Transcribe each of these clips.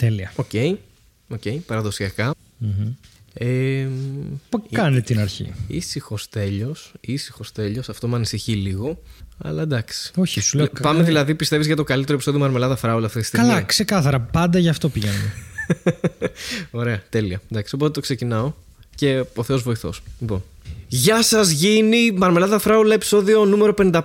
Τέλεια. OK. OK, παραδοσιακά. Μμμ. Ε, Πού κάνει την αρχή. Ήχος τέλειος. Ήχος τέλειος. Αυτό με ανησυχεί λίγο. Αλλά εντάξει. Όχι, σου λέω. Πάμε ε, δηλαδή, πιστεύεις για το καλύτερο επεισόδιο Μαρμελάδα Φράουλα αυτή τη στιγμή; Καλά, ξεκάθαρα. Πάντα γι' αυτό πηγαίνουμε. Ωραία, τέλεια. Εντάξει, οπότε το ξεκινάω και ο Θεός βοηθός. Λοιπόν. Γεια σας, γήινοι Μαρμελάδα Φράουλα, επεισόδιο νούμερο 55.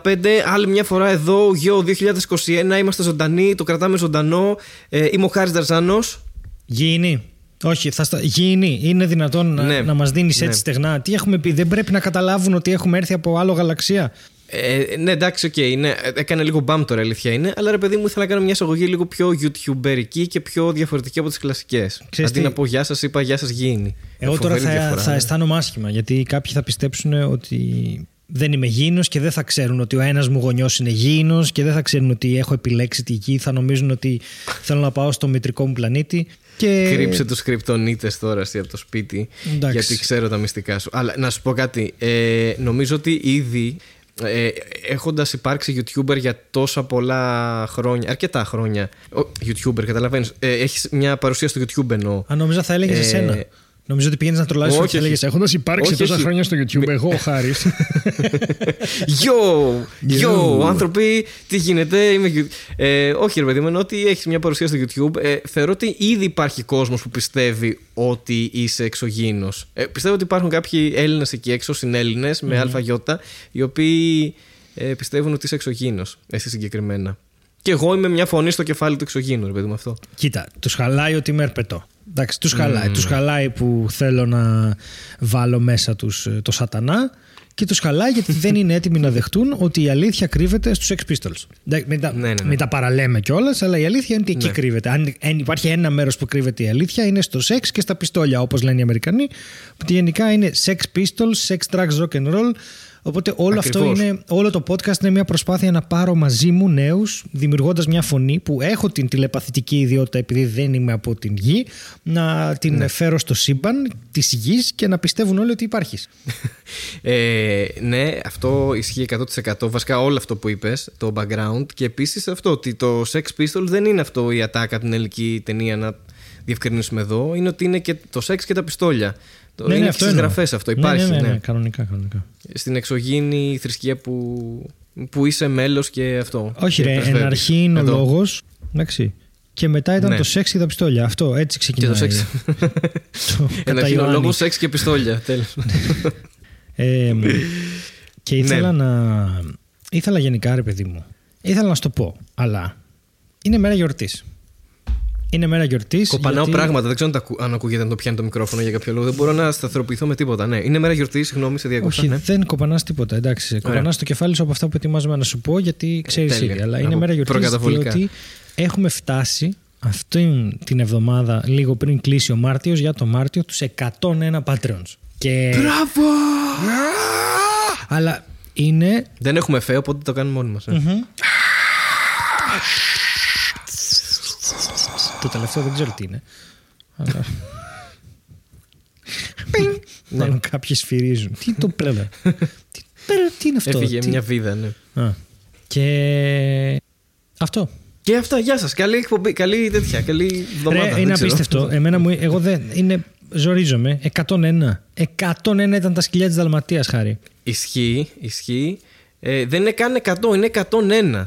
Άλλη μια φορά εδώ, για 2021. Είμαστε ζωντανοί, το κρατάμε ζωντανό. Ε, είμαι ο Χάρης Δαρζάνος. Γήινοι. Όχι, θα στα... γήινοι. Είναι δυνατόν να, Ναι. να μας δίνεις έτσι Ναι. στεγνά; Τι έχουμε πει, δεν πρέπει να καταλάβουν ότι έχουμε έρθει από άλλο γαλαξία; Ε, ναι, εντάξει, οκ. ναι, έκανε λίγο μπαμ τώρα, η αλήθεια είναι. Αλλά ρε παιδί μου, ήθελα να κάνω μια εισαγωγή λίγο πιο YouTuberική και πιο διαφορετική από τις κλασικές. Ξέρεις Αντί τι; να πω Γεια σας, είπα Γεια σας, γήινοι. Εγώ τώρα Φοβερή θα, διαφορά, θα ναι. αισθάνομαι άσχημα γιατί κάποιοι θα πιστέψουν ότι δεν είμαι γήινος και δεν θα ξέρουν ότι ο ένας μου γονιός είναι γήινος και δεν θα ξέρουν ότι έχω επιλέξει τη γη. Θα νομίζουν ότι θέλω να πάω στο μητρικό μου πλανήτη. Και... Κρύψε τους κρυπτονίτες τώρα εσύ από το σπίτι. Εντάξει. Γιατί ξέρω τα μυστικά σου. Αλλά να σου πω κάτι. Ε, νομίζω ότι ήδη ε, έχοντας υπάρξει YouTuber για τόσα πολλά χρόνια, αρκετά χρόνια. Ο, YouTuber, καταλαβαίνεις. Ε, Έχεις μια παρουσία στο YouTube εννοώ. Αν νόμιζα θα έλεγες Ε, εσένα. Νομίζω ότι πήγαινες να τρολάρεις όχι, και έλεγες όχι. Έχοντας υπάρξει Όχι, τόσα όχι. χρόνια στο YouTube, εγώ ο Χάρης. Γιο! Γιο! Yo. Άνθρωποι, τι γίνεται, είμαι. You- Ε, όχι, ρε παιδί μου, ενώ ότι έχεις μια παρουσία στο YouTube. Ε, θεωρώ ότι ήδη υπάρχει κόσμος που πιστεύει ότι είσαι εξωγήινος. Ε, πιστεύω ότι υπάρχουν κάποιοι Έλληνες εκεί έξω, συνέλληνες με αλφαγιώτα, οι οποίοι ε, πιστεύουν ότι είσαι εξωγήινος. Εσύ συγκεκριμένα. Και εγώ είμαι μια φωνή στο κεφάλι του εξωγήινου, ρε παιδί μου αυτό. Κοίτα, τους χαλάει ότι είμαι ερπετό. Εντάξει, τους χαλάει. Τους χαλάει που θέλω να βάλω μέσα τους το σατανά και τους χαλάει γιατί δεν είναι έτοιμοι να δεχτούν ότι η αλήθεια κρύβεται στους Sex Pistols. Εντάξει, Μην τα, Ναι, ναι, ναι. μην τα παραλέμε κιόλας, αλλά η αλήθεια είναι ότι εκεί Ναι. κρύβεται. Αν, αν υπάρχει ένα μέρος που κρύβεται η αλήθεια, είναι στο σεξ και στα πιστόλια, όπως λένε οι Αμερικανοί. Που γενικά είναι sex pistols, sex drugs, rock and roll. Οπότε όλο αυτό Ακριβώς. είναι, όλο το podcast είναι μια προσπάθεια να πάρω μαζί μου νέους δημιουργώντας μια φωνή που έχω την τηλεπαθητική ιδιότητα επειδή δεν είμαι από την γη να την Ναι. φέρω στο σύμπαν της γης και να πιστεύουν όλοι ότι υπάρχεις. Ε, ναι, αυτό ισχύει 100%. Βασικά όλο αυτό που είπες, το background. Και επίσης αυτό ότι το Sex Pistols δεν είναι αυτό η ατάκα την ελληνική ταινία να διευκρινίσουμε εδώ. Είναι ότι είναι και το σεξ και τα πιστόλια. Το είναι και στις εννοώ. γραφές αυτό. Ναι, Υπάρχει. Ναι, ναι, ναι. ναι, κανονικά, κανονικά. Στην εξωγήινη θρησκεία που, που είσαι μέλος και αυτό. Όχι Και ρε, εν πρεσβεύεις. αρχή είναι ο Εδώ. λόγος, εντάξει. Και μετά ήταν Ναι. το σεξ και τα πιστόλια. Αυτό έτσι Και ξεκινάει. το σεξ. το Εν κατά αρχή είναι ο Ιωάννη. λόγος σεξ και πιστόλια. Τέλος. Ε, και ήθελα Ναι. να. ήθελα γενικά, ρε παιδί μου. Ήθελα να σου το πω, αλλά είναι μέρα γιορτής. Είναι μέρα γιορτής. Κοπανάω πράγματα. Δεν ξέρω αν, τα ακου- αν ακούγεται αν το πιάνει το μικρόφωνο για κάποιο λόγο. Δεν μπορώ να σταθεροποιηθώ με τίποτα. Ναι. Είναι μέρα γιορτής, συγγνώμη, σε διακοπή. Όχι, Ναι. δεν κοπανάς τίποτα. Εντάξει. Κοπανάς το κεφάλι σου από αυτά που ετοιμάζομαι να σου πω, γιατί ξέρεις τέλεια. ήδη. Αλλά είναι Από μέρα γιορτής. προκαταβολικά. Διότι έχουμε φτάσει αυτή την εβδομάδα, λίγο πριν κλείσει ο Μάρτιος, για το Μάρτιο, τους 101 Patreons. Και... Μπράβο! Αλλά είναι. Δεν έχουμε φαίο, οπότε το κάνουμε μόνοι μας. Το τελευταίο δεν ξέρω τι είναι. Αλλά. Ναι. Μάλλον κάποιοι σφυρίζουν. Τι το πλέον. τι, πέρα, τι είναι αυτό; Έφυγε τι- μια βίδα, ναι. Α. Και. Αυτό. Και αυτά, γεια σας. Καλή εκπομπή, καλή τέτοια, καλή εβδομάδα. Ρε, δεν είναι ξέρω. απίστευτο. Εμένα μου. Εγώ δεν. Είναι. Ζορίζομαι. 101. 101 ήταν τα σκυλιά της Δαλματίας, χάρη. Ισχύει, ισχύει. Ε, δεν είναι καν 100, είναι 101.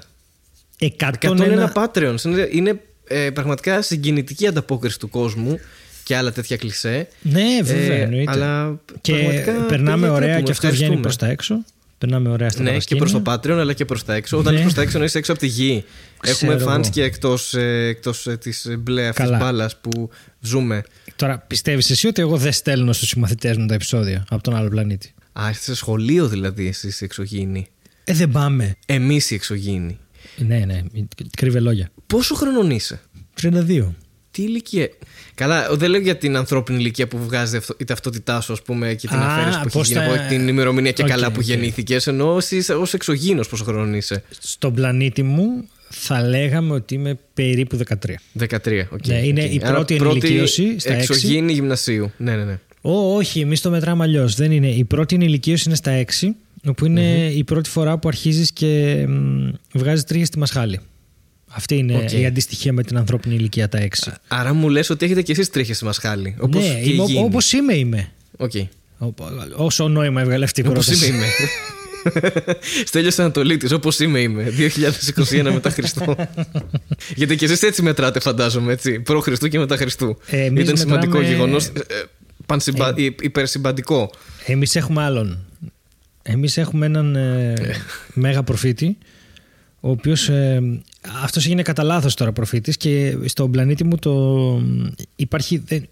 101. 101 Patreons. Είναι, είναι ε, πραγματικά συγκινητική ανταπόκριση του κόσμου και άλλα τέτοια κλισέ. Ναι, βέβαια, Ε, εννοείται. αλλά και πραγματικά περνάμε παιδιά, ωραία τρέπουμε, και αυτό βγαίνει ευχαριστούμε. προς τα έξω. Περνάμε ωραία στα Ναι, και προς το Patreon αλλά και προς τα έξω. Όταν Ναι. είσαι προς τα έξω, είσαι έξω από τη γη. Ξέρω Έχουμε fans εγώ. και εκτός εκτός, ε, της μπλε αυτής Καλά. μπάλας που ζούμε. Τώρα, πιστεύεις εσύ ότι εγώ δεν στέλνω στους συμμαθητές μου τα επεισόδια από τον άλλο πλανήτη; Α, είστε σε σχολείο δηλαδή εσείς οι εξωγήινοι. Ε, δεν πάμε. Εμείς οι εξωγήινοι. Ναι, ναι, κρύβε λόγια. Πόσο χρονών είσαι, 32. Τι ηλικία; Καλά, δεν λέω για την ανθρώπινη ηλικία που βγάζει αυτο- η ταυτότητά σου, ας πούμε, και την Α, αφαίρεση που έχει πώς γίνει θα- από την ημερομηνία και Οκ, καλά που οκ. γεννήθηκες. Ενώ εσύ ως εξωγήινος πόσο χρονών είσαι; Στον πλανήτη μου θα λέγαμε ότι είμαι περίπου 13. 13. οκ, Ναι, είναι οκ. η Άρα πρώτη ενηλικίωση στα έξι. Εξωγήινη γυμνασίου. Ναι, ναι, ναι. Ω, όχι, εμείς το μετράμε αλλιώς. Δεν είναι. Η πρώτη ενηλικίωση είναι στα 6, όπου είναι η πρώτη φορά που αρχίζεις και βγάζεις τρίχες στη μασχάλη. Αυτή είναι Οκ. η αντιστοιχία με την ανθρώπινη ηλικία τα 6. Άρα μου λες ότι έχετε κι εσείς τρίχες στη μασχάλη. Όπως ναι, και οι γήινοι. όπως είμαι είμαι. Οκ. Ω- Όσο νόημα έβγαλε αυτή η Όπως πρόταση. είμαι είμαι. Στέλιος Ανατολίτης, όπως είμαι είμαι. 2021 μετά Χριστό. Γιατί κι εσείς έτσι μετράτε φαντάζομαι, έτσι. Προ Χριστού και μετά Χριστού. Ε, εμείς Ήταν σημαντικό μετράμε- γεγονός. ε, ε, πανσυμπα- υ- Υπερσυμπαντικό. Εμείς έχουμε άλλον. Εμείς έχουμε έναν ε, μέγα προφήτη, ο οποίος, ε, αυτός έγινε κατά λάθος τώρα προφήτης και στον πλανήτη μου το υπάρχει, δεν,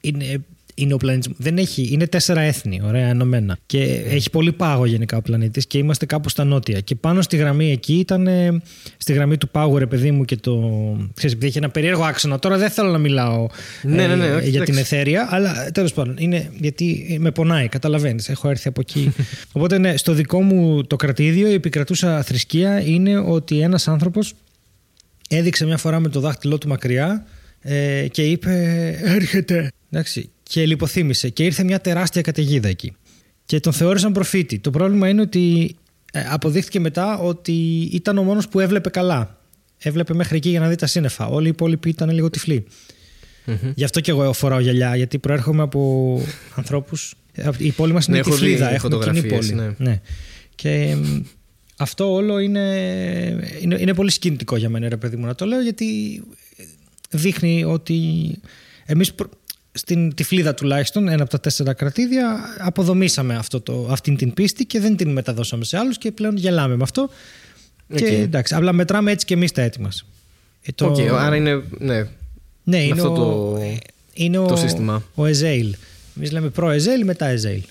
είναι, είναι ο πλανήτης μου. Δεν έχει, είναι τέσσερα έθνη, ωραία, ενωμένα. Και έχει πολύ πάγο γενικά ο πλανήτης και είμαστε κάπου στα νότια. Και πάνω στη γραμμή εκεί ήταν, ε, στη γραμμή του πάγου ρε παιδί μου και το... Ξέρεις, επειδή έχει ένα περίεργο άξονα. Τώρα δεν θέλω να μιλάω ε, Ναι, ναι, ναι, όχι, για την εντάξει. εθέρια, αλλά τέλος πάντων, είναι γιατί με πονάει, καταλαβαίνεις, έχω έρθει από εκεί. Οπότε ναι, στο δικό μου το κρατήδιο η επικρατούσα θρησκεία είναι ότι ένας άνθρωπος έδειξε μια φορά με το δάχτυλό του μακριά ε, και είπε έρχεται. Εντάξει, και λιποθύμησε και ήρθε μια τεράστια καταιγίδα εκεί. Και τον θεώρησαν προφήτη. Το πρόβλημα είναι ότι ε, αποδείχθηκε μετά ότι ήταν ο μόνος που έβλεπε καλά. Έβλεπε μέχρι εκεί για να δει τα σύννεφα. Όλοι οι υπόλοιποι ήταν λίγο τυφλοί. Γι' αυτό και εγώ φοράω γυαλιά, γιατί προέρχομαι από ανθρώπους Η πόλη μας είναι Ναι, έχω τυφλίδα, δει έχουμε κοινή φωτογραφίες, πόλη. ναι. Και μ, αυτό όλο είναι, είναι, είναι πολύ συγκινητικό για μένα, ρε παιδί μου, να το λέω, γιατί δείχνει ότι εμείς προ- στην τυφλίδα τουλάχιστον, ένα από τα τέσσερα κρατίδια, αποδομήσαμε αυτό το, αυτήν την πίστη και δεν την μεταδώσαμε σε άλλους και πλέον γελάμε με αυτό. Και Οκ. εντάξει, απλά μετράμε έτσι και εμείς τα έτοιμα. Ε, το- Οκ, άρα είναι. Ναι, ναι, είναι αυτό ο, το- ε, είναι το ο, σύστημα. Ο Εζέιλ. Εμείς λέμε προ-Εζέιλ, μετά Εζέιλ.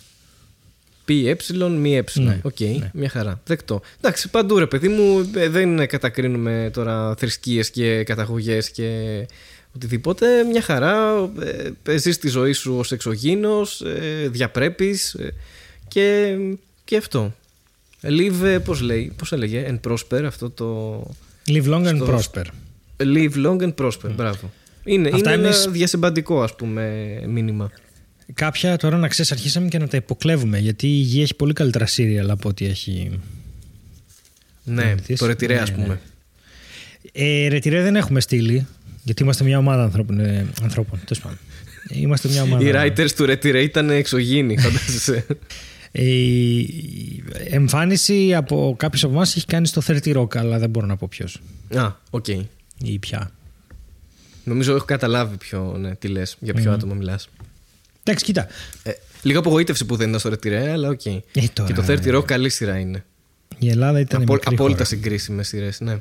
Πι ε, μι ε. Ναι, Οκ, μια χαρά. Δεκτό. Εντάξει, παντού ρε παιδί μου, ε, δεν κατακρίνουμε τώρα θρησκείες και καταγωγές και οτιδήποτε. Μια χαρά. Ε, ζεις τη ζωή σου ως εξωγήινος, ε, διαπρέπεις ε, και, και αυτό. Live, ε, πώς λέει, πώς έλεγε, and prosper αυτό το... Live long and Στο- prosper. Live long and prosper, μπράβο. Είναι, Αυτά είναι εμείς- ένα διασυμπαντικό ας πούμε μήνυμα. Κάποια τώρα να ξέρεις, αρχίσαμε και να τα υποκλέβουμε γιατί η γη έχει πολύ καλύτερα σύριαλ από ό,τι έχει. Ναι, Συνηθίσει. το ρετυρέ Ναι, ας ναι. πούμε. Ε, ρετυρέ δεν έχουμε στείλει γιατί είμαστε μια ομάδα ανθρώπων. Ε, ανθρώπων τέλος πάντων. Είμαστε μια ομάδα. Οι writers του Retire ήταν εξωγήινοι, φαντάζεσαι. Ε, Η εμφάνιση από κάποιους από εμάς έχει κάνει στο 30 Rock, αλλά δεν μπορώ να πω ποιος Α, οκ. ή ποια. Νομίζω έχω καταλάβει ποιο, ναι, τι λες, για ποιο άτομο μιλάς. Εντάξει, κοίτα. Ε, λίγο απογοήτευση που δεν ήταν στο Ρετιρέ, αλλά οκ. τώρα, Και το 30 Rock καλή σειρά είναι. Η Ελλάδα ήταν Απο, μικρή απόλυτα χώρα. συγκρίσιμες σειρές, ναι.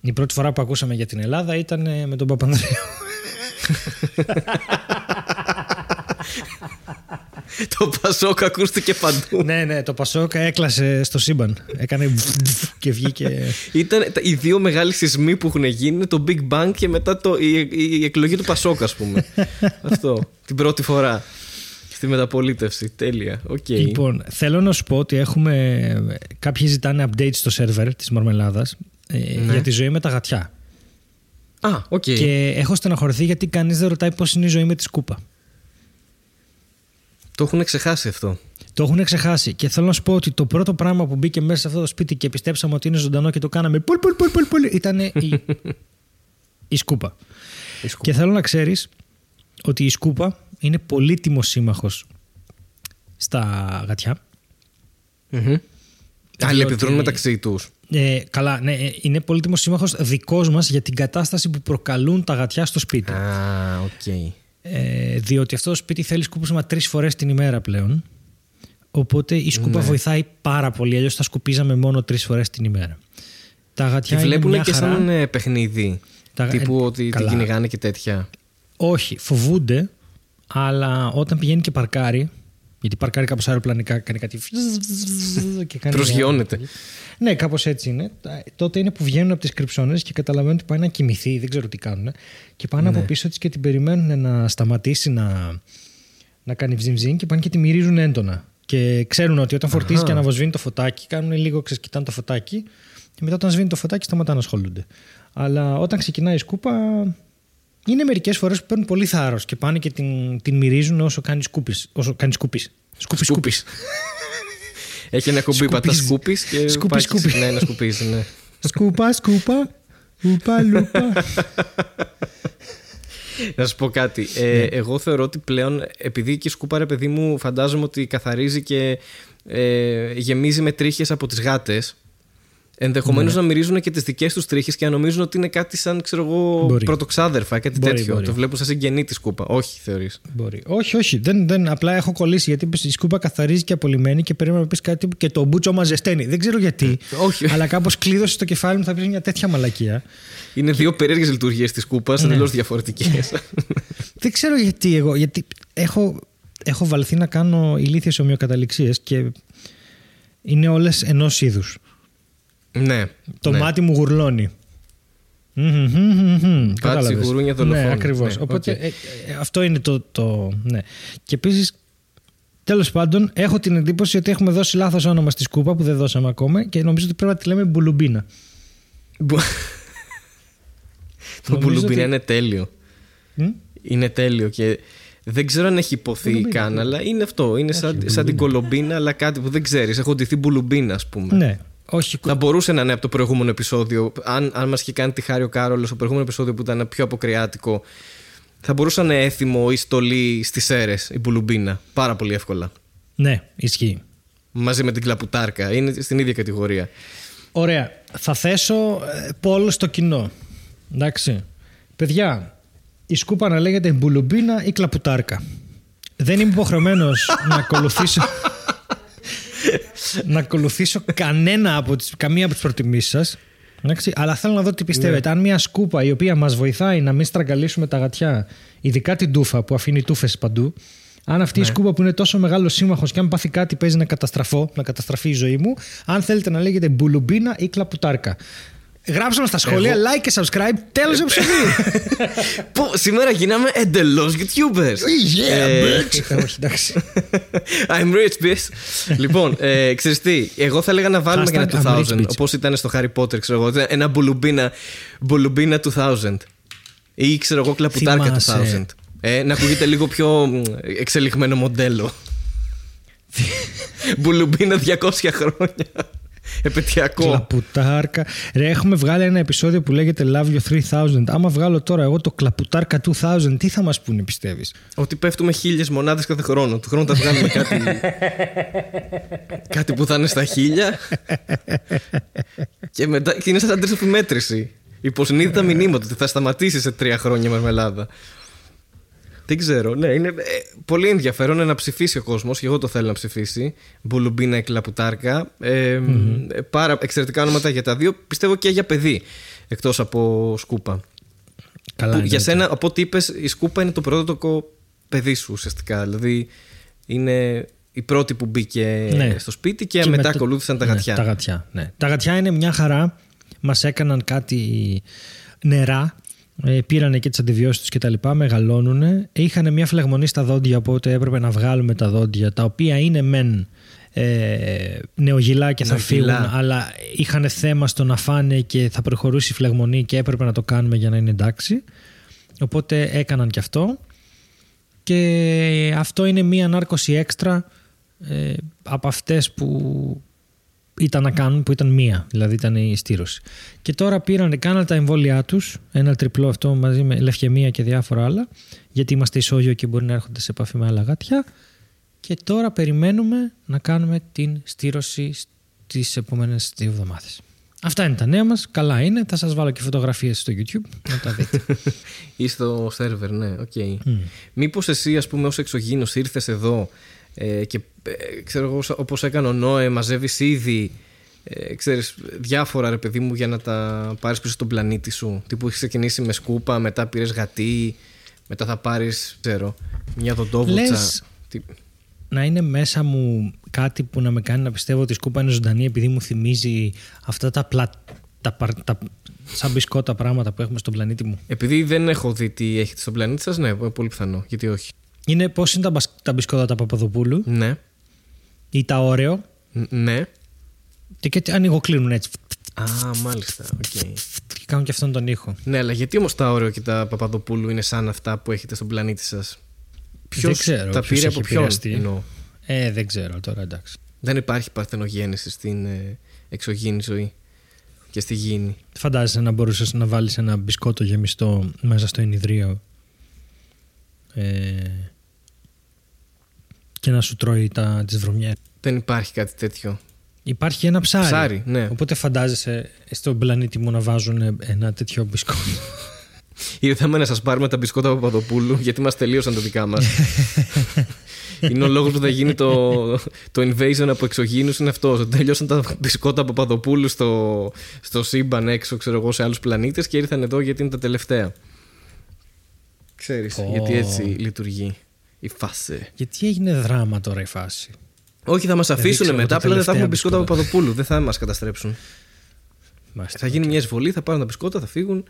Η πρώτη φορά που ακούσαμε για την Ελλάδα ήταν ε, με τον Παπανδρέου. το Πασόκ ακούστηκε παντού. ναι, ναι, το Πασόκ έκλασε στο σύμπαν. Έκανε και βγήκε. Ήταν τα- οι δύο μεγάλοι σεισμοί που έχουν γίνει είναι το Big Bang και μετά το, η, η εκλογή του Πασόκ, ας πούμε. Αυτό. Την πρώτη φορά. Στη μεταπολίτευση. Τέλεια. Οκ. Λοιπόν, θέλω να σου πω ότι έχουμε. Κάποιοι ζητάνε updates στο σερβερ της Μαρμελάδα για τη ζωή με τα γατιά. Α, οκ. Και έχω στεναχωρηθεί γιατί κανείς δεν ρωτάει πώς είναι η ζωή με τη σκούπα. Το έχουν ξεχάσει αυτό. Το έχουν ξεχάσει. Και θέλω να σου πω ότι το πρώτο πράγμα που μπήκε μέσα σε αυτό το σπίτι και πιστέψαμε ότι είναι ζωντανό και το κάναμε πουλ, πουλ, πουλ, πουλ, πουλ, ήταν η, η σκούπα. Η σκούπα. Και θέλω να ξέρεις ότι η σκούπα είναι πολύτιμος σύμμαχος στα γατιά. Μμμ. Αλληλεπιδρούν ότι- μεταξύ τους. Ε, καλά, ναι, ε, είναι πολύτιμος σύμμαχος δικός μας για την κατάσταση που προκαλούν τα γατιά στο σπίτι. Α, οκ. Ε, διότι αυτό το σπίτι θέλει σκούπισμα τρεις φορές την ημέρα πλέον. Οπότε η σκούπα βοηθάει πάρα πολύ, αλλιώς θα σκουπίζαμε μόνο τρεις φορές την ημέρα. Τα Τη γατιά είναι βλέπουν μια και χαρά. σαν ε, παιχνίδι. Τα- Τύπου ε, ότι την καλά. κυνηγάνε και τέτοια. Όχι, φοβούνται, αλλά όταν πηγαίνει και παρκάρει, γιατί παρκάρει κάπως αεροπλανικά, κάνει κάτι. Και κάνει Προσγειώνεται. Ναι, κάπως έτσι είναι. Τα- Τότε είναι που βγαίνουν από τις κρυψώνες και καταλαβαίνουν ότι πάει να κοιμηθεί, δεν ξέρω τι κάνουν. Και πάνε από πίσω της και την περιμένουν να σταματήσει να, να κάνει βζιμζιν και πάνε και τη μυρίζουν έντονα. Και ξέρουν ότι όταν φορτίζει Αχα. και αναβοσβήνει το φωτάκι, κάνουν λίγο, ξεσκητάνε το φωτάκι και μετά όταν σβήνει το φωτάκι σταματάνε να ασχολούνται. Αλλά όταν ξεκινάει η σκούπα, είναι μερικές φορές που παίρνουν πολύ θάρρος και πάνε και την, την μυρίζουν όσο κάνεις σκούπις. Όσο κάνεις σκούπις. Σκούπι, σκούπι. Σκούπις. Έχει ένα κουμπί, Σκουπίζει. πατά σκούπις και Σκούπι, πάει και σκούπι. ξεκινάει να σκουπίζεις. Ναι. σκούπα, σκούπα. Ουπα λουπα. Να σου πω κάτι. Ε, Εγώ θεωρώ ότι πλέον, επειδή και η σκούπα, ρε παιδί μου, φαντάζομαι ότι καθαρίζει και ε, γεμίζει με τρίχες από τις γάτες Ενδεχομένως Ναι. να μυρίζουν και τις δικές τους τρίχες και να νομίζουν ότι είναι κάτι σαν ξέρω εγώ, Μπορεί. πρωτοξάδερφα, κάτι Μπορεί, τέτοιο. μπορεί. Το βλέπουν σαν συγγενή της σκούπα. Όχι, θεωρείς. Μπορεί. Όχι, όχι. Δεν, δεν, απλά έχω κολλήσει γιατί είπες, η σκούπα καθαρίζει και απολυμμένη και περίμενα να πεις κάτι που και το μπούτσο μας ζεσταίνει. Δεν ξέρω γιατί. όχι. αλλά κάπως κλείδωσε στο κεφάλι μου θα πει μια τέτοια μαλακία. Είναι δύο περίεργες λειτουργίες της σκούπας, Ναι. εντελώς διαφορετικές. Δεν ξέρω γιατί εγώ. Γιατί έχω, έχω βαλθεί να κάνω ηλίθιες ομοιοκαταληξίες και είναι όλες ενός είδους. Ναι. Το ναι. μάτι μου γουρλώνει. Μμμ, μμμ, μμμ, κατάλαβες. γουρούνια δολοφόνου. Ναι, ακριβώς. Ναι, Οπότε οκ. ε, ε, αυτό είναι το. το ναι. Και επίσης, τέλος πάντων, έχω την εντύπωση ότι έχουμε δώσει λάθος όνομα στη σκούπα που δεν δώσαμε ακόμα και νομίζω ότι πρέπει να τη λέμε μπουλουμπίνα. Μπου- Το Νομίζω μπουλουμπίνα ότι- είναι τέλειο. Μμ; Είναι τέλειο και δεν ξέρω αν έχει υποθεί Μπουλουμπίνα, καν, ναι. αλλά είναι αυτό. Είναι σαν, μπουλουμπίνα. σαν την κολομπίνα, αλλά κάτι που δεν ξέρεις. Έχω ντυθεί μπουλουμπίνα, ας πούμε. Ναι. Όχι. Θα μπορούσε να είναι από το προηγούμενο επεισόδιο. Αν, αν μας είχε κάνει τη χάρη ο Κάρολος, το προηγούμενο επεισόδιο που ήταν πιο αποκριάτικο, θα μπορούσε να είναι έθιμο ή στολή στις αίρε η μπουλουμπίνα. Πάρα πολύ εύκολα. Ναι, ισχύει. Μαζί με την κλαπουτάρκα. Είναι στην ίδια κατηγορία. Ωραία. Θα θέσω ε, πόλ στο κοινό. Εντάξει. Παιδιά, η σκούπα να λέγεται μπουλουμπίνα ή κλαπουτάρκα. Δεν είμαι υποχρεωμένος να ακολουθήσω. να ακολουθήσω κανένα από τις, καμία από τις προτιμήσεις σας. Αλλά θέλω να δω τι πιστεύετε. Αν μια σκούπα η οποία μας βοηθάει να μην στραγγαλίσουμε τα γατιά, ειδικά την τούφα που αφήνει τούφες παντού, αν αυτή η σκούπα που είναι τόσο μεγάλος σύμμαχος και αν πάθει κάτι παίζει να καταστραφώ, να καταστραφεί η ζωή μου, αν θέλετε να λέγεται μπουλουμπίνα ή κλαπουτάρκα. Γράψτε μας στα σχόλια, Εγώ- like και subscribe. Τέλος επεισοδίου. Πω, σήμερα γίναμε εντελώς YouTubers. Ε, bitch. Όχι, εντάξει. I'm rich, bitch. λοιπόν, ε, ξέρεις τι, εγώ θα έλεγα να βάλουμε και Hashtag ένα I'm rich, 2000, bitch. όπως ήταν στο Harry Potter, ξέρω εγώ, ένα μπουλουμπίνα, μπουλουμπίνα 2000. Ή ξέρω εγώ κλαπουτάρκα Θυμάσαι. 2000. Ε, να ακούγεται λίγο πιο μ, εξελιγμένο μοντέλο. μπουλουμπίνα 200 χρόνια. Επαιτειακό. Κλαπουτάρκα. Ρε, έχουμε βγάλει ένα επεισόδιο που λέγεται Love You 3000. Άμα βγάλω τώρα εγώ το κλαπουτάρκα 2000, τι θα μας πούνε, πιστεύεις; Ότι πέφτουμε χίλιες μονάδες κάθε χρόνο. Του χρόνου θα βγάλουμε κάτι. κάτι που θα είναι στα χίλια. και μετά. Και είναι σαν αντίστοιχη μέτρηση. Υποσυνείδητα μηνύματα ότι θα σταματήσει σε τρία χρόνια μαρμελάδα. Δεν ξέρω. Ναι, είναι ε, πολύ ενδιαφέρον να ψηφίσει ο κόσμος και εγώ το θέλω να ψηφίσει. Μπουλουμπίνα ή Κλαπουτάρκα. Ε, ε, πάρα εξαιρετικά ονόματα για τα δύο. Πιστεύω και για παιδί. Εκτός από σκούπα. Καλά. Που είναι. για σένα, από ό,τι είπες, η σκούπα είναι το πρωτότοκο παιδί σου ουσιαστικά. Δηλαδή είναι η πρώτη που μπήκε Ναι. στο σπίτι και, μετά ακολούθησαν τα ναι, γατιά. τα γατιά, ναι. Τα γατιά είναι μια χαρά. Μας έκαναν κάτι νερά. Ε, πήρανε και τις αντιβιώσεις τους και τα λοιπά, μεγαλώνουν. Είχαν μια φλεγμονή στα δόντια, οπότε έπρεπε να βγάλουμε τα δόντια, τα οποία είναι μεν ε, νεογυλά και θα Νεογυλά. φύγουν, αλλά είχαν θέμα στο να φάνε και θα προχωρήσει η φλεγμονή και έπρεπε να το κάνουμε για να είναι εντάξει. Οπότε έκαναν και αυτό. Και αυτό είναι μία ανάρκωση έξτρα ε, από αυτές που ήταν να κάνουν, που ήταν μία, δηλαδή ήταν η στήρωση. Και τώρα πήραν, κάναν τα εμβόλια τους, ένα τριπλό αυτό μαζί με λευκαιμία και διάφορα άλλα, γιατί είμαστε ισόγειο και μπορεί να έρχονται σε επαφή με άλλα γάτια. Και τώρα περιμένουμε να κάνουμε την στήρωση στις επόμενες δύο εβδομάδες. Αυτά είναι τα νέα μας, καλά είναι, θα σας βάλω και φωτογραφίες στο YouTube να τα δείτε. Ή στο σερβερ, ναι, οκ. Μήπως εσύ, ας πούμε, ως εξωγήινος ήρθες εδώ ε, και ε, ξέρω εγώ, όπως έκανε ο Νόε, μαζεύεις ήδη ε, ξέρεις, διάφορα ρε παιδί μου για να τα πάρεις πίσω στον πλανήτη σου. Τύπου έχεις ξεκινήσει με σκούπα, μετά πήρες γατί, μετά θα πάρεις, ξέρω, μια οδοντόβουρτσα. Λες- Τι- να είναι μέσα μου κάτι που να με κάνει να πιστεύω ότι η σκούπα είναι ζωντανή επειδή μου θυμίζει αυτά τα, πλα... τα, παρ- τα σαν μπισκότα πράγματα που έχουμε στον πλανήτη μου. Επειδή δεν έχω δει τι έχετε στον πλανήτη σας, ναι, πολύ πιθανό. Γιατί όχι. Είναι πώς είναι τα, μπασ- τα μπισκότα τα Παπαδοπούλου; Ναι, ή τα Όρεο Ν- ναι. και, και ανοιγοκλείνουν έτσι Α, μάλιστα, οκ. και κάνουν και αυτόν τον ήχο. Ναι, αλλά γιατί όμως τα Όρεο και τα Παπαδοπούλου είναι σαν αυτά που έχετε στον πλανήτη σας; Ποιος Δεν ξέρω τα ποιος πήρε έχει από ποιον επηρεαστεί. εννοώ; Ε, δεν ξέρω τώρα εντάξει. Δεν υπάρχει παρθενογέννηση στην ε, εξωγήινη ζωή. και στη γήινη. Φαντάζεσαι να μπορούσες να βάλεις ένα μπισκότο γεμιστό μέσα στο ενιδρίο ε, και να σου τρώει τα, τις βρωμιές. Δεν υπάρχει κάτι τέτοιο. Υπάρχει ένα ψάρι. Ψάρι, ναι. Οπότε φαντάζεσαι στον πλανήτη μου να βάζουν ένα τέτοιο μπισκότο. Ήρθαμε να σας πάρουμε τα μπισκότα από Παπαδοπούλου, γιατί μας τελείωσαν τα δικά μας. είναι ο λόγος που θα γίνει το, το invasion από εξωγήνου. Είναι αυτός. Τελειώσαν τα μπισκότα από Παπαδοπούλου στο, στο σύμπαν έξω, ξέρω εγώ, σε άλλους πλανήτες και ήρθαν εδώ γιατί είναι τα τελευταία. Ξέρεις, Πω. γιατί έτσι λειτουργεί η φάση. Γιατί έγινε δράμα τώρα η φάση; Όχι, θα μας αφήσουν δείξαμε μετά, τα απλά δεν θα τελευταία έχουμε μπισκότα από μπισκότα. Παπαδοπούλου. Δεν θα μας καταστρέψουν. Μάλιστα. Θα γίνει μια εισβολή, θα πάρουν τα μπισκότα, θα φύγουν.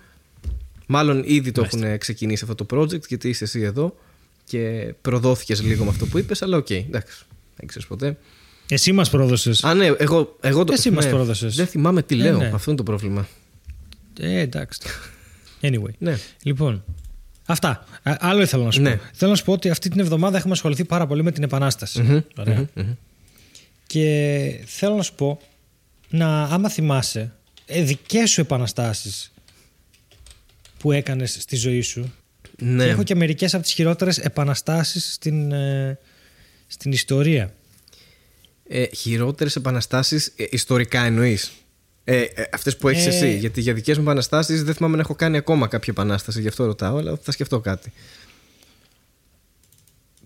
Μάλλον ήδη το έχουν ξεκινήσει αυτό το project, γιατί είσαι εσύ εδώ και προδόθηκες λίγο με αυτό που είπες, αλλά οκ, εντάξει. Δεν ξέρεις ποτέ. Εσύ μας πρόδωσες. Α, ναι, εγώ, εγώ το. Εσύ μας ναι, πρόδωσες. Δεν θυμάμαι τι Ε, λέω. ναι. Αυτό είναι το πρόβλημα. Ε, εντάξει. Anyway. Ναι. Λοιπόν, αυτά. Α, άλλο ήθελα να σου Ναι. πω. Θέλω να σου πω ότι αυτή την εβδομάδα έχουμε ασχοληθεί πάρα πολύ με την επανάσταση. Ωραία. Και θέλω να σου πω να, άμα θυμάσαι, ε, δικές σου επαναστάσεις που έκανες στη ζωή σου. Ναι. Και έχω και μερικές από τις χειρότερες επαναστάσεις στην, ε, στην ιστορία. Ε, Χειρότερες επαναστάσεις ιστορικά εννοείς; Ε, ε, Αυτές που έχεις Ε, εσύ. Γιατί για δικές μου επαναστάσεις δεν θυμάμαι να έχω κάνει ακόμα κάποια επανάσταση. Γι' αυτό ρωτάω, αλλά θα σκεφτώ κάτι.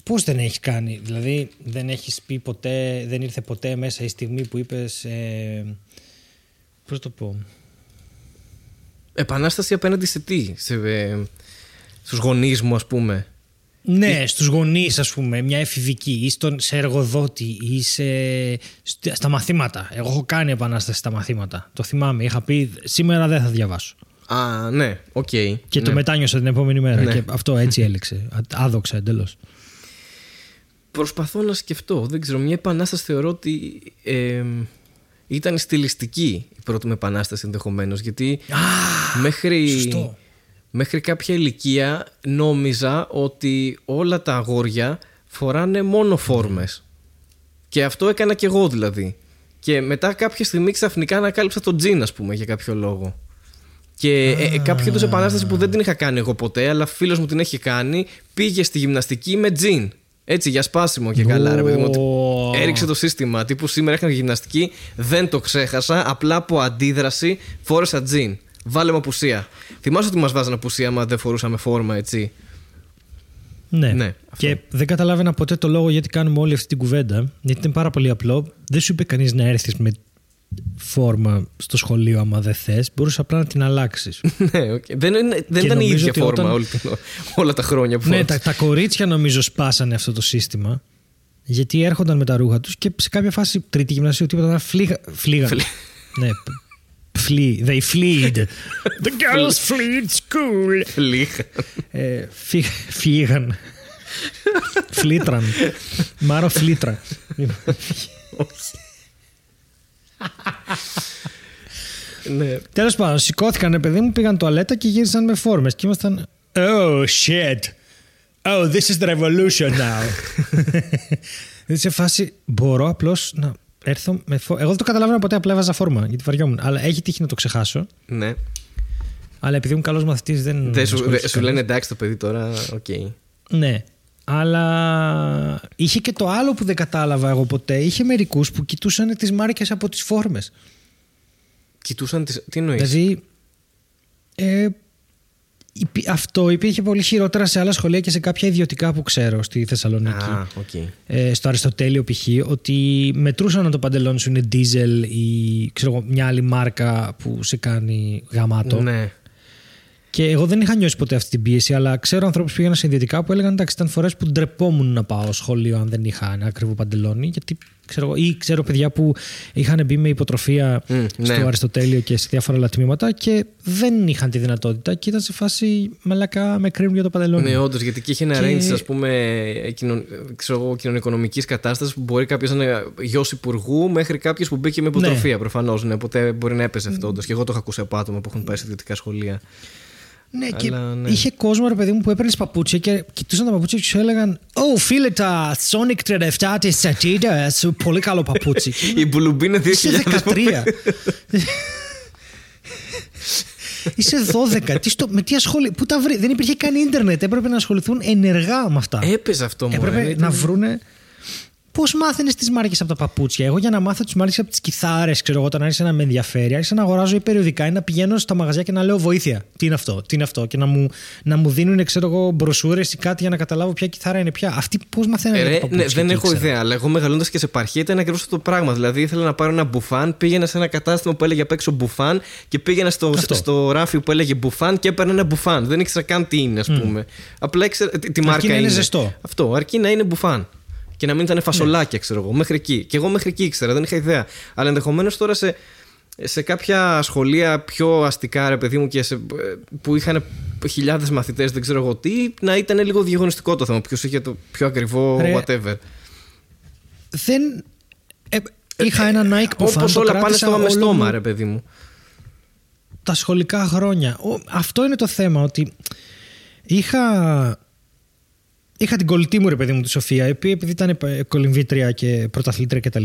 Πώς δεν έχεις κάνει, δηλαδή δεν έχεις πει ποτέ, δεν ήρθε ποτέ μέσα η στιγμή που είπες, ε, πώς το πω, Επανάσταση απέναντι σε τι, σε, ε, στους γονείς μου ας πούμε. Ναι, στους γονείς ας πούμε, μια εφηβική ή στον, σε εργοδότη ή σε, st- στα μαθήματα. Εγώ έχω κάνει επανάσταση στα μαθήματα. Το θυμάμαι, είχα πει σήμερα δεν θα διαβάσω. Α, ναι, οκ. Και ναι. το μετάνιωσα την επόμενη μέρα Ναι. και αυτό έτσι έληξε. Α- Άδοξα εντελώς. Προσπαθώ να σκεφτώ, δεν ξέρω, μια επανάσταση θεωρώ ότι ε, ήταν στιλιστική η πρώτη μου επανάσταση ενδεχομένως. γιατί μέχρι, σωστό. Μέχρι κάποια ηλικία νόμιζα ότι όλα τα αγόρια φοράνε μόνο φόρμες. Και αυτό έκανα και εγώ δηλαδή. Και μετά κάποια στιγμή ξαφνικά ανακάλυψα το τζιν, ας πούμε, για κάποιο λόγο. Και ε, ε, κάποια είδου επανάσταση που δεν την είχα κάνει εγώ ποτέ, αλλά φίλος μου την έχει κάνει, πήγε στη γυμναστική με τζιν. Έτσι, για σπάσιμο και καλά, ρε παιδί μου. ότι Ω. Έριξε το σύστημα. Τύπου σήμερα έκανα γυμναστική, δεν το ξέχασα. Απλά από αντίδραση φόρεσα τζιν. Βάλε με απουσία. Θυμάσαι ότι μας βάζανε απουσία άμα δεν φορούσαμε φόρμα, έτσι; Ναι. Ναι, αυτό. και δεν καταλάβαινα ποτέ το λόγο γιατί κάνουμε όλη αυτή την κουβέντα. Γιατί ήταν πάρα πολύ απλό. Δεν σου είπε κανείς να έρθεις με φόρμα στο σχολείο άμα δεν θες. Μπορούσες απλά να την αλλάξεις. ναι, οκ. Δεν, είναι, δεν Και ήταν η νομίζω ίδια ότι φόρμα όταν- όλη την- όλα τα χρόνια που ναι, φόρεσα. τα, τα κορίτσια νομίζω σπάσανε αυτό το σύστημα. Γιατί έρχονταν με τα ρούχα τους και σε κάποια φάση τρίτη γυμνασίου τίποτα να φλήγα, φλήγαν. Φλή- ναι, flee, they fleed. The girls fleed school. Λίγα. ε, φύ- φύγαν. Φλίτραν. Μάρο φλίτρα. ναι. Τέλος πάντων, σηκώθηκαν, παιδί μου, πήγαν τουαλέτα και γύρισαν με φόρμες. Και ήμασταν. Oh shit. Oh, this is the revolution now. Δηλαδή σε φάση μπορώ απλώς να έρθω με φόρμα. Εγώ δεν το καταλάβαινα ποτέ, απλά έβαζα φόρμα γιατί βαριόμουν. Αλλά έχει τύχει να το ξεχάσω. ναι. Αλλά επειδή ήμουν καλός μαθητής, δεν. Δεν σου, ασχολήθηκα δεν- σου κανένας. λένε εντάξει το παιδί τώρα, οκ. Ναι. Αλλά είχε και το άλλο που δεν κατάλαβα εγώ ποτέ. Είχε μερικούς που κοιτούσαν τις μάρκες από τις φόρμες. Κοιτούσαν τις... Τι εννοείς; Δηλαδή. Ε, υπή- αυτό υπήρχε πολύ χειρότερα σε άλλα σχολεία και σε κάποια ιδιωτικά που ξέρω στη Θεσσαλονίκη. Α, οκ. Ε, στο Αριστοτέλειο π.χ. ότι μετρούσαν αν το παντελόνι σου είναι diesel ή ξέρω, εγώ, μια άλλη μάρκα που σε κάνει γαμάτο. Ναι. Και εγώ δεν είχα νιώσει ποτέ αυτή την πίεση, αλλά ξέρω ανθρώπους που πήγαιναν σε ιδιωτικά που έλεγαν εντάξει, ήταν φορές που ντρεπόμουν να πάω σχολείο αν δεν είχα ένα ακριβό παντελόνι. Γιατί ξέρω, εγώ, ή ξέρω παιδιά που είχαν μπει με υποτροφία Μμ, στο ναι. Αριστοτέλειο και σε διάφορα άλλα τμήματα και δεν είχαν τη δυνατότητα και ήταν σε φάση μαλακά με κρίνουν για το παντελόνι. Ναι, όντως, γιατί εκεί είχε ένα Και- range, ας πούμε, κοινων, ξέρω εγώ, κοινωνικονομικής κατάστασης που μπορεί κάποιος να είναι γιος υπουργού μέχρι κάποιος που μπήκε με υποτροφία προφανώς. Ναι, οπότε μπορεί να έπαιζε αυτό. Όντως. Και εγώ το έχω ακούσει από άτομα που έχουν πάει σε ιδιωτικά σχολεία. Ναι, και Αλλά, ναι. είχε κόσμο, ρε παιδί μου, που έπαιρνε παπούτσια και κοιτούσαν τα παπούτσια και σου έλεγαν Ω, φίλε, τα Sonic 37 της Adidas, πολύ καλό παπούτσι. Και Η Μπουλουμπίνα 2000. Είσαι 13. Είσαι 12. τι στο, με τι ασχολεί. Πού τα βρει. Δεν υπήρχε καν ίντερνετ. Έπρεπε να ασχοληθούν ενεργά με αυτά. Έπαιζε αυτό μόνο. Έπρεπε να βρούνε. Πώς μάθαινες τις μάρκες από τα παπούτσια; Εγώ για να μάθω τις μάρκες από τις κιθάρες, ξέρω εγώ, όταν άρχισε να με ενδιαφέρει, άρχισα να αγοράζω ή περιοδικά ή να πηγαίνω στα μαγαζιά και να λέω βοήθεια. Τι είναι αυτό, τι είναι αυτό; Και να μου, να μου δίνουν, ξέρω εγώ, μπροσούρες ή κάτι για να καταλάβω ποια κιθάρα είναι πια. Αυτοί πώς μαθαίνουν Ε, τα ναι, παπούτσια. δεν εκεί, έχω ξέρω. ιδέα, αλλά εγώ μεγαλώντας και σε επαρχία ήταν ακριβώς αυτό το πράγμα. Δηλαδή ήθελα να πάρω ένα μπουφάν, πήγαινα σε ένα κατάστημα που έλεγε απ' έξω μπουφάν και πήγαινα στο, Αυτό. στο ράφι που έλεγε μπουφάν και έπαιρνα ένα μπουφάν. Δεν ήξερα καν τι είναι, ας πούμε. Απλά ήξερα τι, τι μάρκα να είναι ζεστό. Αυτό, αρκεί να είναι μπουφάν. Και να μην ήταν φασολάκια, ξέρω εγώ, μέχρι εκεί. Και εγώ μέχρι εκεί ήξερα, δεν είχα ιδέα. Αλλά ενδεχομένως τώρα σε, σε κάποια σχολεία πιο αστικά, ρε παιδί μου, και σε, που είχαν χιλιάδες μαθητές, δεν ξέρω εγώ τι, να ήταν λίγο διαγωνιστικό το θέμα. Ποιος είχε το πιο ακριβό Ρε, whatever. Δεν. Ε, είχα ένα Nike που Όπως όλα πάνε στόμα με στόμα, ρε παιδί μου. τα σχολικά χρόνια. Ο- αυτό είναι το θέμα, ότι είχα, είχα την κολλητή μου, ρε παιδί μου, τη Σοφία, η οποία επειδή ήταν ε, κολυμβήτρια και πρωταθλήτρια κτλ.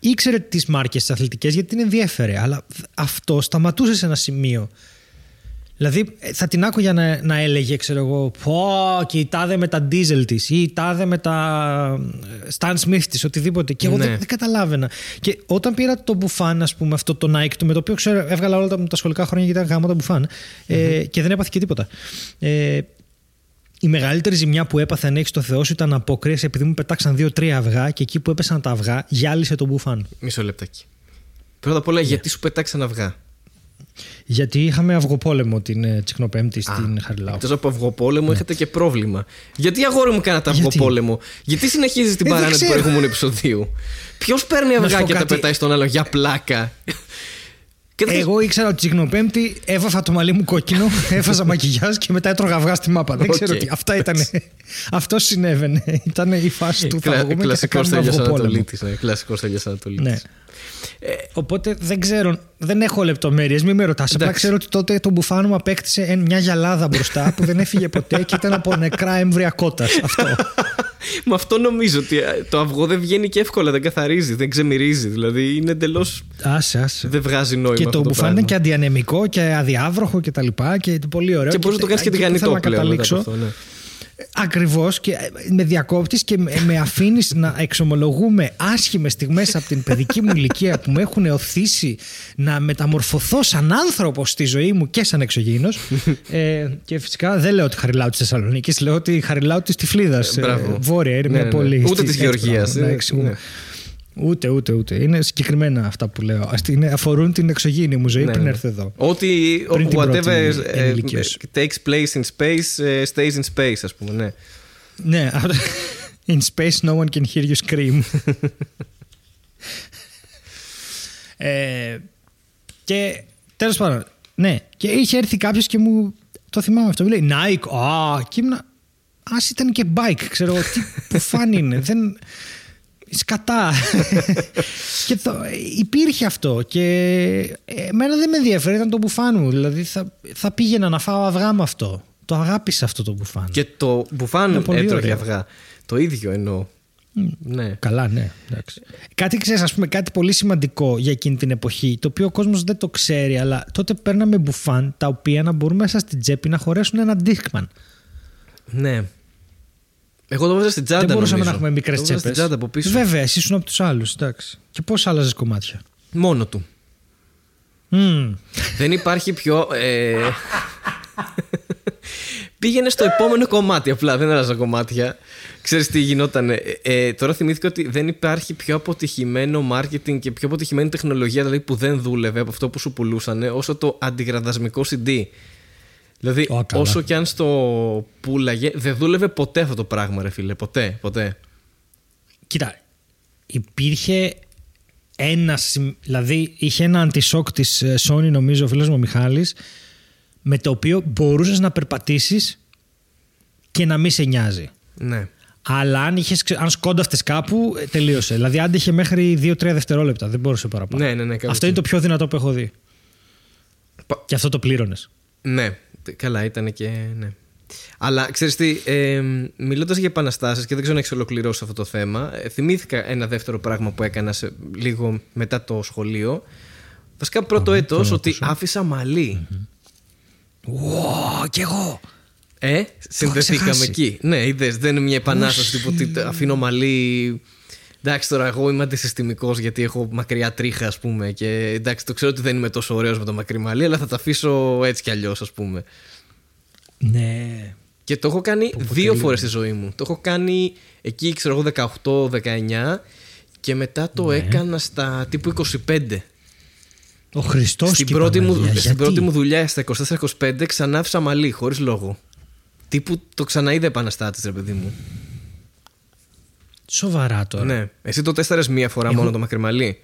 Ήξερε τις μάρκες τι αθλητικές γιατί την ενδιέφερε, αλλά αυτό σταματούσε σε ένα σημείο. Δηλαδή ε, θα την άκουγα να, να έλεγε, ξέρω εγώ, πω και η τάδε με τα diesel της ή η τάδε με τα ε, Stan Smith της, οτιδήποτε. Και εγώ Ναι. δεν, δεν καταλάβαινα. Και όταν πήρα το μπουφάν, ας πούμε, αυτό το Nike του, με το οποίο ξέρω, έβγαλα όλα τα, τα σχολικά χρόνια γιατί ήταν γάμα το μπουφάν ε, και δεν έπαθε και τίποτα. Ε, η μεγαλύτερη ζημιά που έπαθε, αν έχεις το Θεό σου, ήταν απόκριση επειδή μου πετάξαν δύο-τρία αυγά και εκεί που έπεσαν τα αυγά, γυάλισε το μπουφάν. Μισό λεπτάκι. Πρώτα απ' όλα, γιατί σου πετάξαν αυγά; Γιατί είχαμε αυγοπόλεμο την ε, Τσικνοπέμπτη στην Χαριλάου. Εκτός από αυγοπόλεμο, έχετε και πρόβλημα. Γιατί αγόρι μου κάνατε Γιατί; αυγοπόλεμο, Γιατί συνεχίζεις την Ε, δεν παράνοια του ξέρω. προηγούμενου επεισοδίου; Ποιος παίρνει Να σου αυγά πω και τα κάτι. πετάει στον άλλο για πλάκα; Και δεν- Εγώ ήξερα ότι Τσικνοπέμπτη έβαφα το μαλλί μου κόκκινο, έβαζα μακιγιάζ και μετά έτρωγα αυγά στη μάπα. Δεν ξέρω Οκ. τι. Αυτά ήταν. Αυτό συνέβαινε. Ήταν η φάση του. Θα Κλα- βγούμε και θα Κλασικός κάνουμε Τέλειος αυγοπόλεμο. Ανατολίτης, ναι, Κλασικός Τέλειος Ανατολίτης. Ναι. Οπότε δεν ξέρω, δεν έχω λεπτομέρειες, μην με ρωτάς. Απλά Εντάξει. ξέρω ότι τότε το μπουφάνο μου απέκτησε εν- μια γυαλάδα μπροστά που δεν έφυγε ποτέ και ήταν από νεκρά έμβρια κότας. Αυτό. Με αυτό νομίζω ότι ε, το αυγό δεν βγαίνει και εύκολα, δεν καθαρίζει, δεν ξεμυρίζει. Δηλαδή είναι εντελώ. Άσε, άσε. Δεν βγάζει νόημα. Και αυτό το μπουφάν πράγμα. ήταν και αντιανεμικό και αδιάβροχο και τα λοιπά και πολύ ωραίο. Και μπορεί να το κάνει και εκεί τηγανιτό θέλω να πλέον. μετά από καταλήξω. αυτό, ναι. Ακριβώς και ε, με διακόπτεις και με, με αφήνεις να εξομολογούμε άσχημες στιγμές από την παιδική μου ηλικία που με έχουν οθήσει να μεταμορφωθώ σαν άνθρωπος στη ζωή μου και σαν εξωγήινος. ε, και φυσικά δεν λέω ότι χαριλάω της Θεσσαλονίκης, λέω ότι χαριλάω της Τυφλίδας. Ε, μπράβο. βόρεια, είναι Ναι, μια ναι, ναι. πόλη. Ούτε στη- της έτσι, Γεωργίας, μπράβο, να ε, εξηγούμε. ναι. Ούτε, ούτε, ούτε. Είναι συγκεκριμένα αυτά που λέω. Ας- Είναι, αφορούν την εξωγήινη μου ζωή Ναι, πριν ναι. έρθω εδώ. Ότι Πριν την whatever πρώτη ε, ενηλικίωση. takes place in space ε, stays in space, ας πούμε. Ναι. Ναι, in space no one can hear you scream. ε, και τέλος πάντων, ναι, και είχε έρθει κάποιος και μου το θυμάμαι αυτό. Μου λέει Nike, α, και ήμουνα. Α ήταν και bike, ξέρω εγώ, τι που φαν είναι. Δεν. Σκατά. και το, υπήρχε αυτό. Και εμένα δεν με ενδιαφέρει, ήταν το μπουφάν μου. Δηλαδή θα, θα πήγαινα να φάω αυγά με αυτό. Το αγάπησα αυτό το μπουφάν. Και το μπουφάν Είναι πολύ έτρωγε ωραίο. αυγά. Το ίδιο εννοώ. Ναι. Καλά, ναι. Εντάξει. Κάτι ξέρεις, ας πούμε, κάτι πολύ σημαντικό για εκείνη την εποχή, το οποίο ο κόσμος δεν το ξέρει, αλλά τότε παίρναμε μπουφάν τα οποία να μπορούν μέσα στην τσέπη να χωρέσουν ένα Discman. Ναι. Εγώ το βάζα στην τσάντα. δεν μπορούσαμε νομίζω. να έχουμε μικρές Το βάζα τσέπες. Στην τσάντα από πίσω. Βέβαια, εσύ ήσουν από τους άλλους, εντάξει. Και πώς άλλαζες κομμάτια; Μόνο του. Μμμ. Δεν υπάρχει πιο. Ε... Πήγαινε στο επόμενο κομμάτι απλά, δεν άλλαζα κομμάτια. Ξέρεις τι γινόταν. Ε, ε, τώρα θυμήθηκα ότι δεν υπάρχει πιο αποτυχημένο marketing και πιο αποτυχημένη τεχνολογία δηλαδή που δεν δούλευε από αυτό που σου πουλούσαν όσο το αντιγραδασμικό CD. Δηλαδή, Ω, καλά. όσο κι αν στο πουλάγε, δεν δούλευε ποτέ αυτό το πράγμα, ρε φίλε. Ποτέ, ποτέ. Κοίτα, υπήρχε ένα, συμ- δηλαδή είχε ένα αντισόκ της ε, Sony νομίζω ο φίλος μου ο Μιχάλης με το οποίο μπορούσες να περπατήσεις και να μην σε νοιάζει. Ναι. Αλλά αν, είχες, ξε- αν σκόνταυτες κάπου, ε, τελείωσε. Δηλαδή άντεχε μέχρι 2-3 δευτερόλεπτα. Δεν μπορούσε παραπάνω. Ναι, ναι, ναι. κάπου Αυτό εκεί. είναι το πιο δυνατό που έχω δει. Πα- Και αυτό το πλήρωνες. Ναι, τε- καλά ήταν και. Ναι. Αλλά ξέρεις τι, ε, μιλώντας για επαναστάσεις και δεν ξέρω αν έχεις ολοκληρώσει αυτό το θέμα, ε, θυμήθηκα ένα δεύτερο πράγμα που έκανας σε, λίγο μετά το σχολείο. Βασικά πρώτο Αχα, έτος θέλω να ότι ακούσω. άφησα μαλλί. Ω, κι εγώ. Ε, συνδεθήκαμε ξεχάσει. εκεί. Ναι, είδες, δεν είναι μια επανάσταση τύπου ότι αφήνω μαλλί. Εντάξει, τώρα εγώ είμαι αντισυστημικός γιατί έχω μακριά τρίχα, ας πούμε. Και εντάξει, το ξέρω ότι δεν είμαι τόσο ωραίος με το μακρύ μαλλί, αλλά θα τα αφήσω έτσι κι αλλιώς, ας πούμε. Ναι. Και το έχω κάνει δύο φορές στη ζωή μου. Το έχω κάνει εκεί, ξέρω εγώ, 18-19 και μετά το Ναι. έκανα στα τύπου 25. Ο Χριστός Στην, πρώτη μου, στην πρώτη μου δουλειά στα 24-25 ξανά άφησα μαλλί, χωρίς λόγο. Τύπου το ξαναείδε επαναστάτης, ρε παιδί μου. Σοβαρά τώρα. Ναι. Εσύ το τέσταρε μία φορά μόνο το μακρύ μαλλί.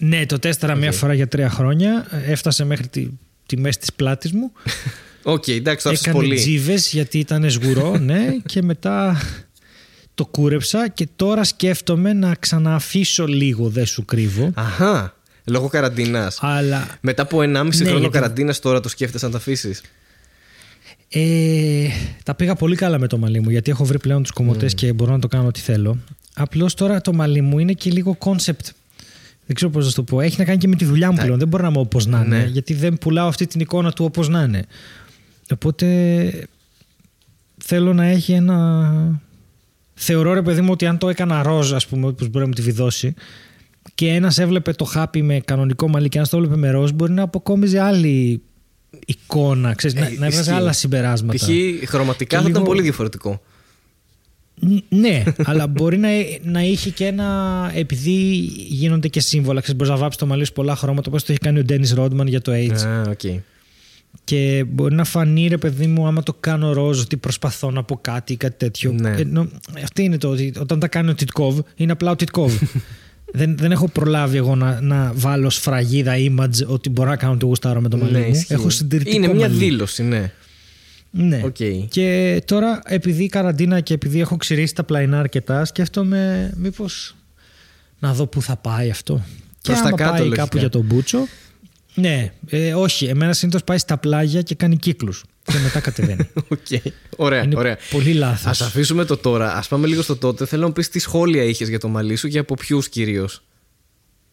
Ναι, το τέσταρα μία φορά για τρία χρόνια. Έφτασε μέχρι τη, τη μέση της πλάτης μου. Οκ, εντάξει, το άφησες Έκανε πολύ. τζίβες γιατί ήταν σγουρό, ναι, και μετά το κούρεψα και τώρα σκέφτομαι να ξανααφήσω λίγο, δεν σου κρύβω. Αχά. Λόγω καραντίνας. Αλλά Μετά από 1,5 Ναι, χρόνο γιατί- καραντίνας, τώρα το σκέφτεσαι να τα αφήσεις; Ε, τα πήγα πολύ καλά με το μαλλί μου γιατί έχω βρει πλέον τους κομμωτές και μπορώ να το κάνω ό,τι θέλω. Απλώς τώρα το μαλλί μου είναι και λίγο concept. Δεν ξέρω πώς να σου το πω. Έχει να κάνει και με τη δουλειά μου πλέον. Δεν μπορεί να είμαι όπως να είναι Ναι. γιατί δεν πουλάω αυτή την εικόνα του όπως να είναι. Οπότε θέλω να έχει ένα... Θεωρώ ρε παιδί μου ότι αν το έκανα ροζ ας πούμε όπως μπορεί να μου τη βιδώσει και ένας έβλεπε το χάπι με κανονικό μαλλί και ένας το έβλεπε με ροζ μπορεί να αποκόμιζε άλλη εικόνα, ξέρεις, να, Ε, να έβγαζε ισχύει. άλλα συμπεράσματα. Π.χ. χρωματικά Και θα ήταν λίγο- πολύ διαφορετικό. Ν- Ναι, αλλά μπορεί να, να είχε και ένα. Επειδή γίνονται και σύμβολα, ξέρεις, μπορείς να βάψεις το μαλλί σου πολλά χρώματα, όπως το έχει κάνει ο Ντένις Ρόντμαν για το AIDS. Α, οκ. Και μπορεί να φανεί, ρε παιδί μου, άμα το κάνω ροζ, ότι προσπαθώ να πω κάτι ή κάτι τέτοιο. Ναι. Ενώ, αυτό είναι το ότι όταν τα κάνει ο Τιτκόβ, είναι απλά ο Τιτκόβ. δεν, δεν έχω προλάβει εγώ να, να βάλω σφραγίδα image ότι μπορώ να κάνω ό,τι γουστάρω με το μαλλί Ναι, μου. ισχύει. Έχω συντηρητικό Είναι μια μαλλί. δήλωση, ναι. Ναι. Οκ. Και τώρα, επειδή η καραντίνα και επειδή έχω ξυρίσει τα πλαϊνά αρκετά, σκέφτομαι μήπως να δω πού θα πάει αυτό. Και Προς τα άμα κάτω, πάει λογικά. κάπου για τον Μπούτσο. Ναι, ε, όχι. Εμένα συνήθως πάει στα πλάγια και κάνει κύκλους. Και μετά κατεβαίνει. Οκ. Ωραία, Είναι ωραία. πολύ λάθος. Ας αφήσουμε το τώρα. Ας πάμε λίγο στο τότε. Θέλω να μου πεις τι σχόλια είχες για το μαλλί σου και από ποιους κυρίως.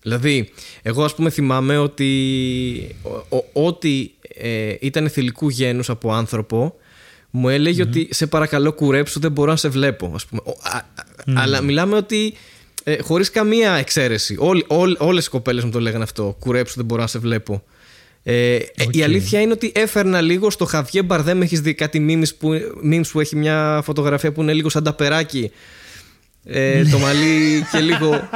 Δηλαδή, εγώ ας πούμε θυμάμαι ότι ο- ο- ό,τι ε, ήταν θηλυκού γένους από άνθρωπο μου ελεγε ότι σε παρακαλώ κουρέψου δεν μπορώ να σε βλέπω ας πούμε. Ο- α- α- Αλλά μιλάμε ότι ε, χωρίς καμία εξαίρεση Όλ, όλ, όλες οι κοπέλες μου το λέγανε αυτό κουρέψου δεν μπορώ να σε βλέπω ε, ε, Η αλήθεια είναι ότι έφερνα λίγο στο Χαβιέ Μπαρδέμ έχεις δει κάτι memes που, memes που έχει μια φωτογραφία που είναι λίγο σαν τα περάκι ε, το μαλλί και λίγο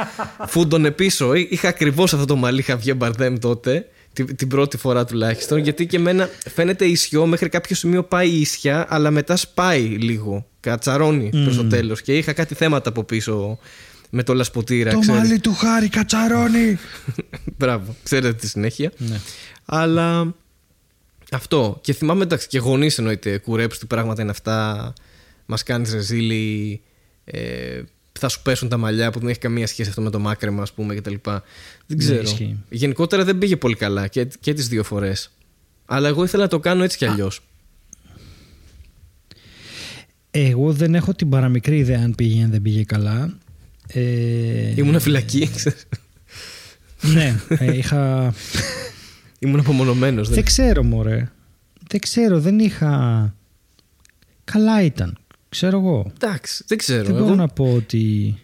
φούντωνε πίσω. Εί- Είχα ακριβώς αυτό το μαλλί Χαβιέ Μπαρδέμ τότε, την, την πρώτη φορά τουλάχιστον, γιατί και εμένα φαίνεται ισιό μέχρι κάποιο σημείο πάει ίσια, αλλά μετά σπάει λίγο. Κατσαρώνει προς το τέλος. Και είχα κάτι θέματα από πίσω με το λασποτήρα. Το ξέρεις. μαλλί του χάρη κατσαρώνει. Μπράβο, ξέρετε τη συνέχεια. ναι. Αλλά αυτό. Και θυμάμαι εντάξει και γονείς εννοείται κουρέψου τι πράγματα είναι αυτά. Μας κάνεις ρεζίλι. Ε, θα σου πέσουν τα μαλλιά που δεν έχει καμία σχέση αυτό με το μάκρεμα, ας πούμε κτλ. Δεν ξέρω. Ναι, ισχύει. Γενικότερα δεν πήγε πολύ καλά και, και τις δύο φορές. Αλλά εγώ ήθελα να το κάνω έτσι κι αλλιώς. Εγώ δεν έχω την παραμικρή ιδέα αν πήγε ή αν δεν πήγε καλά. Ε, Ήμουν φυλακή. ναι, ε, είχα. Ήμουν απομονωμένος. Δεν ξέρω, μωρέ. Δεν ξέρω, δεν είχα. Καλά ήταν. Ξέρω εγώ. Εντάξει, δεν ξέρω. Δεν εγώ... μπορώ να πω ότι.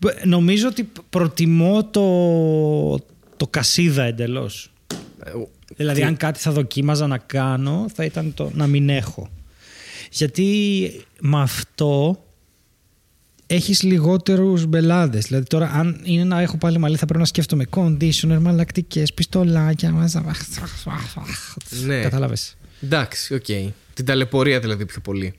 Μπ- Νομίζω ότι προτιμώ το, το κασίδα εντελώς. Ε, Δηλαδή, αν κάτι θα δοκίμαζα να κάνω, θα ήταν το να μην έχω. Γιατί με αυτό έχεις λιγότερους μπελάδες. Δηλαδή τώρα αν είναι να έχω πάλι μαλλί θα πρέπει να σκέφτομαι conditioner, μαλακτικές, πιστολάκια. Ναι. Κατάλαβες. Εντάξει, οκ. Την ταλαιπωρία δηλαδή πιο πολύ.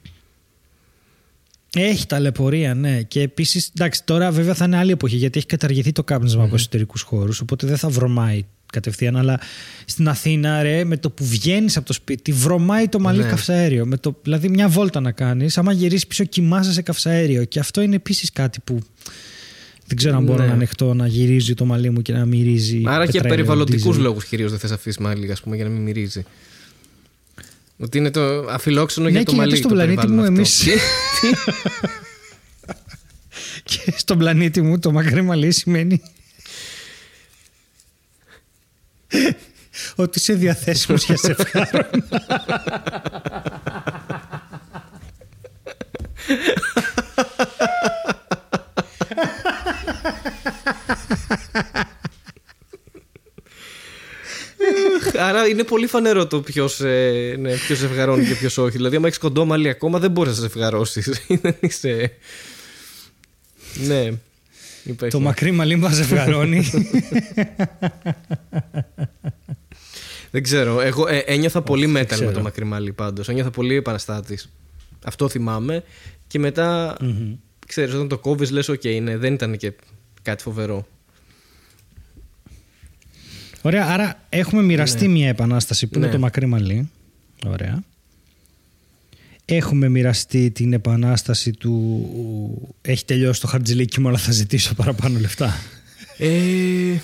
Έχει ταλαιπωρία, ναι. Και επίσης, εντάξει, τώρα βέβαια θα είναι άλλη εποχή γιατί έχει καταργηθεί το κάπνισμα από εσωτερικούς χώρους. Οπότε δεν θα βρωμάει κατευθείαν. Αλλά στην Αθήνα, ρε, με το που βγαίνεις από το σπίτι, βρωμάει το μαλλί Ναι. καυσαέριο. Με το, δηλαδή, μια βόλτα να κάνεις, άμα γυρίσεις πίσω, κοιμάσαι σε καυσαέριο. Και αυτό είναι επίσης κάτι που δεν ξέρω αν μπορώ Ναι. να ανεχτώ να γυρίζει το μαλλί μου και να μυρίζει. Άρα και πετρέλαιο, περιβαλλοντικούς ντίζελ. λόγους κυρίως δεν θες αφήσεις μαλλί, ας πούμε, για να μην μυρίζει. Ότι είναι το αφιλόξενο Ναι, για το και μαλλί. γιατί στον το πλανήτη περιβάλλον μου αυτό. εμείς- Και στον πλανήτη μου το μακρύ μαλλί σημαίνει ότι είσαι διαθέσιμος για ζευγάρων. Άρα είναι πολύ φανερό το ποιος ε, ναι, ποιος ζευγαρώνει και ποιος όχι. Δηλαδή, άμα έχεις κοντό μαλλί ακόμα, δεν μπορείς να ζευγαρώσεις. Δεν είσαι. Ναι. Υπάρχει. το μακρύ μαλλί μας ζευγαρώνει. Δεν ξέρω. Εγώ ε, ένιωθα πολύ δεν μέταλ με ξέρω. το μακρύ μαλλί πάντως. Ένιωθα πολύ επαναστάτης. Αυτό θυμάμαι. Και μετά, ξέρεις, όταν το κόβεις, λες: OK, ναι, δεν ήταν και κάτι φοβερό. Ωραία, άρα έχουμε μοιραστεί μια επανάσταση που Ναι. είναι το μακρύ μαλλί. Ωραία. Έχουμε μοιραστεί την επανάσταση του έχει τελειώσει το χαρτζηλίκι μου αλλά θα ζητήσω παραπάνω λεφτά. Ε, ε,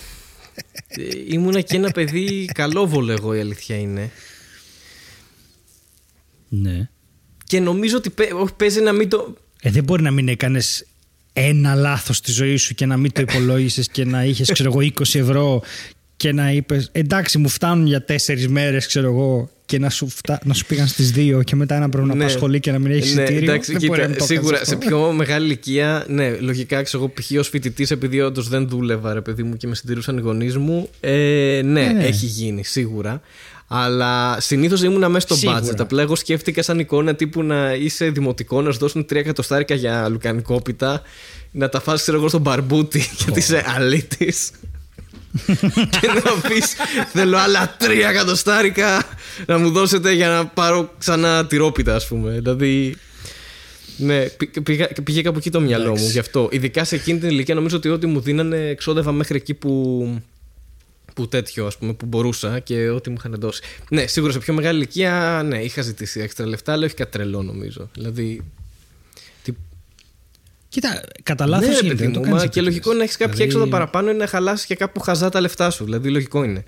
ήμουνα και ένα παιδί καλόβολο εγώ η αλήθεια είναι. Ναι. Και νομίζω ότι παι- όχι, παίζει να μην το. Ε, δεν μπορεί να μην έκανες ένα λάθος στη ζωή σου και να μην το υπολόγισες και να είχες ξέρω εγώ 20 ευρώ και να είπες εντάξει μου φτάνουν για τέσσερις μέρες ξέρω εγώ και να σου, φτά... να σου πήγαν στις δύο και μετά να πρέπει να Ναι. πας σχολή και να μην έχεις Ναι, εισιτήριο. εντάξει, δεν κοίτα, μπορεί να το κάνεις σίγουρα αυτό. σε πιο μεγάλη ηλικία, ναι, λογικά ξέρω εγώ, π.χ. ως φοιτητής, επειδή όντως δεν δούλευα, ρε παιδί μου, και με συντηρούσαν οι γονείς μου. Ε, ναι, Ναι, ναι. έχει γίνει, σίγουρα. Αλλά συνήθως ήμουν μέσα στο Σίγουρα. budget. Απλά εγώ σκέφτηκα σαν εικόνα τύπου να είσαι δημοτικό, να σου δώσουν 3 εκατοστάρικα για λουκανικόπιτα, να τα φας ξέρω εγώ στον μπαρμπούτι γιατί είσαι αλήτης. και να πεις θέλω άλλα 3 εκατοστάρικα να μου δώσετε για να πάρω ξανά τυρόπιτα, ας πούμε. Δηλαδή. Ναι, πη- πήγα, πήγε κάπου εκεί το μυαλό μου γι' αυτό. Ειδικά σε εκείνη την ηλικία νομίζω ότι ό,τι μου δίνανε εξόδευα μέχρι εκεί που, που τέτοιο ας πούμε που μπορούσα και ό,τι μου είχαν δώσει. Ναι, σίγουρα σε πιο μεγάλη ηλικία ναι, είχα ζητήσει έξτρα λεφτά, αλλά όχι κάτι τρελό νομίζω. Δηλαδή. Τι... Κοίτα, κατά λάθος ναι, ρε γίνεται, παιδί δεν το μου, κάνεις μα και επίτηδες. λογικό να έχεις κάποια Δηλαδή, έξοδα παραπάνω είναι να χαλάσεις και κάπου χαζά τα λεφτά σου. Δηλαδή, λογικό είναι.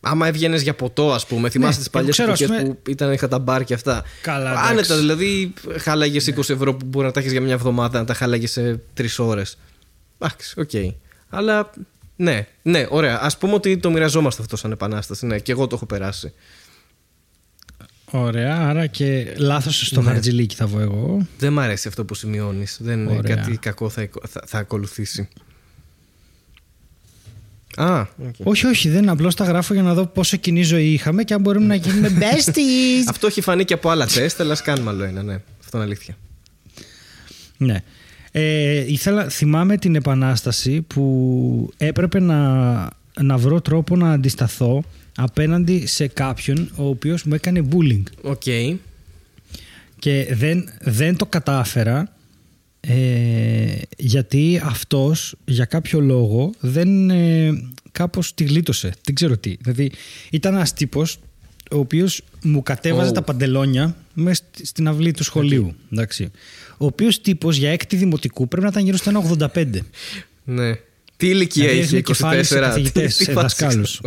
Άμα έβγαινες για ποτό, ας πούμε, θυμάστε Ναι, τις παλιές ξέρω, ας εποχές πούμε- που ήταν, είχα τα μπαρ και αυτά. Καλά, εντάξει. Άνετα, δηλαδή, χάλαγες 20 ευρώ που μπορεί να τα έχεις για μια εβδομάδα, να τα χάλαγες σε τρεις ώρες. Εντάξει, οκ. Αλλά ναι, ναι, ωραία. Ας πούμε ότι το μοιραζόμαστε αυτό σαν επανάσταση. Ναι, και εγώ το έχω περάσει. Ωραία, άρα και λάθος στο Ναι. χαρτζηλίκι θα βγω εγώ. Δεν μ' αρέσει αυτό που σημειώνεις. Δεν Ωραία. κάτι κακό θα, θα, θα ακολουθήσει. Α, οκ. Όχι, όχι, δεν απλώς τα γράφω για να δω πόσο κοινή ζωή είχαμε και αν μπορούμε να γίνουμε besties. Αυτό έχει φανεί και από άλλα τεστ, αλλά ας κάνουμε άλλο ένα, ναι. Αυτό είναι αλήθεια. Ναι. Ε, ήθελα, θυμάμαι την επανάσταση που έπρεπε να, να βρω τρόπο να αντισταθώ απέναντι σε κάποιον ο οποίος μου έκανε bullying Οκ. και δεν, δεν το κατάφερα ε, γιατί αυτός για κάποιο λόγο δεν ε, κάπως τη γλίτωσε. Δεν ξέρω τι. Δηλαδή ήταν ένας τύπος ο οποίος μου κατέβαζε Oh. τα παντελόνια μέσα στη- στην αυλή του σχολείου. Εντάξει. Ο οποίος τύπος για έκτη δημοτικού πρέπει να ήταν γύρω στο 1,85. Ναι. Τι ηλικία Δηλαδή είχε, έδινε 24. κεφάλι σε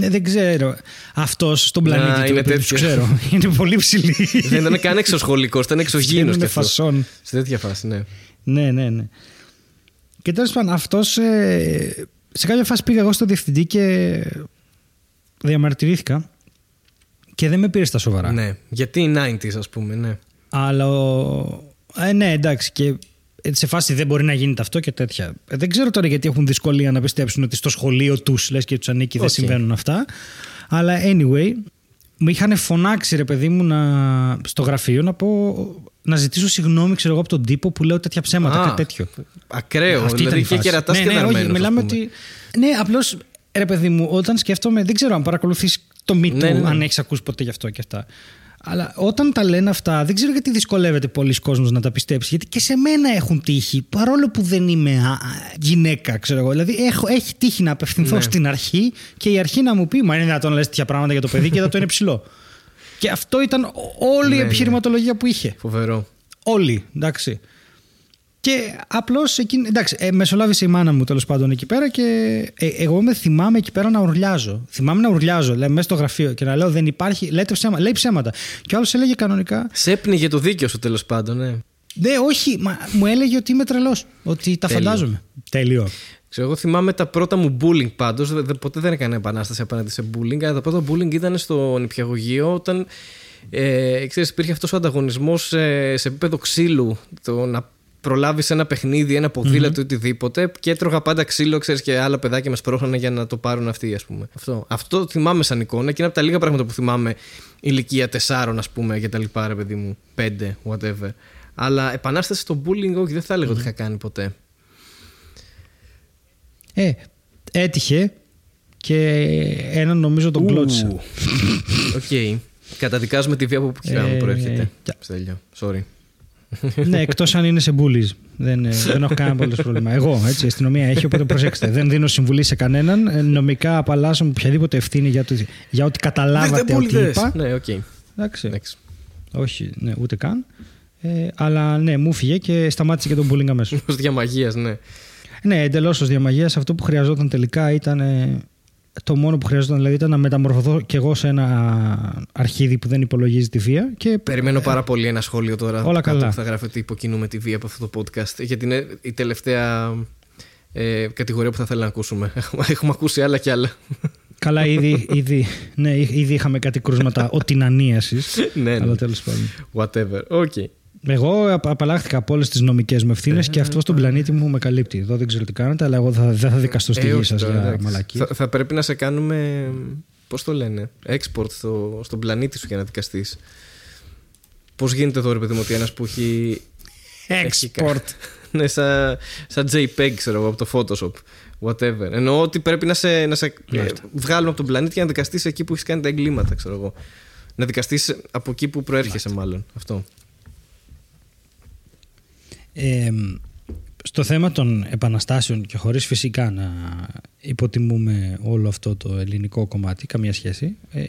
καθηγητές, Τι σε φάση δασκάλους. ξέρω. Ναι, δεν ξέρω. Αυτός στον πλανήτη Να, του είναι επειδή τους τέτοιο. ξέρω. Είναι πολύ ψηλή. Δεν ήταν καν εξωσχολικός, ήταν εξωγήινος Βγαίνουνε κι αυτός. φασόν. Σε τέτοια φάση, ναι. Ναι, ναι, ναι. Και τέλος πάντων, αυτός. σε κάποια φάση πήγα εγώ στο διευθυντή και διαμαρτυρήθηκα και δεν με πήρε στα σοβαρά. Ναι. Γιατί οι 90s, ας πούμε, ναι. Αλλά. ο- Ε, ναι, εντάξει. Και σε φάση δεν μπορεί να γίνεται αυτό και τέτοια. Ε, δεν ξέρω τώρα γιατί έχουν δυσκολία να πιστέψουν ότι στο σχολείο τους λες και τους ανήκει δεν Οκ. συμβαίνουν αυτά. Αλλά anyway, μου είχαν φωνάξει ρε παιδί μου να, στο γραφείο να πω. Να ζητήσω συγγνώμη, ξέρω εγώ, από τον τύπο που λέω τέτοια ψέματα, Α, κάτι τέτοιο. Ακραίο. Αυτή ήταν δηλαδή η και φάση. κερατάς ναι, και ναι, όχι, δαρμένος, μιλάμε ας πούμε. ότι. Ναι, απλώς ρε παιδί μου, όταν σκέφτομαι, δεν ξέρω αν παρακολουθείς το Me Too, Ναι, ναι, ναι. αν έχεις ακούσει ποτέ γι' αυτό και αυτά. Αλλά όταν τα λένε αυτά, δεν ξέρω γιατί δυσκολεύεται πολλοί κόσμος να τα πιστέψει. Γιατί και σε μένα έχουν τύχει, παρόλο που δεν είμαι α, α, γυναίκα, ξέρω εγώ. Δηλαδή, έχω, έχει τύχει να απευθυνθώ Ναι. στην αρχή και η αρχή να μου πει: Μα είναι δυνατόν να λες τέτοια πράγματα για το παιδί και εδώ το είναι ψηλό. και αυτό ήταν όλη η Ναι, ναι. επιχειρηματολογία που είχε. Φοβερό. Όλοι, εντάξει. Και απλώς εκείνη. Εντάξει, ε, μεσολάβησε η μάνα μου τέλος πάντων εκεί πέρα και ε, εγώ με θυμάμαι εκεί πέρα να ουρλιάζω. Θυμάμαι να ουρλιάζω, λέει, μέσα στο γραφείο και να λέω δεν υπάρχει. Λέτε ψέματα. Λέει ψέματα. Και ο άλλος έλεγε κανονικά. Σε έπνιγε το δίκιο σου τέλος πάντων, ναι. Ναι, όχι, μα, μου έλεγε ότι είμαι τρελός. Ότι τα Τέλειο. φαντάζομαι. Τέλειο. Ξέρω, εγώ θυμάμαι τα πρώτα μου bullying πάντως. Ποτέ δεν έκανα επανάσταση απέναντι σε bullying. Αλλά τα πρώτα bullying ήταν στο νηπιαγωγείο όταν ε, ξέρεις, υπήρχε αυτός ο ανταγωνισμός σε, σε επίπεδο ξύλου. Το να προλάβεις ένα παιχνίδι, ένα ποδήλατο ή οτιδήποτε. Και έτρωγα πάντα ξύλο, ξέρεις, και άλλα παιδάκια με σπρώχνανε για να το πάρουν αυτοί, ας πούμε. Αυτό, αυτό θυμάμαι σαν εικόνα και είναι από τα λίγα πράγματα που θυμάμαι ηλικία 4, ας πούμε, και τα λοιπά, ρε παιδί μου. 5, whatever. Αλλά επανάσταση στο bullying, όχι, δεν θα έλεγα ότι είχα κάνει ποτέ. Ε, έτυχε και έναν νομίζω τον κλώτησα. Ου. Οκ. Καταδικάζουμε τη βία από που Ε, προέρχεται. κα- Στέλιο. Sorry. Ναι, εκτός αν είναι σε bullies. Δεν, ε, δεν έχω κανένα απολύτως πρόβλημα. Εγώ, έτσι, η αστυνομία έχει, οπότε προσέξτε. Δεν δίνω συμβουλή σε κανέναν. Ε, Νομικά απαλλάσσω με οποιαδήποτε ευθύνη για, το, για ό,τι καταλάβατε ότι είπα. Ναι, οκ. Εντάξει. Εντάξει. Όχι, ναι, ούτε καν. Ε, αλλά ναι, μου 'φυγε και σταμάτησε και τον bullying αμέσως. Ως διά μαγείας, ναι. ναι, εντελώς ως διά μαγείας. Αυτό που χρειαζόταν τελικά ήταν. Ε, το μόνο που χρειαζόταν δηλαδή ήταν να μεταμορφωθώ κι εγώ σε ένα αρχίδι που δεν υπολογίζει τη βία. Και Περιμένω πάρα πολύ ένα σχόλιο τώρα. Όλα κάτω καλά. Που θα γράφει ότι υποκινούμε τη βία από αυτό το podcast. Γιατί είναι η τελευταία ε, κατηγορία που θα θέλω να ακούσουμε. Έχουμε, έχουμε ακούσει άλλα κι άλλα. Καλά, ήδη, ήδη, ναι, ήδη είχαμε κάτι κρούσματα οτινανίασης. ναι, Αλλά ναι. τέλος πάντων. Whatever. Οκ. Εγώ απ- απαλλάχθηκα από όλες τις νομικές μου ευθύνες και αυτό στον πλανήτη μου με καλύπτει. Εδώ δεν ξέρω τι κάνετε, αλλά εγώ θα, δεν θα δικαστώ στη Ε, γη όχι σας τώρα, για εντάξει. μαλακή. Θα, θα πρέπει να σε κάνουμε. Πώς το λένε, export στο, στον πλανήτη σου για να δικαστείς. Πώς γίνεται εδώ, ρε παιδί μου, ότι ένας που έχει. έχει κα- Export. ναι, σαν, σαν JPEG, ξέρω εγώ, από το Photoshop. Whatever. Εννοώ ότι πρέπει να σε, να σε ε, Μάλιστα. βγάλουν από τον πλανήτη για να δικαστείς εκεί που έχεις κάνει τα εγκλήματα, ξέρω εγώ. Να δικαστείς από εκεί που προέρχεσαι, μάλλον. Αυτό. Ε, στο θέμα των επαναστάσεων και χωρίς φυσικά να υποτιμούμε όλο αυτό το ελληνικό κομμάτι, καμία σχέση, ε,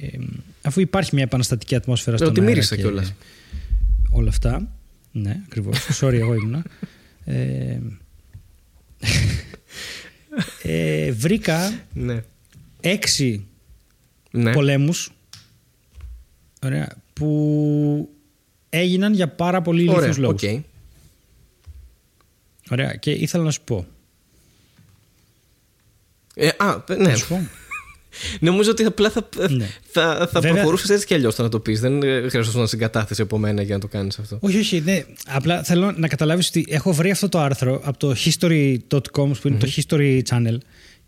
αφού υπάρχει μια επαναστατική ατμόσφαιρα στον ότι αέρα μύρισα και κιόλας. όλα αυτά, ναι, ακριβώς, sorry εγώ ήμουνα, ε, ε, βρήκα Ναι. έξι ναι. πολέμους ωραία, που έγιναν για πάρα πολύ Ωραία. ηλίθιους λόγους. οκ. Ωραία, και ήθελα να σου πω. Ε, α, ναι. Να σου πω. Νομίζω ότι απλά θα, Ναι. θα, θα Βέβαια- προχωρούσες έτσι κι αλλιώς το να το πεις. Δεν ε, χρειαζόταν συγκατάθεση από μένα για να το κάνεις αυτό. Όχι, όχι. Ναι. Απλά θέλω να καταλάβεις ότι έχω βρει αυτό το άρθρο από το history.com που είναι το history channel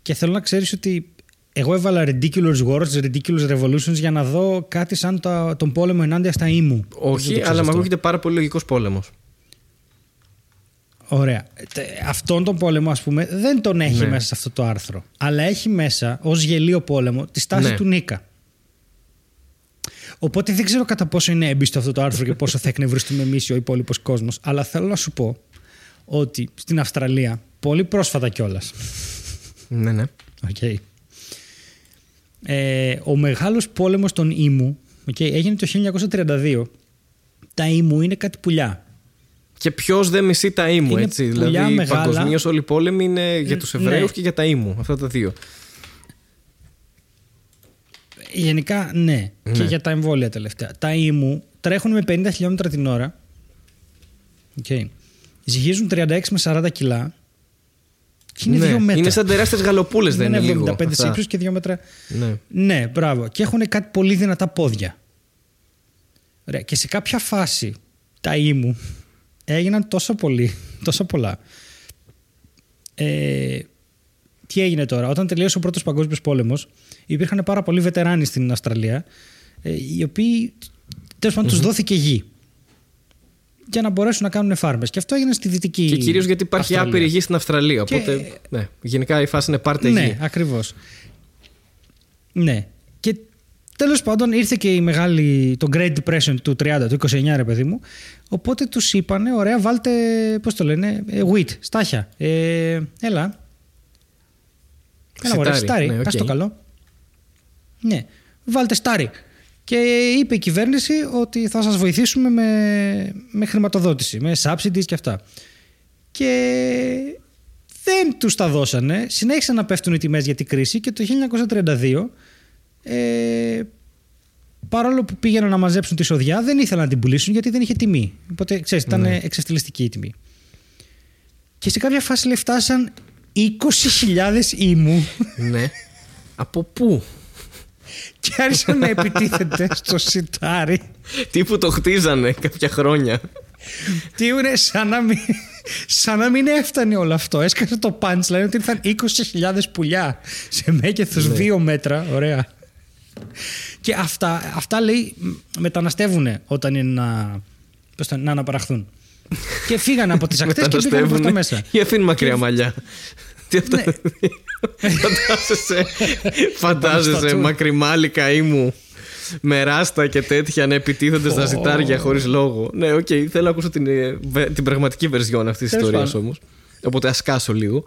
και θέλω να ξέρεις ότι εγώ έβαλα ridiculous wars, ridiculous revolutions για να δω κάτι σαν το, τον πόλεμο ενάντια στα ήμου. Δεν το Όχι, ξέρεις αλλά μου αυτό. ακούγεται πάρα πολύ λογικός πόλεμος. Ωραία. Τε- Αυτόν τον πόλεμο, ας πούμε, δεν τον έχει Ναι. μέσα σε αυτό το άρθρο. Αλλά έχει μέσα ως γελίο πόλεμο τη στάση Ναι. του Νίκα. Οπότε δεν ξέρω κατά πόσο είναι έμπιστο αυτό το άρθρο και πόσο θα εκνευριστούμε εμείς ή ο υπόλοιπος κόσμος. Αλλά θέλω να σου πω ότι στην Αυστραλία, πολύ πρόσφατα κιόλας. Ναι, ναι. Okay. Ε, ο μεγάλος πόλεμος των Ήμου okay, έγινε το 1932. Τα Ήμου είναι κάτι πουλιά. Και ποιος δεν μισεί τα ήμου, Είναι έτσι. πουλιά Δηλαδή, μεγάλα. παγκοσμίως όλοι οι πόλεμοι είναι για τους Ναι. Εβραίου και για τα ήμου. Αυτά τα δύο. Γενικά, ναι. Ναι. Και για τα εμβόλια τελευταία. Τα ήμου τρέχουν με 50 χιλιόμετρα την ώρα. Okay. Ζυγίζουν 36 με 40 κιλά. Και είναι ναι. 2 μέτρα. Είναι σαν τεράστιες γαλοπούλες, δεν είναι λίγο. 75 αυτά. ύψος και 2 μέτρα. Ναι. Ναι, μπράβο. Και έχουν κάτι πολύ δυνατά πόδια. Ωραία. Και σε κάποια φάση τα ήμου έγιναν τόσο πολύ, τόσο πολλά. Ε, τι έγινε τώρα, όταν τελείωσε ο πρώτος παγκόσμιος πόλεμος υπήρχαν πάρα πολλοί βετεράνοι στην Αυστραλία ε, οι οποίοι τέλος πάντων τους δόθηκε γη για να μπορέσουν να κάνουν φάρμες και αυτό έγινε στη δυτική Και κυρίως γιατί υπάρχει Αυστραλία. άπειρη γη στην Αυστραλία. Και- Οπότε, ναι. Γενικά η φάση είναι πάρτε Ναι, γη. ακριβώς. Ναι. Και τέλος πάντων ήρθε και η μεγάλη, το Great Depression του 30, του 29 ρε παιδί μου. Οπότε τους είπανε, ωραία βάλτε, πώς το λένε, ε, wheat, στάχια. Ε, έλα. Έλα μωρέ, Σιτάρι, στάρι, ναι, πας οκ. το καλό. Ναι, βάλτε στάρι. Και είπε η κυβέρνηση ότι θα σας βοηθήσουμε με, με χρηματοδότηση, με subsidies και αυτά. Και δεν τους τα δώσανε. Συνέχισαν να πέφτουν οι τιμές για την κρίση και το 1932 ε, παρόλο που πήγαιναν να μαζέψουν τη σοδιά, δεν ήθελαν να την πουλήσουν γιατί δεν είχε τιμή. Οπότε ξέρεις, ήταν Ναι. εξευτελιστική η τιμή. Και σε κάποια φάση λέει, φτάσαν 20.000 ήμου ναι. Από πού; και άρχισαν να επιτίθενται στο σιτάρι. Τύπου το χτίζανε κάποια χρόνια. Τι είναι, σαν να μην, σαν να μην έφτανε όλο αυτό. Έσκασε το punchline ότι ήρθαν 20.000 πουλιά σε μέγεθος 2 μέτρα. Ωραία. Και αυτά, αυτά λέει μεταναστεύουν όταν είναι να, πώς το- να αναπαραχθούν. και φύγανε από τις ακτές και πήγαν προς τα μέσα. Ή αφήνουν μακριά μαλλιά. Τι αυτό. Ναι. φαντάζεσαι, Πάνω στα φαντάζεσαι τσου. μακρυμάλλικα ήμου με ράστα και τέτοια να επιτίθενται στα Ω. σιτάρια χωρίς λόγο. Ναι, οκ, θέλω να ακούσω την, ε, βε- την πραγματική βερζιόν αυτής της Τέλος ιστορίας πάντων. όμως. Οπότε ας σκάσω λίγο.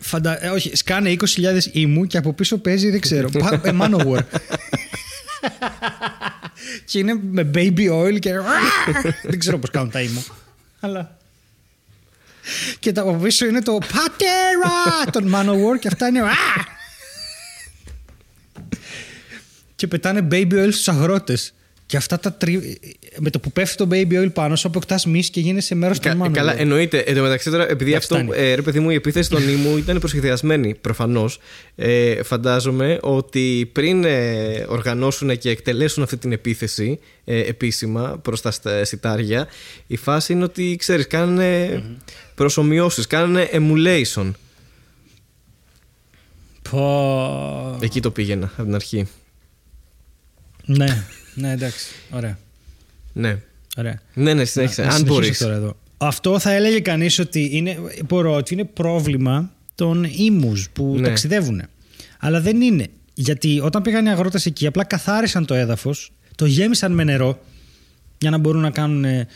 Φαντα... ε, όχι, σκάνε 20.000 ήμου και από πίσω παίζει, δεν ξέρω, πα- ε, Manowar. και είναι με baby oil και... δεν ξέρω πώς κάνουν τα ήμου. Αλλά... Και τα από πίσω είναι το πατέρα των Manowar και αυτά είναι... «Α!» και πετάνε baby oil στους αγρότες. Και αυτά τα τρι... Με το που πέφτει το baby oil πάνω σου αποκτάς μυς και γίνεσαι μέρος των Κα- Manowar. καλά, εννοείται. Εν τω μεταξύ τώρα, επειδή Εντάξει, αυτό, φτάνει. ε, ρε παιδί μου, η επίθεση των ήμου ήταν προσχεδιασμένη προφανώς. Ε, φαντάζομαι ότι πριν ε, οργανώσουν και εκτελέσουν αυτή την επίθεση ε, επίσημα προς τα στα- σιτάρια, η φάση είναι ότι ξέρεις, κάνανε προσωμιώσεις, κάνανε emulation. Πω... Εκεί το πήγαινα από την αρχή. Ναι, ναι, εντάξει. Ωραία. Ναι. Ωραία. Ναι, ναι, συνέχισε. Να Αν συνεχίσω μπορείς. τώρα εδώ. Αυτό θα έλεγε κανείς ότι είναι, μπορώ, ότι είναι πρόβλημα των ήμους που Ναι. ταξιδεύουν. Αλλά δεν είναι. Γιατί όταν πήγαν οι αγρότες εκεί, απλά καθάρισαν το έδαφος, το γέμισαν με νερό για να μπορούν να κάνουν ε,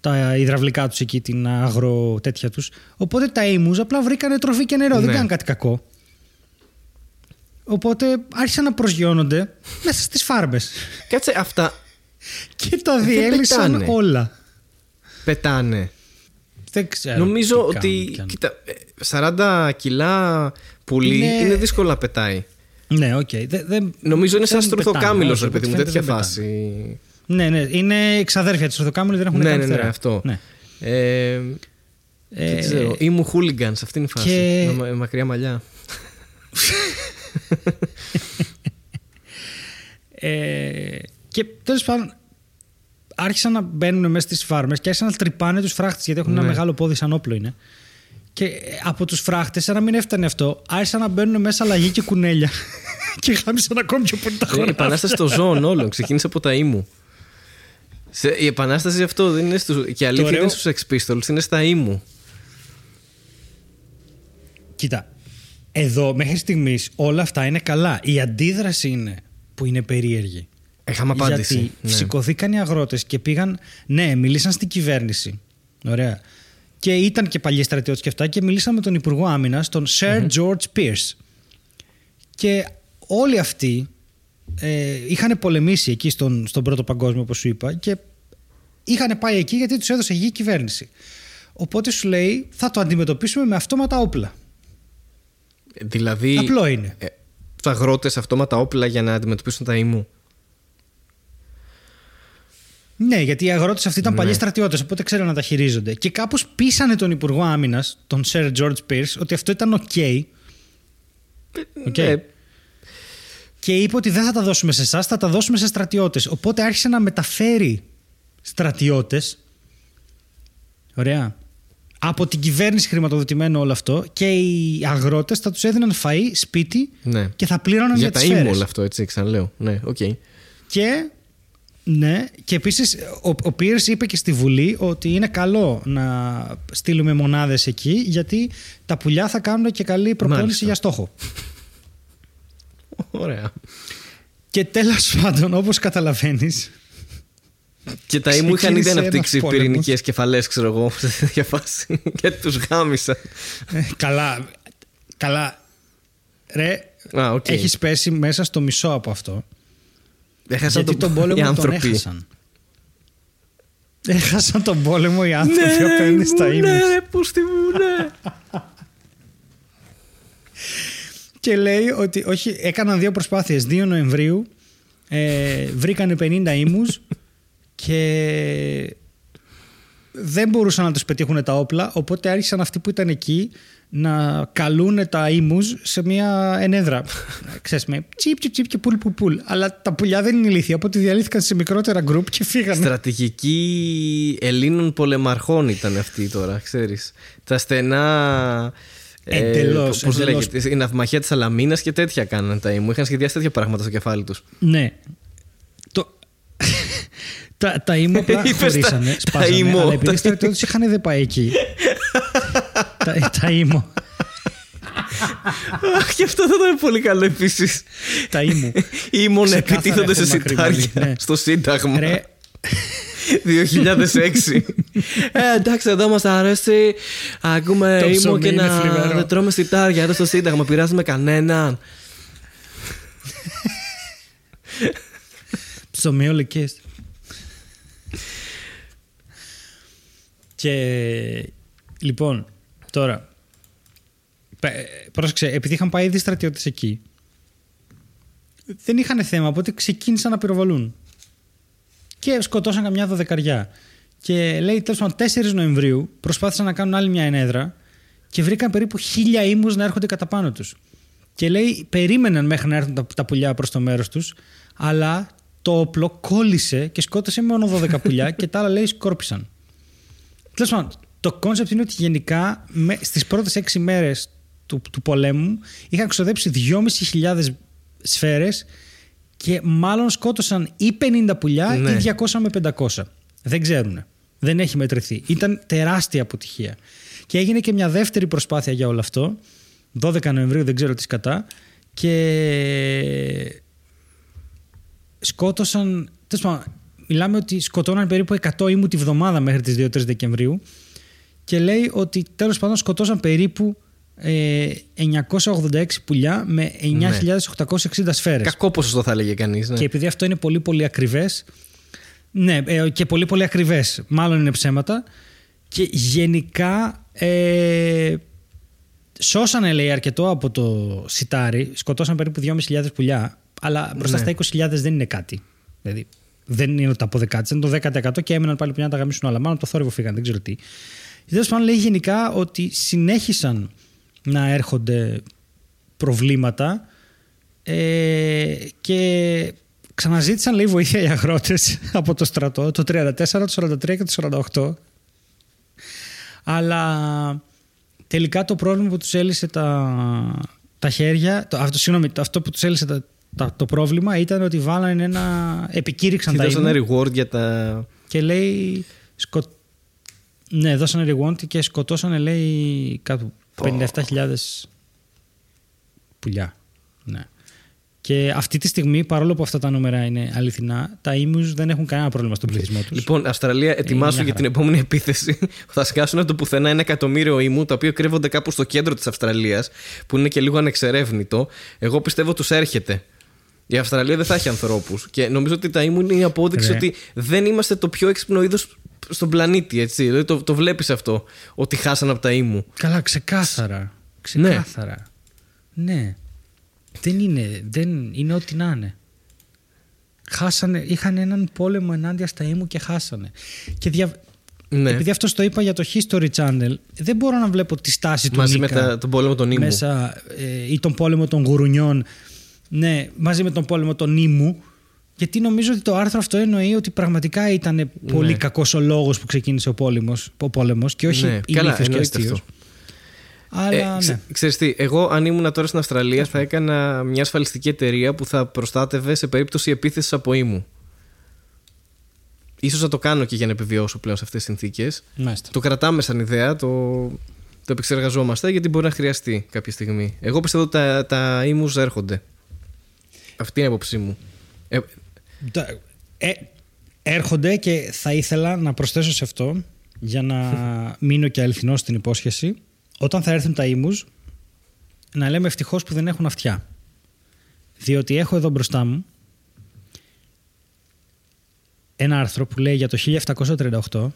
τα υδραυλικά τους εκεί, την αγρο τέτοια τους. Οπότε τα ήμους απλά βρήκανε τροφή και νερό. Δεν Ναι. κάνουν κάτι κακό. Οπότε άρχισαν να προσγειώνονται μέσα στις φάρμες Κάτσε, αυτά και τα Δεν διέλυσαν πετάνε. όλα. πετάνε. Δεν ξέρω. Νομίζω τι ότι. κάνουν κι αν. Κοίτα, ε, 40 κιλά πουλί είναι, Είναι- δύσκολο να πετάει. Ναι, οκ. Δε- δεν- Νομίζω είναι σαν δεν στουρθοκάμιλο, πετάνε, ρε παιδί μου, όσο τέτοια φαίνεται δεν φάση. πετάνε. Ναι, ναι. Είναι εξαδέρφια της Ορθοκάμιλου, δεν έχουν Ναι, καν ναι, ναι, φτερά. αυτό. Ναι. Ε, Ε, δεν ξέρω. Ήμουν χούλιγκανς σε αυτήν την φάση. και- Με μα- μακριά μαλλιά. Ε, και τέλος πάντων άρχισαν να μπαίνουν μέσα στις φάρμες και άρχισαν να τρυπάνε τους φράχτες γιατί έχουν ένα Ναι. μεγάλο πόδι σαν όπλο είναι. Και ε, από τους φράχτες, σαν να μην έφτανε αυτό, άρχισαν να μπαίνουν μέσα λαγί και κουνέλια. και χάμισαν ακόμη πιο πολύ τα Ε, Η χώρα. επανάσταση των ζώων όλων ξεκίνησε από τα ήμου. Σε, η επανάσταση αυτό δεν είναι στους, και η αλήθεια ωραίο- είναι στους Sex Pistols, είναι στα ήμου. Κοίτα, εδώ μέχρι στιγμής όλα αυτά είναι καλά. Η αντίδραση είναι που είναι περίεργη. Έχαμε απάντηση. Γιατί Ναι. σηκωθήκαν οι αγρότες και πήγαν. Ναι, μίλησαν στην κυβέρνηση. Ωραία. Και ήταν και παλιοί στρατιώτες και αυτά και μίλησαν με τον Υπουργό Άμυνας, τον Sir George Pierce. Και όλοι αυτοί ε, είχαν πολεμήσει εκεί στον, στον Πρώτο Παγκόσμιο, όπως σου είπα, και είχαν πάει εκεί γιατί τους έδωσε γη η κυβέρνηση. Οπότε σου λέει, θα το αντιμετωπίσουμε με αυτόματα όπλα. Δηλαδή. Απλό είναι. Ε, του αγρότες αυτόματα όπλα για να αντιμετωπίσουν τα ήμου. Ναι, γιατί οι αγρότες αυτοί ήταν Ναι. παλιοί στρατιώτες, οπότε ξέρουν να τα χειρίζονται. Και κάπως πείσανε τον Υπουργό Άμυνας, τον Sir George Pierce, ότι αυτό ήταν OK. Οκ. Ε, Και είπε ότι δεν θα τα δώσουμε σε εσάς, θα τα δώσουμε σε στρατιώτες. Οπότε άρχισε να μεταφέρει στρατιώτες. Ωραία. Από την κυβέρνηση χρηματοδοτημένο όλο αυτό και οι αγρότες θα τους έδιναν φαΐ, σπίτι ναι. και θα πλήρωναν για, Για τα τις ήμου σφαίρες. όλο αυτό, έτσι, ξαναλέω. Ναι, οκ. Και ναι, και επίσης ο, ο Πίρς είπε και στη Βουλή ότι είναι καλό να στείλουμε μονάδες εκεί γιατί τα πουλιά θα κάνουν και καλή προπόνηση Μάλιστα. για στόχο. Ωραία. Και τέλος πάντων, όπως καταλαβαίνεις. Και τα ήμου είχαν ήδη Ξεκίνησε ένας αναπτύξει πόλεμος. πυρηνικές κεφαλές, ξέρω εγώ, σε τέτοια φάση. Και τους γάμισαν. καλά. Καλά. Ρε, Α, οκ. έχεις πέσει μέσα στο μισό από αυτό. Έχασαν γιατί τον οι πόλεμο τον άνθρωποι. έχασαν. Έχασαν τον πόλεμο οι άνθρωποι απέναντι στα ήμους. ναι, πού στη μου, ναι. Και λέει ότι όχι, έκαναν δύο προσπάθειες. 2 Νοεμβρίου Ε, βρήκανε 50 ήμους και δεν μπορούσαν να τους πετύχουν τα όπλα οπότε άρχισαν αυτοί που ήταν εκεί να καλούν τα ήμους σε μια ενέδρα. Ξέρεις με τσίπ τσίπ τσίπ και πουλ πουλ πουλ. Αλλά τα πουλιά δεν είναι ηλίθια οπότε διαλύθηκαν σε μικρότερα γκρουπ και φύγανε. Στρατηγική Ελλήνων πολεμαρχών ήταν αυτή τώρα, ξέρεις. Τα στενά... ε, Εντελώς, πώς εντελώς. λέγεται, η ναυμαχία της Αλαμίνας και τέτοια κάνανε τα ήμου. Είχαν σχεδιάσει τέτοια πράγματα στο κεφάλι τους. Ναι. Το... τα, τα ήμου απλά Είπες τα- χωρίσανε, τα σπάσανε, ήμου. αλλά επειδή οι στρατιώτες είχαν δεν πάει εκεί. τα, τα ήμου. Αχ, και αυτό θα ήταν πολύ καλό επίσης. τα ήμου. Ήμουν Ξεκάθαρα επιτίθονται σε έχουν μακρυμαλή, σιτάρια ναι. στο Σύνταγμα. Ρε, 2006. ε, εντάξει, εδώ μας αρέσει. Ακούμε Το ήμου ψωμί και είναι να θλιβερό. δεν τρώμε σιτάρια εδώ στο Σύνταγμα. Πειράζουμε κανέναν. ψωμιολικές. Και λοιπόν, τώρα, πε- πρόσεξε, επειδή είχαν πάει ήδη στρατιώτες εκεί, δεν είχαν θέμα, οπότε ξεκίνησαν να πυροβολούν. Και σκοτώσαν καμιά δωδεκαριά. Και λέει τέλος πάντων 4 Νοεμβρίου προσπάθησαν να κάνουν άλλη μια ενέδρα και βρήκαν περίπου χίλια ήμους να έρχονται κατά πάνω τους. Και λέει περίμεναν μέχρι να έρθουν τα, τα πουλιά προς το μέρος τους αλλά το όπλο κόλλησε και σκότωσε μόνο 12 πουλιά και τα άλλα λέει σκόρπισαν. Τέλος πάντων, το concept είναι ότι γενικά με, στις πρώτες 6 μέρες του, του πολέμου είχαν ξοδέψει 2.500 σφαίρες και μάλλον σκότωσαν ή 50 πουλιά Ναι. ή 200 με 500. Δεν ξέρουν. Δεν έχει μετρηθεί. Ήταν τεράστια αποτυχία. Και έγινε και μια δεύτερη προσπάθεια για όλο αυτό. 12 Νοεμβρίου, δεν ξέρω τι σκατά. Και σκότωσαν. Τέλος πάντων, μιλάμε ότι σκοτώναν περίπου 100 ήμου τη βδομάδα μέχρι τις 2-3 Δεκεμβρίου. Και λέει ότι τέλος πάντων σκοτώσαν περίπου ε, 986 πουλιά με 9.860 σφαίρες. Κακό ποσοστό θα έλεγε κανείς. Ναι. Και επειδή αυτό είναι πολύ πολύ ακριβές ναι, ε, και πολύ πολύ ακριβές μάλλον είναι ψέματα και γενικά ε, σώσανε λέει αρκετό από το σιτάρι σκοτώσαν περίπου 2.500 πουλιά αλλά μπροστά Ναι. στα 20.000 δεν είναι κάτι δηλαδή δεν είναι ότι τα αποδεκάτησαν το 10% και έμειναν πάλι πουλιά να τα γαμίσουν όλα. Μάλλον από το θόρυβο φύγαν δεν ξέρω τι. Τέλος πάντων λέει γενικά ότι συνέχισαν να έρχονται προβλήματα ε, και ξαναζήτησαν λέει βοήθεια οι αγρότες από το στρατό το 34, το 43 και το 48 αλλά τελικά το πρόβλημα που τους έλυσε τα, τα χέρια το, αυτό, συγγνώμη, το- αυτό που τους έλυσε τα, τα- το πρόβλημα ήταν ότι βάλανε ένα επικήρυξαν Τι τα δώσανε ήμου reward για τα. και λέει σκο... ναι δώσανε reward και σκοτώσανε λέει κάπου 57.000 πουλιά ναι. Και αυτή τη στιγμή, παρόλο που αυτά τα νούμερα είναι αληθινά, τα ήμους δεν έχουν κανένα πρόβλημα στον πληθυσμό τους. Λοιπόν, Αυστραλία, ετοιμάσου μια για την χαρά. επόμενη επίθεση. Θα σκάσουν από το πουθενά ένα εκατομμύριο ήμου, τα οποία κρύβονται κάπου στο κέντρο της Αυστραλίας, που είναι και λίγο ανεξερεύνητο. Εγώ πιστεύω τους έρχεται. Η Αυστραλία δεν θα έχει ανθρώπους. Και νομίζω ότι τα ήμου είναι η απόδειξη Ρε. ότι δεν είμαστε το πιο έξυπνο είδος στον πλανήτη. Έτσι. Δηλαδή το, το βλέπεις αυτό. Ότι χάσαν από τα ήμου. Καλά, ξεκάθαρα. Ξεκάθαρα. Ναι. Δεν είναι, δεν είναι ό,τι να είναι. Χάσανε, είχαν έναν πόλεμο ενάντια στα ήμου και χάσανε. Και δια... Ναι. επειδή αυτός το είπα για το History Channel, δεν μπορώ να βλέπω τη στάση του Μαζί με Νίκα τα, τον πόλεμο των ήμου. μέσα ε, ή τον πόλεμο των γουρουνιών. Ναι, μαζί με τον πόλεμο των ήμου. Γιατί νομίζω ότι το άρθρο αυτό εννοεί ότι πραγματικά ήταν πολύ κακός ο λόγος που ξεκίνησε ο πόλεμος, ο πόλεμος και όχι Ναι, η καλά, και εννοείται αστείος. αυτό. Αλλά Ε, ξε- ναι. Ξέρεις τι, εγώ αν ήμουν τώρα στην Αυστραλία θα έκανα μια ασφαλιστική εταιρεία που θα προστάτευε σε περίπτωση επίθεσης από ήμου. Ίσως θα το κάνω και για να επιβιώσω πλέον σε αυτές τις συνθήκες. Μάλιστα. Το κρατάμε σαν ιδέα, το, το επεξεργαζόμαστε γιατί μπορεί να χρειαστεί κάποια στιγμή. Εγώ πιστεύω ότι τα, τα ήμους έρχονται. Αυτή είναι η άποψή μου. Ε, Τα- ε, έρχονται και θα ήθελα να προσθέσω σε αυτό για να μείνω και αληθινός στην υπόσχεση όταν θα έρθουν τα ήμους να λέμε ευτυχώς που δεν έχουν αυτιά διότι έχω εδώ μπροστά μου ένα άρθρο που λέει για το 1738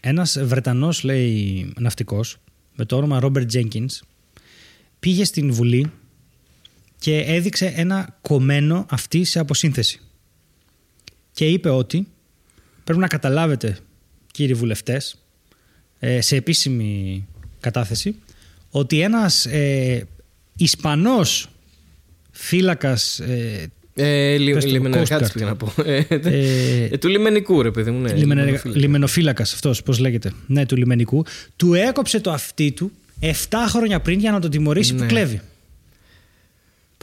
ένας Βρετανός λέει ναυτικός με το όνομα Robert Jenkins πήγε στην Βουλή και έδειξε ένα κομμένο αυτή σε αποσύνθεση και είπε ότι πρέπει να καταλάβετε, κύριοι βουλευτές, ε, σε επίσημη κατάθεση, ότι ένας ε, Ισπανός φύλακας ε, Ε, λι, Πες το, λιμενεργάτης Coast Guard. πήγα να πω. Ε, Ε, ε, του λιμενικού, ρε παιδί μου. Ναι, λιμενεργα- λιμενοφύλακα. λιμενοφύλακας αυτός, πώς λέγεται, ναι, του λιμενικού, του έκοψε το αυτί του 7 χρόνια πριν για να τον τιμωρήσει που Ναι. κλέβει.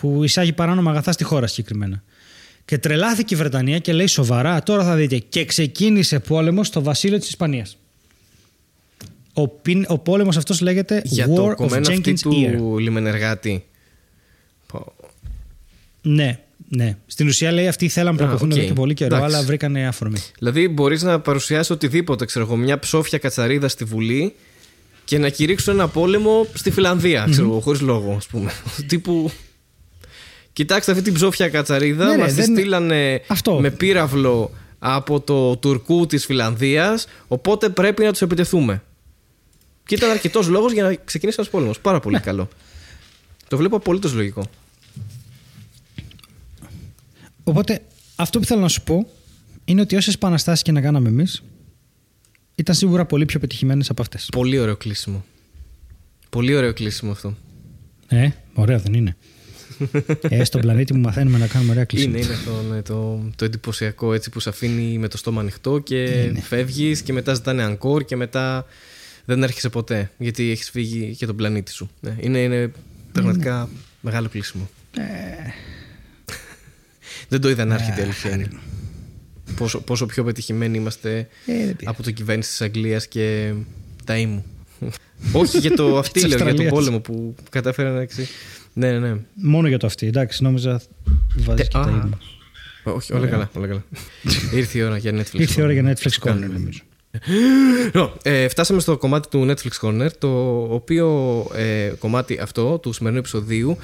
Που εισάγει παράνομα αγαθά στη χώρα συγκεκριμένα. Και τρελάθηκε η Βρετανία και λέει σοβαρά, τώρα θα δείτε. Και ξεκίνησε πόλεμος στο βασίλειο της Ισπανίας. Ο, πιν- ο πόλεμος αυτός λέγεται Για War το of κομμένο αυτί Jenkins Ear. του λιμενεργάτη. Πω. Ναι, ναι. Στην ουσία λέει αυτοί θέλαν να Α, προκωθούν οκ. εδώ και πολύ καιρό, Εντάξει. αλλά βρήκανε αφορμή. Δηλαδή μπορείς να παρουσιάσει οτιδήποτε, ξέρω εγώ, μια ψόφια κατσαρίδα στη Βουλή και να κηρύξουν ένα πόλεμο στη φιλανδια ξέρω εγώ, χωρίς λόγο, ας πούμε. Τύπου. Κοιτάξτε αυτή την ψόφια κατσαρίδα. Ναι, ρε, Μας τη δεν- στείλανε Αυτό. με πύραυλο από το τουρκού της Φιλανδίας. Οπότε πρέπει να τους επιτεθούμε. Και ήταν αρκετός λόγος για να ξεκινήσει ένας πόλεμος. Πάρα πολύ Ναι. καλό. Το βλέπω απολύτως λογικό. Οπότε αυτό που θέλω να σου πω είναι ότι όσες επαναστάσεις και να κάναμε εμείς ήταν σίγουρα πολύ πιο πετυχημένες από αυτές. Πολύ ωραίο κλείσιμο. Πολύ ωραίο κλείσιμο αυτό. Ε, ωραίο δεν είναι. Ε, στον πλανήτη μου μαθαίνουμε να κάνουμε ωραία κλεισίματα. Είναι, είναι αυτό ναι, το, το εντυπωσιακό έτσι που σε αφήνει με το στόμα ανοιχτό και Είναι. φεύγεις και μετά ζητάνε αγκόρ και μετά δεν έρχεσαι ποτέ γιατί έχεις φύγει και τον πλανήτη σου. Ναι, είναι, είναι πραγματικά μεγάλο κλείσιμο. Ε. δεν το είδα να έρχεται η αλήθεια είναι. Πόσο, πόσο πιο πετυχημένοι είμαστε Ε, δεν πειράζει. από το κυβέρνηση της Αγγλίας και τα ήμου. Όχι για το αυτή Της λέω, για τον Αυστραλίας. πόλεμο που κατάφερα να εξή. Ναι, ναι. Μόνο για το αυτή. Εντάξει, νόμιζα βάζεις και Α, τα ίδια. Όχι, όλα καλά, όλα καλά. Ήρθε η ώρα για Netflix. Ήρθε η ώρα για Netflix Corner, κάνουμε. νομίζω. Λοιπόν, ε, φτάσαμε στο κομμάτι του Netflix Corner, το οποίο ε, κομμάτι αυτό του σημερινού επεισοδίου,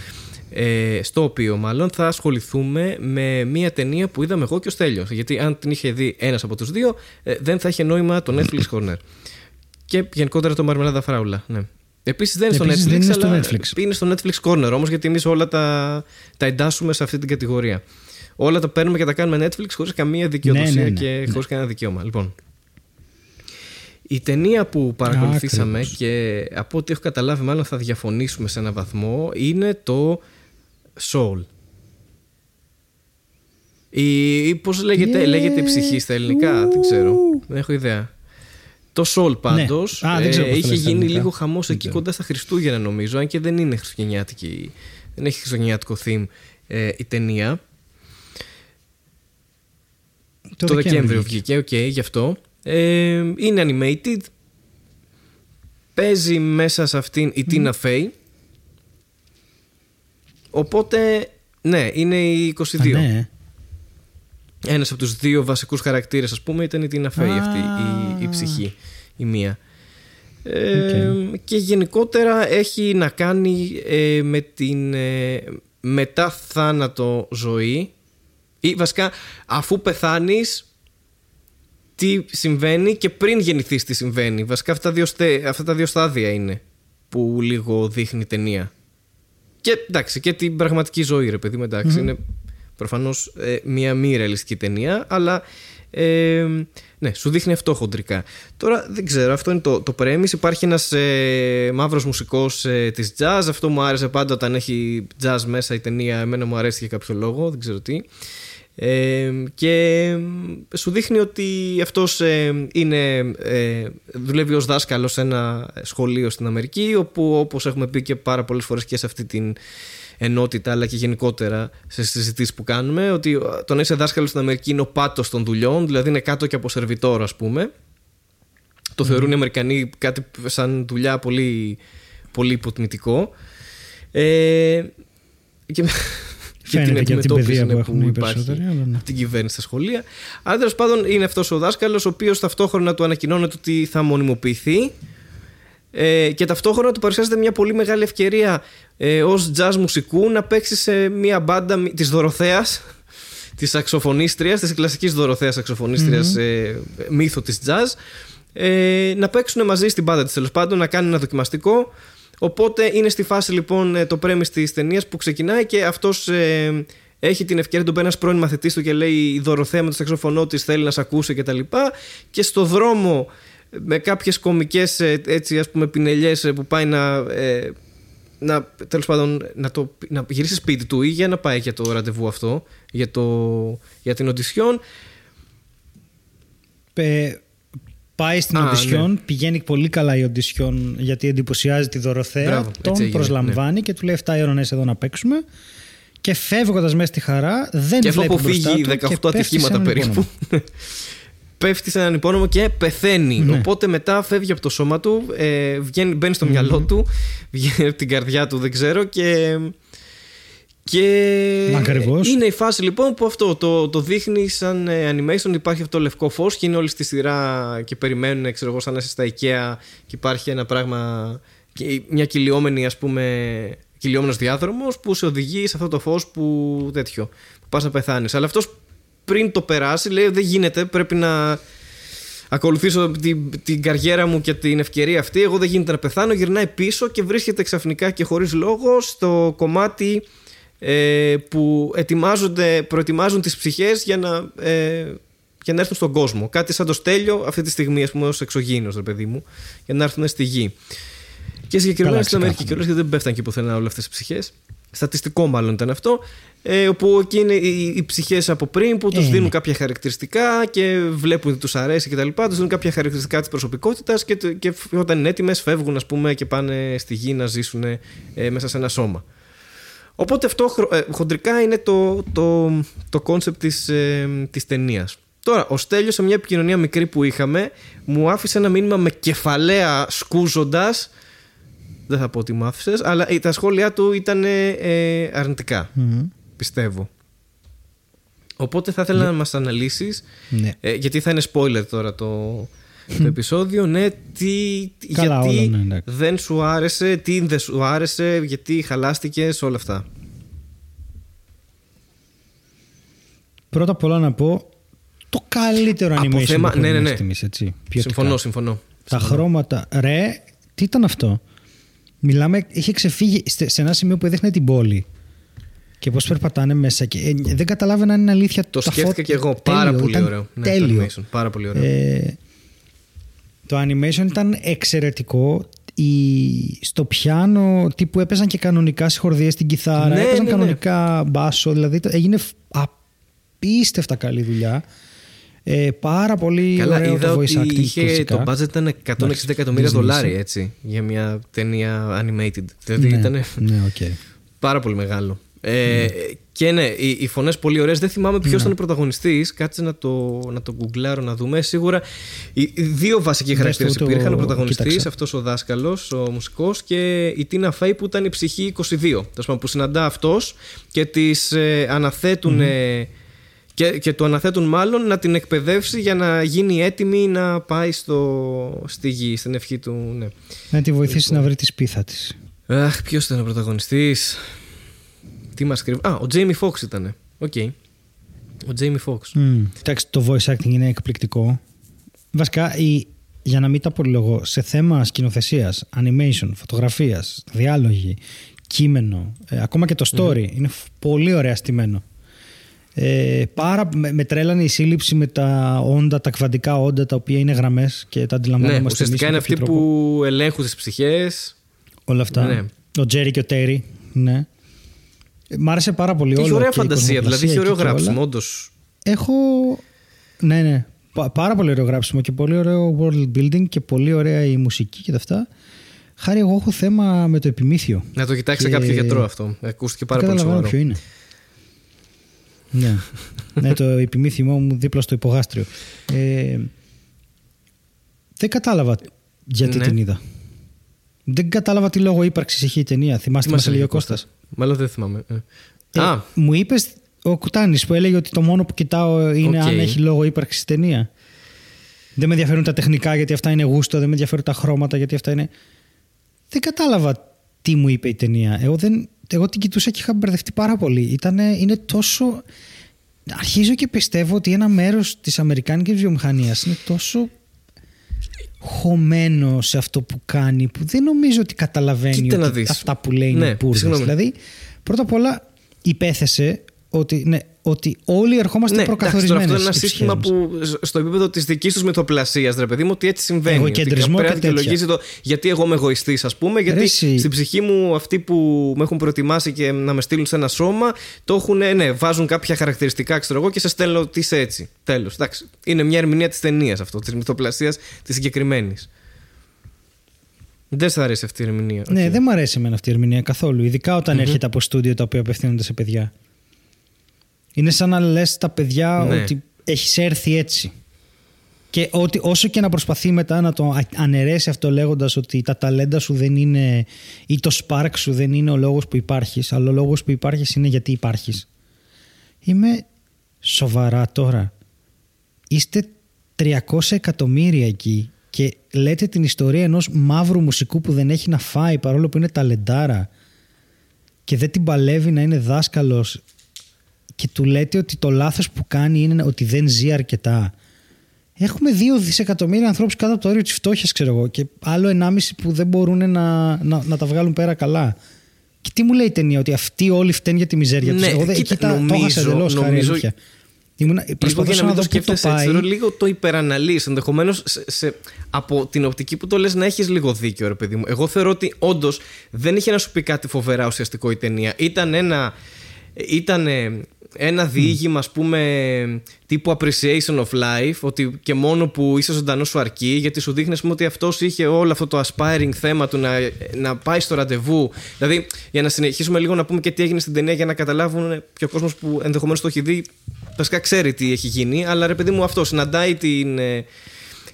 ε, στο οποίο μάλλον θα ασχοληθούμε με μια ταινία που είδαμε εγώ και ο Στέλιος. Γιατί αν την είχε δει ένας από τους δύο, ε, δεν θα είχε νόημα το Netflix Corner. Και γενικότερα το Μαρμελάδα Φράουλα. Ναι. Επίσης δεν είναι στο Επίσης Netflix, δεν είναι στο αλλά Netflix. είναι στο Netflix Corner όμως, γιατί εμείς όλα τα, τα εντάσσουμε σε αυτή την κατηγορία. Όλα τα παίρνουμε και τα κάνουμε Netflix χωρίς καμία δικαιοδοσία Ναι, ναι, ναι, και ναι. χωρίς κανένα δικαίωμα. Λοιπόν, η ταινία που παρακολουθήσαμε Ακριβώς. και από ό,τι έχω καταλάβει, μάλλον θα διαφωνήσουμε σε έναν βαθμό, είναι το Soul. Η, ή πώς λέγεται, Yeah. λέγεται η ψυχή στα ελληνικά, δεν ξέρω. Δεν έχω ιδέα. Το Soul πάντως Ναι. Α, δεν ξέρω ε, πώς το είχε λες στα γίνει ελληνικά. λίγο χαμός Δεν εκεί ξέρω. κοντά στα Χριστούγεννα νομίζω, αν και δεν είναι χριστουγεννιάτικη, δεν έχει χριστουγεννιάτικο theme ε, η ταινία. Το, Δεκέμβριο βγήκε, οκ, γι' αυτό. Ε, είναι animated. Παίζει μέσα σε αυτήν η Tina Fey. Οπότε, ναι, είναι η 22. Α, ναι. Ένας από τους δύο βασικούς χαρακτήρες, ας πούμε, ήταν η Tina Fey Α. αυτή, η, η ψυχή, η μία. Ε, Και γενικότερα έχει να κάνει ε, με την ε, μετά θάνατο ζωή ή βασικά αφού πεθάνεις τι συμβαίνει και πριν γεννηθείς τι συμβαίνει. Βασικά αυτά, τα δύο, στε- αυτά τα δύο στάδια είναι που λίγο δείχνει η ταινία. Και εντάξει, και την πραγματική ζωή, ρε παιδί μου, εντάξει, είναι προφανώς ε, μια μη ρεαλιστική ταινία, αλλά ε, ναι, σου δείχνει αυτό χοντρικά. Τώρα δεν ξέρω, αυτό είναι το, το premise. Υπάρχει ένας ε, μαύρος μουσικός ε, της jazz, αυτό μου άρεσε πάντα όταν έχει jazz μέσα η ταινία, εμένα μου αρέσει για κάποιο λόγο, δεν ξέρω τι. Ε, και ε, σου δείχνει ότι αυτός ε, είναι, ε, δουλεύει ως δάσκαλος σε ένα σχολείο στην Αμερική όπου όπως έχουμε πει και πάρα πολλές φορές και σε αυτή την ενότητα αλλά και γενικότερα σε συζητήσεις που κάνουμε ότι το να είσαι δάσκαλος στην Αμερική είναι ο πάτος των δουλειών δηλαδή είναι κάτω και από σερβιτόρο ας πούμε το θεωρούν οι Αμερικανοί κάτι σαν δουλειά πολύ, πολύ υποτιμητικό ε, και, και Φαίνεται και από την παιδεία ναι, που έχουν οι υπάρχει περισσότεροι, αλλά ναι. από την κυβέρνηση στα σχολεία. Αλλά τέλο πάντων είναι αυτός ο δάσκαλος, ο οποίος ταυτόχρονα του ανακοινώνεται ότι θα μονιμοποιηθεί ε, και ταυτόχρονα του παρουσιάζεται μια πολύ μεγάλη ευκαιρία ε, ως jazz μουσικού να παίξει σε μια μπάντα μ- της Δωροθέας της σαξοφωνίστριας, της κλασικής Δωροθέας σαξοφωνίστριας, ε, μύθο της jazz ε, να παίξουν μαζί στην μπάντα της τέλος πάντων, να κάνει ένα δοκιμαστικό οπότε είναι στη φάση λοιπόν ε, το premise της ταινίας που ξεκινάει και αυτός ε, έχει την ευκαιρία τον παίρνει ένας πρώην μαθητής του και λέει η Δωροθέα με το σαξοφωνό της θέλει να σε ακούσει κτλ. Και, και στο δρόμο με κάποιες κομικές έτσι ας πούμε πινελιές που πάει να, ε, να, τέλος πάντων, να, το, να γυρίσεις σπίτι του ή για να πάει για το ραντεβού αυτό για, το, για την οντισιόν Πάει στην οντισιόν, ναι. πηγαίνει πολύ καλά η οντισιόν γιατί εντυπωσιάζει τη Δωροθέα. Μπράβο, τον προσλαμβάνει ναι. και του λέει 7 ώρε εδώ να παίξουμε. Και φεύγοντας μέσα στη χαρά, δεν και βλέπει Και αφού φύγει 18 ατυχήματα περίπου. πέφτει σε έναν υπόνομο και πεθαίνει. Ναι. Οπότε μετά φεύγει από το σώμα του, ε, βγαίνει, μπαίνει στο μυαλό του, βγαίνει από την καρδιά του, δεν ξέρω και και είναι η φάση λοιπόν που αυτό το, το δείχνει σαν ε, animation. Υπάρχει αυτό το λευκό φως και είναι όλη στη σειρά και περιμένουν, ξέρω εγώ, σαν να είσαι στα IKEA και υπάρχει ένα πράγμα, μια κυλιόμενη ας πούμε, κυλιόμενος διάδρομος που σε οδηγεί σε αυτό το φως που τέτοιο, που πας να πεθάνεις. Αλλά αυτός πριν το περάσει λέει δεν γίνεται, πρέπει να ακολουθήσω την, την καριέρα μου και την ευκαιρία αυτή. Εγώ δεν γίνεται να πεθάνω. Γυρνάει πίσω και βρίσκεται ξαφνικά και χωρίς λόγο στο κομμάτι ε, που ετοιμάζονται, προετοιμάζουν τις ψυχές για να, ε, για να έρθουν στον κόσμο. Κάτι σαν το στέλιο αυτή τη στιγμή, ας πούμε, ως εξωγήινος, ρε παιδί μου, για να έρθουν στη γη. Και συγκεκριμένα στην Αμερική και γιατί δεν πέφτουν και πουθενά όλες αυτές οι ψυχές. Στατιστικό μάλλον ήταν αυτό. Ε, όπου εκεί είναι οι, οι ψυχές από πριν που τους ε, δίνουν ναι. κάποια χαρακτηριστικά και βλέπουν ότι τους αρέσει κτλ. Τους δίνουν κάποια χαρακτηριστικά της προσωπικότητας και, και όταν είναι έτοιμες φεύγουν, ας πούμε, και πάνε στη γη να ζήσουν ε, μέσα σε ένα σώμα. Οπότε αυτό ε, χοντρικά είναι το, το, το concept της, ε, της ταινίας. Τώρα, ο Στέλιος σε μια επικοινωνία μικρή που είχαμε μου άφησε ένα μήνυμα με κεφαλαία σκούζοντας δεν θα πω ότι μου άφησες αλλά τα σχόλιά του ήταν ε, αρνητικα πιστεύω οπότε θα ήθελα να μας αναλύσεις ναι. ε, γιατί θα είναι spoiler τώρα το, το επεισόδιο. Ναι, τι, γιατί ναι, δεν σου άρεσε, τι δεν σου άρεσε, γιατί χαλάστηκες, όλα αυτά. Πρώτα απ' όλα να πω το καλύτερο animation θέμα, που ναι, ναι, ναι. Στιγμής, έτσι, συμφωνώ, συμφωνώ. Τα χρώματα, ρε, τι ήταν αυτό; Μιλάμε, είχε ξεφύγει σε ένα σημείο που έδειχνε την πόλη και πώς περπατάνε μέσα. Και, ε, δεν καταλάβαινα αν είναι αλήθεια το σκέφτηκα και εγώ. Πάρα πολύ ωραίο. Ναι, τέλειο. πάρα πολύ ωραίο. Ε, το animation ήταν εξαιρετικό. Η... Στο πιάνο τύπου έπαιζαν και κανονικά συγχορδίες στην κιθάρα, ναι, έπαιζαν ναι, ναι. κανονικά μπάσο, δηλαδή έγινε απίστευτα καλή δουλειά. Ε, πάρα πολύ Καλά, ωραίο είδα το voice acting είχε, Το budget ήταν 160 εκατομμύρια δολάρια έτσι, για μια ταινία animated. Δηλαδή ναι, ήταν ναι, okay. πάρα πολύ μεγάλο. Ε, ναι. Και ναι, οι, οι φωνές πολύ ωραίες. Δεν θυμάμαι ποιος ναι. ήταν ο πρωταγωνιστής. Κάτσε να το, να το γκουγκλάρω να δούμε. Σίγουρα οι, δύο βασικοί χαρακτήρες υπήρχαν. Ο πρωταγωνιστής, αυτός ο δάσκαλος, ο μουσικός, και η Τίνα Φέη που ήταν η ψυχή 22. Που συναντά αυτός και τη ε, αναθέτουν. Και, και του αναθέτουν μάλλον να την εκπαιδεύσει για να γίνει έτοιμη να πάει στο, στη γη, στην ευχή του. Ναι. Να τη βοηθήσει λοιπόν. να βρει τη σπίθα της. Αχ, ποιος ήταν ο πρωταγωνιστής; Τι μας κρύβει; Α, ο Τζέιμι Φόξ ήταν. Ok. Okay. Ο Τζέιμι Φόξ. Εντάξει, το voice acting είναι εκπληκτικό. Βασικά, η, για να μην τα πολυλογώ, σε θέμα σκηνοθεσίας, animation, φωτογραφίας, διάλογοι, κείμενο, ε, ακόμα και το story, είναι πολύ ωραία στημένο. Ε, πάρα, με, με τρέλανε η σύλληψη με τα όντα, τα κβαντικά όντα τα οποία είναι γραμμές και τα αντιλαμβανόμαστε. Ναι, ουσιαστικά είναι αυτοί που ελέγχουν τις ψυχές. Όλα αυτά. Ναι. Ο Τζέρι και ο Τέρι. Ναι. Μ' άρεσε πάρα πολύ όλο. Έχει ωραία φαντασία, δηλαδή έχει ωραίο γράψιμο, όντως. Έχω. Ναι, ναι. Πάρα πολύ ωραίο γράψιμο και πολύ ωραίο world building και πολύ ωραία η μουσική και τα αυτά. Χάρη, εγώ έχω θέμα με το επιμήθειο. Να το κοιτάξει και... κάποιο γιατρό αυτό. Ακούστηκε πάρα πολύ σοβαρό. ποιο είναι. Ναι. ναι, το επιμήθειό μου δίπλα στο υπογάστριο. Ε, δεν κατάλαβα γιατί ναι. την είδα. Δεν κατάλαβα τι λόγο ύπαρξης είχε η ταινία. Θυμάστε μας έλεγε ο Κώστας; Μάλλον δεν θυμάμαι. Ε. Ε, Α. Μου είπες ο Κουτάνης που έλεγε ότι το μόνο που κοιτάω είναι okay. αν έχει λόγο ύπαρξης ταινία. Δεν με ενδιαφέρουν τα τεχνικά γιατί αυτά είναι γούστο, δεν με ενδιαφέρουν τα χρώματα γιατί αυτά είναι. Δεν κατάλαβα τι μου είπε η ταινία. Εγώ, δεν, εγώ την κοιτούσα και είχα μπερδευτεί πάρα πολύ. Ήτανε, είναι τόσο. Αρχίζω και πιστεύω ότι ένα μέρος της Αμερικάνικης βιομηχανίας είναι τόσο χωμένο σε αυτό που κάνει που δεν νομίζω ότι καταλαβαίνει ότι αυτά που λέει είναι ναι, Δηλαδή, πρώτα απ' όλα υπέθεσε ότι, ναι, ότι όλοι ερχόμαστε Ναι, προκαθορισμένοι. εντάξει, τώρα αυτό είναι ένα σύστημα που στο επίπεδο της δικής τους μυθοπλασίας, ρε παιδί μου, ότι έτσι συμβαίνει. Εγωκεντρισμό ότι και πρέπει να δικαιολογήσει το γιατί εγώ είμαι εγωιστής, ας πούμε, γιατί Ρε εσύ. στην ψυχή μου αυτοί που με έχουν προετοιμάσει και να με στείλουν σε ένα σώμα, το έχουν, ναι, βάζουν κάποια χαρακτηριστικά, ξέρω εγώ, και σε στέλνω ότι είσαι έτσι. Τέλος. Είναι μια ερμηνεία της ταινίας αυτό, της μυθοπλασίας της συγκεκριμένης. Δεν σου αρέσει αυτή η ερμηνεία. Ναι, Οκ. δεν μου αρέσει εμένα αυτή η ερμηνεία καθόλου. Ειδικά όταν έρχεται από στούντιο τα οποία απευθύνονται σε παιδιά. Είναι σαν να λες τα παιδιά Ναι. ότι έχεις έρθει έτσι. Και ότι όσο και να προσπαθεί μετά να το α- αναιρέσει αυτό λέγοντας ότι τα ταλέντα σου δεν είναι ή το spark σου δεν είναι ο λόγος που υπάρχεις αλλά ο λόγος που υπάρχεις είναι γιατί υπάρχεις. Είμαι σοβαρά τώρα. Είστε 300 εκατομμύρια εκεί και λέτε την ιστορία ενός μαύρου μουσικού που δεν έχει να φάει παρόλο που είναι ταλεντάρα και δεν την παλεύει να είναι δάσκαλος και του λέτε ότι το λάθος που κάνει είναι ότι δεν ζει αρκετά. Έχουμε δύο δισεκατομμύρια ανθρώπους κάτω από το όριο της φτώχειας ξέρω εγώ και άλλο 1,5 που δεν μπορούν να, να, να τα βγάλουν πέρα καλά. Και τι μου λέει η ταινία, ότι αυτοί όλοι φταίνουν για τη μιζέρια τους; Ναι, Εγώ δεν- κοίτα, εκεί τα- το νομίζω- έχασα εντελώς, χάρη νομίζω- αλήθεια. Ήμουνα, Λίγο για προσπαθούσα να να μην δω το πού το σκέφτεσαι έτσι, πάει. θεωρώ λίγο το υπεραναλύει. Ενδεχομένως από την οπτική που το λες να έχεις λίγο δίκιο, ρε παιδί μου. Εγώ θεωρώ ότι όντως δεν είχε να σου πει κάτι φοβερά ουσιαστικό η ταινία. Ήταν ένα. Ήταν ένα διήγημα, ας πούμε, τύπου appreciation of life, ότι και μόνο που είσαι ζωντανός σου αρκεί, γιατί σου δείχνει, ας πούμε, ότι αυτός είχε όλο αυτό το aspiring θέμα του να, να πάει στο ραντεβού. Δηλαδή, για να συνεχίσουμε λίγο να πούμε και τι έγινε στην ταινία, για να καταλάβουν και ο κόσμος που ενδεχομένως το έχει δει, βασικά ξέρει τι έχει γίνει, αλλά ρε παιδί μου, αυτό συναντάει την, ε,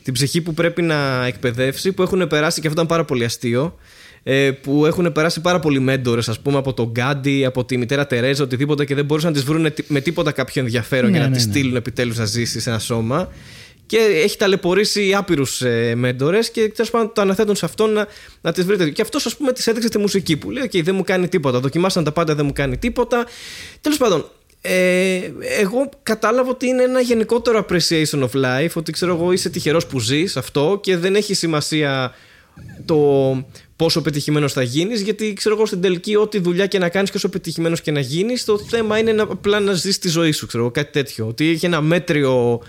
την ψυχή που πρέπει να εκπαιδεύσει, που έχουν περάσει και αυτό ήταν πάρα πολύ αστείο. Ε, Που έχουν περάσει πάρα πολλοί μέντορες, ας πούμε, από τον Γκάντι, από τη μητέρα Τερέζα, οτιδήποτε και δεν μπορούσαν να τις βρουν με τίποτα κάποιο ενδιαφέρον Ναι, για να ναι, τη ναι. στείλουν επιτέλους να ζήσει σε ένα σώμα. Και έχει ταλαιπωρήσει άπειρους ε, μέντορες και τέλος πάντων το αναθέτουν σε αυτόν να, να τις βρείτε. Και αυτός, ας πούμε, τη έδειξε τη μουσική που λέει: OK, δεν μου κάνει τίποτα. Δοκιμάσαν τα πάντα, δεν μου κάνει τίποτα. Τέλος πάντων, ε, εγώ κατάλαβα ότι είναι ένα γενικότερο appreciation of life. Ότι ξέρω εγώ είσαι τυχερός που ζεις αυτό και δεν έχει σημασία το πόσο πετυχημένος θα γίνεις, γιατί ξέρω εγώ στην τελική, ό,τι δουλειά και να κάνεις και όσο πετυχημένος και να γίνεις, το θέμα είναι να, απλά να ζεις τη ζωή σου, ξέρω εγώ, κάτι τέτοιο. Ότι έχει ένα μέτριο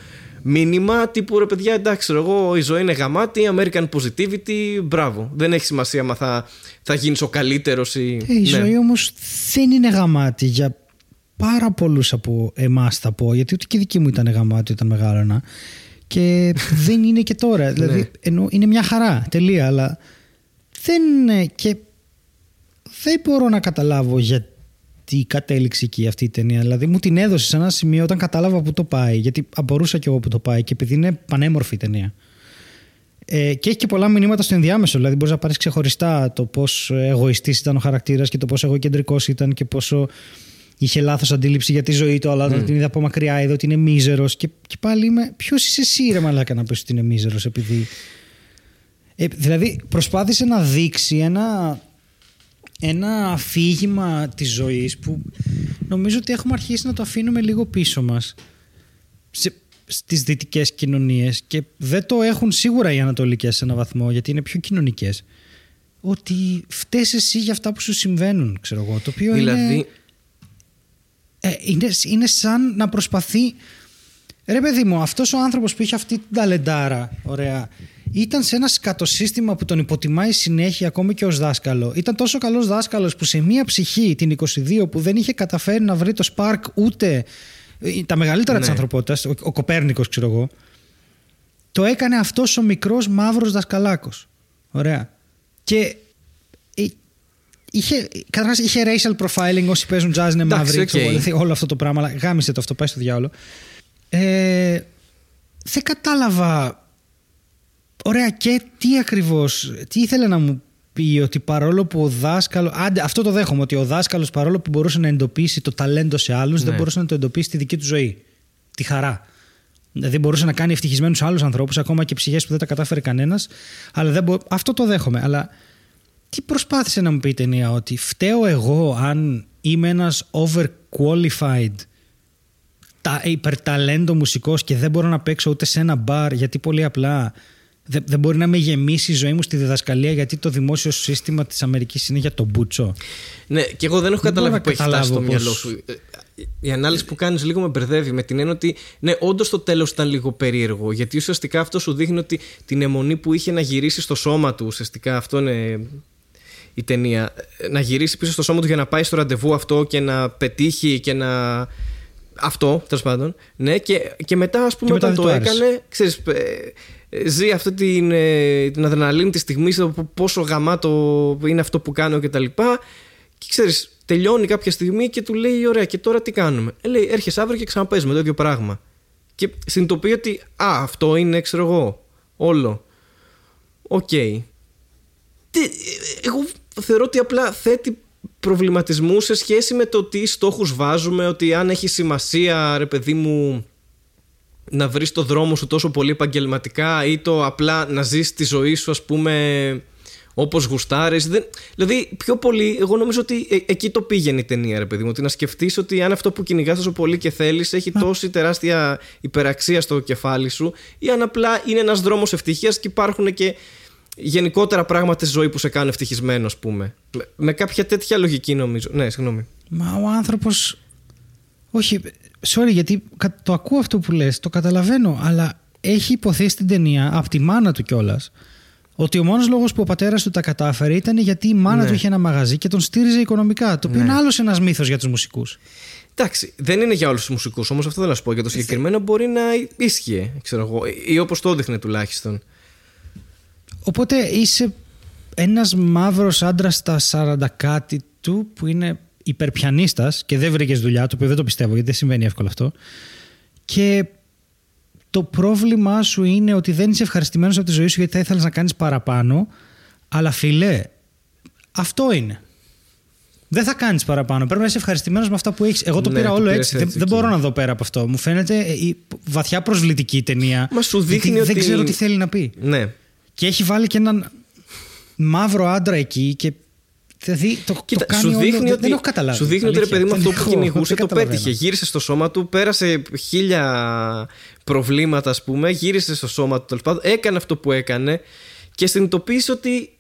μήνυμα τύπου ρε παιδιά, εντάξει, ξέρω εγώ, η ζωή είναι γαμάτη, American positivity, μπράβο. Δεν έχει σημασία αν θα, θα γίνεις ο καλύτερος ή. Ε, η Ναι. ζωή όμως δεν είναι γαμάτη για πάρα πολλούς από εμάς θα πω γιατί ούτε και η δική μου ήταν γαμάτη όταν μεγάλωνα και δεν είναι και τώρα δηλαδή Ναι. ενώ είναι μια χαρά τελεία αλλά δεν ε, και δεν μπορώ να καταλάβω γιατί κατέληξε εκεί αυτή η ταινία δηλαδή μου την έδωσε σε ένα σημείο όταν κατάλαβα που το πάει γιατί απορούσα κι εγώ που το πάει και επειδή είναι πανέμορφη η ταινία ε, και έχει και πολλά μηνύματα στο ενδιάμεσο. Δηλαδή, μπορείς να πάρεις ξεχωριστά το πόσο εγωιστής ήταν ο χαρακτήρας και το πόσο εγωκεντρικός ήταν και πόσο είχε λάθος αντίληψη για τη ζωή του. Αλλά όταν την είδα από μακριά, είδα ότι είναι μίζερος. Και, και πάλι είμαι. Ποιος είσαι εσύ, ρε Μαλάκα, να πεις ότι είναι μίζερος, επειδή. Ε, δηλαδή, προσπάθησε να δείξει ένα, ένα αφήγημα της ζωής που νομίζω ότι έχουμε αρχίσει να το αφήνουμε λίγο πίσω μας σε, στις δυτικές κοινωνίες και δεν το έχουν σίγουρα οι ανατολικές σε έναν βαθμό γιατί είναι πιο κοινωνικές. Ότι φταίς εσύ για αυτά που σου συμβαίνουν ξέρω εγώ. Το οποίο είναι, Δηλαδή, ε, είναι, είναι σαν να προσπαθεί ρε παιδί μου αυτός ο άνθρωπος που είχε αυτή την ταλεντάρα ωραία ήταν σε ένα σκατοσύστημα που τον υποτιμάει συνέχεια ακόμη και ως δάσκαλο. Ήταν τόσο καλός δάσκαλος που σε μία ψυχή, την 22, που δεν είχε καταφέρει να βρει το Σπάρκ ούτε ε, τα μεγαλύτερα Ναι. της ανθρωπότητας, ο, ο Κοπέρνικος ξέρω εγώ, το έκανε αυτός ο μικρός μαύρος δασκαλάκος. Ωραία. Και ε, είχε, καταρχάς είχε racial profiling όσοι παίζουν jazz είναι Εντάξει, μαύροι, οκ. ξέρω εγώ, δηλαδή όλο αυτό το πράγμα, αλλά γάμισε το αυτό, πάει στο διάολο. Ε, δεν κατάλαβα Ωραία, και τι ακριβώς, τι ήθελε να μου πει, ότι παρόλο που ο δάσκαλο. Άντε, αυτό το δέχομαι, ότι ο δάσκαλος παρόλο που μπορούσε να εντοπίσει το ταλέντο σε άλλους, δεν Ναι. μπορούσε να το εντοπίσει στη δική του ζωή. Τη χαρά. Δηλαδή μπορούσε να κάνει ευτυχισμένους άλλους ανθρώπους, ακόμα και ψυχές που δεν τα κατάφερε κανένας. Αλλά δεν μπο... Αυτό το δέχομαι. Αλλά τι προσπάθησε να μου πει η ταινία, ότι φταίω εγώ αν είμαι ένας overqualified τα, υπερταλέντο μουσικός και δεν μπορώ να παίξω ούτε σε ένα μπαρ γιατί πολύ απλά Δεν, δεν μπορεί να με γεμίσει η ζωή μου στη διδασκαλία γιατί το δημόσιο σύστημα της Αμερικής είναι για τον Μπούτσο. Ναι, και εγώ δεν έχω Δεν μπορώ καταλάβει να που έχει φτάσει το καταλάβω μυαλό πώς- σου. Ε, Η ανάλυση που κάνεις λίγο με μπερδεύει με την έννοια ότι ναι, όντως το τέλος ήταν λίγο περίεργο. Γιατί ουσιαστικά αυτό σου δείχνει ότι την αιμονή που είχε να γυρίσει στο σώμα του, ουσιαστικά αυτό είναι η ταινία. ε, Να γυρίσει πίσω στο σώμα του για να πάει στο ραντεβού αυτό και να πετύχει και να. Αυτό, τέλος πάντων. Ναι, και, και μετά, ας πούμε, Και μετά όταν δεν το του άρεσε. έκανε, ξέρεις, ε, ε, ζει αυτή την, ε, την αδρεναλίνη της στιγμής, πόσο γαμάτο είναι αυτό που κάνω κτλ. Και ξέρεις, τελειώνει κάποια στιγμή και του λέει: Ωραία, και τώρα τι κάνουμε; Ε, λέει: Έρχεσαι αύριο και ξαναπέζουμε το ίδιο πράγμα. Και συνειδητοποιεί ότι, Α, αυτό είναι, ξέρω εγώ, όλο. Οκ. Τι- ε, Εγώ θεωρώ ότι απλά θέτει προβληματισμούς σε σχέση με το τι στόχους βάζουμε, ότι αν έχει σημασία, ρε παιδί μου, να βρεις το δρόμο σου τόσο πολύ επαγγελματικά ή το απλά να ζεις τη ζωή σου ας πούμε όπως γουστάρεις. Δεν... δηλαδή πιο πολύ εγώ νομίζω ότι ε- εκεί το πήγαινε η ταινία ρε παιδί μου ότι να σκεφτείς ότι αν αυτό που κυνηγάς τόσο πολύ και θέλεις έχει τόση τεράστια υπεραξία στο κεφάλι σου ή αν απλά είναι ένας δρόμος ευτυχίας και υπάρχουν και γενικότερα πράγματα στη ζωή που σε κάνουν ευτυχισμένο ας πούμε. Με, με κάποια τέτοια λογική νομίζω. Ναι συγγνώμη. Μα ο άνθρωπος. Όχι, sorry, γιατί κα- το ακούω αυτό που λες, το καταλαβαίνω, αλλά έχει υποθεί στην ταινία, από τη μάνα του κιόλας, ότι ο μόνος λόγος που ο πατέρας του τα κατάφερε ήταν γιατί η μάνα Ναι. του είχε ένα μαγαζί και τον στήριζε οικονομικά. Το οποίο Ναι. είναι άλλος ένας μύθος για τους μουσικούς. Εντάξει, δεν είναι για όλους τους μουσικούς όμως, αυτό θέλω να σου πω. Για το συγκεκριμένο μπορεί να ίσχυε, ξέρω εγώ, ή όπως το έδειχνε τουλάχιστον. Οπότε είσαι ένας μαύρος άντρας στα 40 κάτι του που είναι υπερπιανίστας και δεν βρήκες δουλειά, το οποίο δεν το πιστεύω γιατί δεν συμβαίνει εύκολα αυτό. Και το πρόβλημά σου είναι ότι δεν είσαι ευχαριστημένος από τη ζωή σου γιατί θα ήθελες να κάνεις παραπάνω, αλλά φιλέ, αυτό είναι. Δεν θα κάνεις παραπάνω. Πρέπει να είσαι ευχαριστημένος με αυτά που έχεις. Εγώ το Ναι, πήρα το όλο πήρες έτσι. Δεν, έτσι δεν εκεί. μπορώ να δω πέρα από αυτό. Μου φαίνεται ε, η βαθιά προσβλητική η ταινία. Μα σου γιατί δείχνει Δεν ότι- ξέρω τι θέλει να πει. Ναι. Και έχει βάλει και έναν μαύρο άντρα εκεί και δηλαδή το, Κοίτα, το κάνει σου όλο, δείχνει δεν, ότι, δεν έχω καταλάβει. Σου δείχνει ότι ρε Αλήθεια, παιδί μου δεν αυτό που έχω- κυνηγούσε δεν το καταλαβαίνω. πέτυχε. Γύρισε στο σώμα του, πέρασε χίλια προβλήματα, ας πούμε, γύρισε στο σώμα του τέλος πάντων, έκανε αυτό που έκανε και συνειδητοποίησε ότι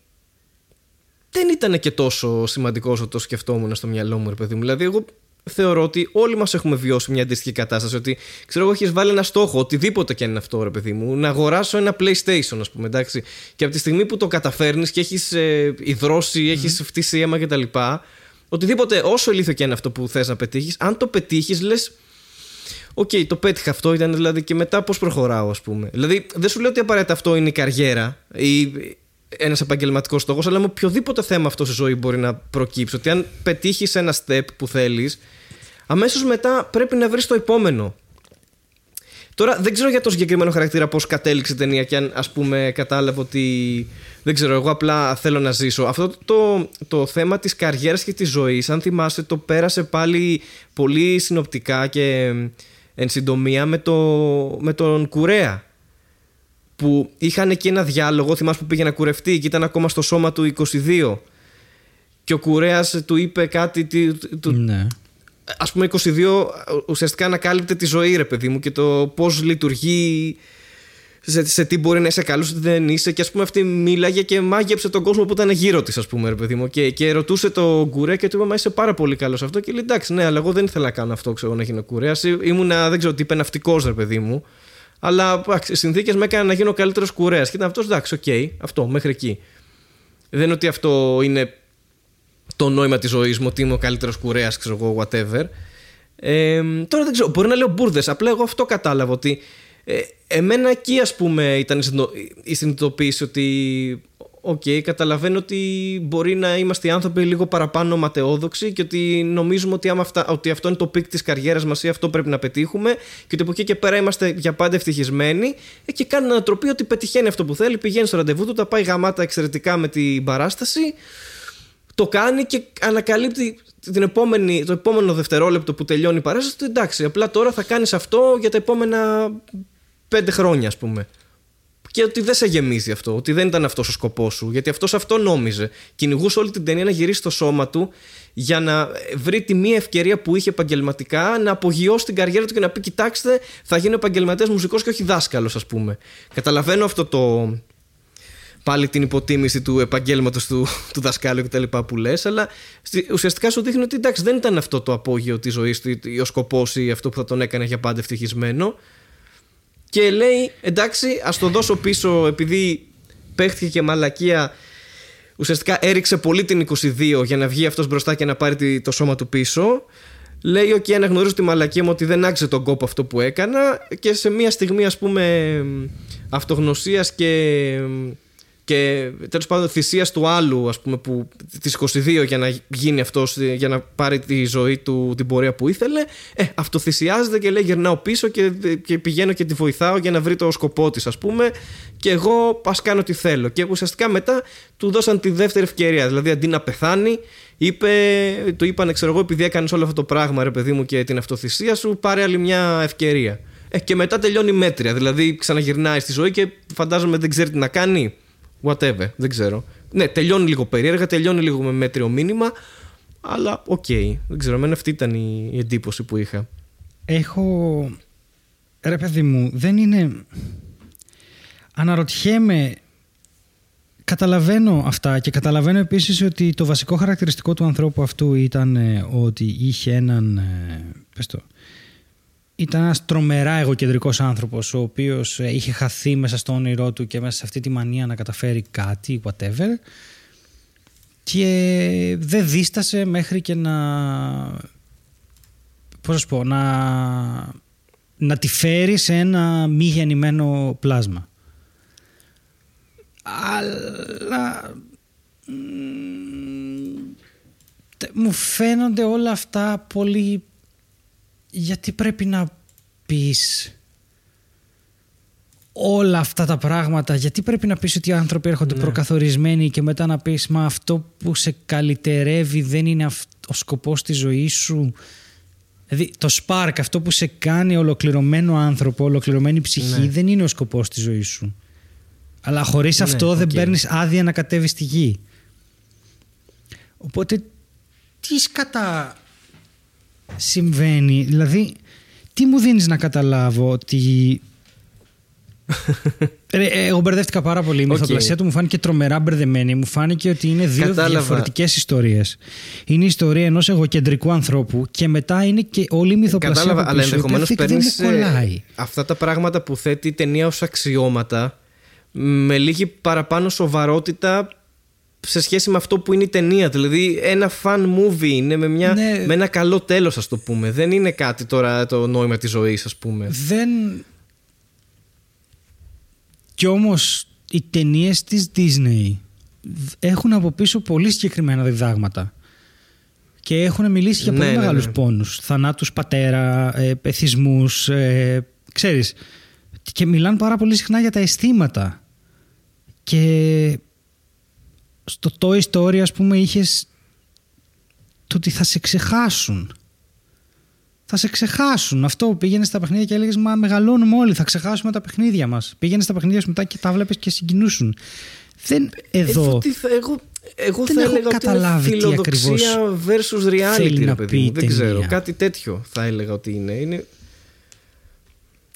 δεν ήταν και τόσο σημαντικός όσο το σκεφτόμουν στο μυαλό μου, ρε παιδί μου. Δηλαδή, εγώ θεωρώ ότι όλοι μας έχουμε βιώσει μια αντίστοιχη κατάσταση. Ότι ξέρω εγώ, έχεις βάλει ένα στόχο, οτιδήποτε και αν είναι αυτό, ρε παιδί μου, να αγοράσω ένα PlayStation, ας πούμε, εντάξει. Και από τη στιγμή που το καταφέρνεις και έχεις ε, υδρώσει, έχεις φτύσει αίμα κτλ. Οτιδήποτε, όσο ηλίθιο και αν είναι αυτό που θες να πετύχεις, αν το πετύχεις, λες. Οκ, το πέτυχα αυτό, ήταν δηλαδή και μετά πώς προχωράω, ας πούμε. Δηλαδή, δεν σου λέω ότι απαραίτητα αυτό είναι η καριέρα ή ένας επαγγελματικός στόχος, αλλά με οποιοδήποτε θέμα αυτό στη ζωή μπορεί να προκύψει. Ότι αν πετύχεις ένα step που θέλεις, αμέσως μετά πρέπει να βρεις το επόμενο. Τώρα δεν ξέρω για το συγκεκριμένο χαρακτήρα πώς κατέληξε η ταινία και αν ας πούμε κατάλαβε ότι δεν ξέρω εγώ απλά θέλω να ζήσω. Αυτό το, το θέμα της καριέρας και της ζωής αν θυμάστε το πέρασε πάλι πολύ συνοπτικά και εν συντομία με, το, με τον Κουρέα που είχαν εκεί ένα διάλογο θυμάσαι που πήγε να κουρευτεί και ήταν ακόμα στο σώμα του 22 και ο Κουρέας του είπε κάτι τι- του, Ναι. Ας πούμε 22 ουσιαστικά ανακάλυπτε τη ζωή ρε παιδί μου και το πώς λειτουργεί σε, σε τι μπορεί να είσαι καλός τι δεν είσαι. Και ας πούμε αυτή μίλαγε και μάγεψε τον κόσμο που ήταν γύρω της ας πούμε ρε παιδί μου. Και, και ρωτούσε τον κουρέα και του είπε μα είσαι πάρα πολύ καλός σε αυτό και λέει εντάξει ναι αλλά εγώ δεν ήθελα να κάνω αυτό ξέρω να γίνω κουρέας. Ήμουνα δεν ξέρω τι είπε ναυτικός ρε παιδί μου. Αλλά εντάξει, οι συνθήκες με έκαναν να γίνω καλύτερος κουρέας και ήταν αυτός εντάξει οκ αυτό μέχρι εκεί δεν είναι ότι αυτό είναι το νόημα της ζωής μου, ότι είμαι ο καλύτερος κουρέας, ξέρω εγώ, whatever. Ε, τώρα δεν ξέρω, μπορεί να λέω μπούρδες. Απλά εγώ αυτό κατάλαβα ότι. Ε, εμένα εκεί, ας πούμε, ήταν η συνειδητο- η συνειδητοποίηση ότι. Οκ, καταλαβαίνω ότι μπορεί να είμαστε οι άνθρωποι λίγο παραπάνω ματαιόδοξοι και ότι νομίζουμε ότι, άμα αυτά, ότι αυτό είναι το peak της καριέρας μας ή αυτό πρέπει να πετύχουμε και ότι από εκεί και πέρα είμαστε για πάντα ευτυχισμένοι. Ε, και κάνει ανατροπή ότι πετυχαίνει αυτό που θέλει, πηγαίνει στο ραντεβού του, τα πάει γαμάτα εξαιρετικά με την παράσταση το κάνει και ανακαλύπτει την επόμενη, το επόμενο δευτερόλεπτο που τελειώνει η παράσταση ότι εντάξει, απλά τώρα θα κάνεις αυτό για τα επόμενα πέντε χρόνια ας πούμε. Και ότι δεν σε γεμίζει αυτό, ότι δεν ήταν αυτός ο σκοπός σου, γιατί αυτός αυτό νόμιζε. Κυνηγούσε όλη την ταινία να γυρίσει στο σώμα του για να βρει τη μία ευκαιρία που είχε επαγγελματικά να απογειώσει την καριέρα του και να πει: Κοιτάξτε, θα γίνω επαγγελματίας μουσικός και όχι δάσκαλος ας πούμε. Καταλαβαίνω αυτό το, πάλι την υποτίμηση του επαγγέλματος του, του δασκάλου κτλ. που λες, αλλά ουσιαστικά σου δείχνει ότι εντάξει, δεν ήταν αυτό το απόγειο της ζωής του ή ο σκοπός ή αυτό που θα τον έκανε για πάντα ευτυχισμένο. Και λέει, εντάξει, ας το δώσω πίσω επειδή παίχτηκε και μαλακία. Ουσιαστικά έριξε πολύ την 22 για να βγει αυτός μπροστά και να πάρει το σώμα του πίσω. Λέει: Ok, okay, αναγνωρίζω τη μαλακία μου ότι δεν άξιζε τον κόπο αυτό που έκανα. Και σε μια στιγμή, ας πούμε, αυτογνωσίας και και τέλος πάντων θυσίας του άλλου, ας πούμε, που, τις 22 για να γίνει αυτός, για να πάρει τη ζωή του την πορεία που ήθελε. Ε, αυτοθυσιάζεται και λέει: Γυρνάω πίσω και, και πηγαίνω και τη βοηθάω για να βρει το σκοπό της, ας πούμε. Και εγώ ας κάνω τι θέλω. Και ουσιαστικά μετά του δώσαν τη δεύτερη ευκαιρία. Δηλαδή αντί να πεθάνει, είπε, του είπαν, ξέρω εγώ, επειδή έκανες όλο αυτό το πράγμα, ρε παιδί μου, και την αυτοθυσία σου, πάρε άλλη μια ευκαιρία. Ε, και μετά τελειώνει μέτρια. Δηλαδή ξαναγυρνάει στη ζωή και φαντάζομαι δεν ξέρει τι να κάνει whatever, δεν ξέρω. Ναι, τελειώνει λίγο περίεργα, τελειώνει λίγο με μέτριο μήνυμα, αλλά OK, okay, δεν ξέρω, εμένα αυτή ήταν η, η εντύπωση που είχα. Έχω, ρε παιδί μου, δεν είναι... Αναρωτιέμαι Καταλαβαίνω αυτά και καταλαβαίνω επίσης ότι το βασικό χαρακτηριστικό του ανθρώπου αυτού ήταν ε, ότι είχε έναν, ε, πες το, ήταν ένας τρομερά εγωκεντρικός άνθρωπος ο οποίος ε, είχε χαθεί μέσα στο όνειρό του και μέσα σε αυτή τη μανία να καταφέρει κάτι, whatever και δεν δίστασε μέχρι και να πώς να πω, να, να τη φέρει σε ένα μη γεννημένο πλάσμα. Αλλά μου φαίνονται όλα αυτά πολύ γιατί πρέπει να πεις όλα αυτά τα πράγματα, γιατί πρέπει να πεις ότι οι άνθρωποι έρχονται ναι. προκαθορισμένοι και μετά να πεις μα αυτό που σε καλυτερεύει δεν είναι ο σκοπός της ζωής σου. Δηλαδή το spark, αυτό που σε κάνει ολοκληρωμένο άνθρωπο, ολοκληρωμένη ψυχή ναι. δεν είναι ο σκοπός της ζωής σου. Αλλά χωρίς ναι, αυτό δεν παίρνεις άδεια να κατέβεις στη γη. Οπότε τι σκατά συμβαίνει. Δηλαδή, τι μου δίνεις να καταλάβω ότι... εγώ μπερδεύτηκα πάρα πολύ. Η μυθοπλασία του μου φάνηκε τρομερά μπερδεμένη. Μου φάνηκε ότι είναι δύο Κατάλαβα. διαφορετικές ιστορίες. Είναι η ιστορία ενός εγωκεντρικού ανθρώπου και μετά είναι και όλη η μυθοπλασία Κατάλαβα, αλλά ενδεχομένως παίρνεις ε, αυτά τα πράγματα που θέτει η ταινία ως αξιώματα με λίγη παραπάνω σοβαρότητα σε σχέση με αυτό που είναι η ταινία. Δηλαδή, ένα fan movie είναι με, μια, ναι. με ένα καλό τέλος, ας το πούμε. Δεν είναι κάτι τώρα το νόημα της ζωής, ας πούμε. Δεν. Κι όμως οι ταινίες της Disney έχουν από πίσω πολύ συγκεκριμένα διδάγματα. Και έχουν μιλήσει για πολύ ναι, ναι μεγάλους ναι. πόνους. Θανάτους πατέρα, ε, εθισμούς, ε, ξέρεις. Και μιλάνε πάρα πολύ συχνά για τα αισθήματα. Και στο Toy Story ας πούμε είχες το ότι θα σε ξεχάσουν. Θα σε ξεχάσουν. Αυτό πήγαινες στα παιχνίδια και έλεγες Μα μεγαλώνουμε όλοι, θα ξεχάσουμε τα παιχνίδια μας. Πήγαινες στα παιχνίδια σου μετά και τα βλέπεις και συγκινούσουν. Δεν εδώ. Ε, θα, εγώ εγώ δεν θα έλεγα καταλάβει ότι είναι φιλοδοξία versus reality, ρε παιδί μου. Δεν ξέρω. Κάτι τέτοιο θα έλεγα ότι είναι. είναι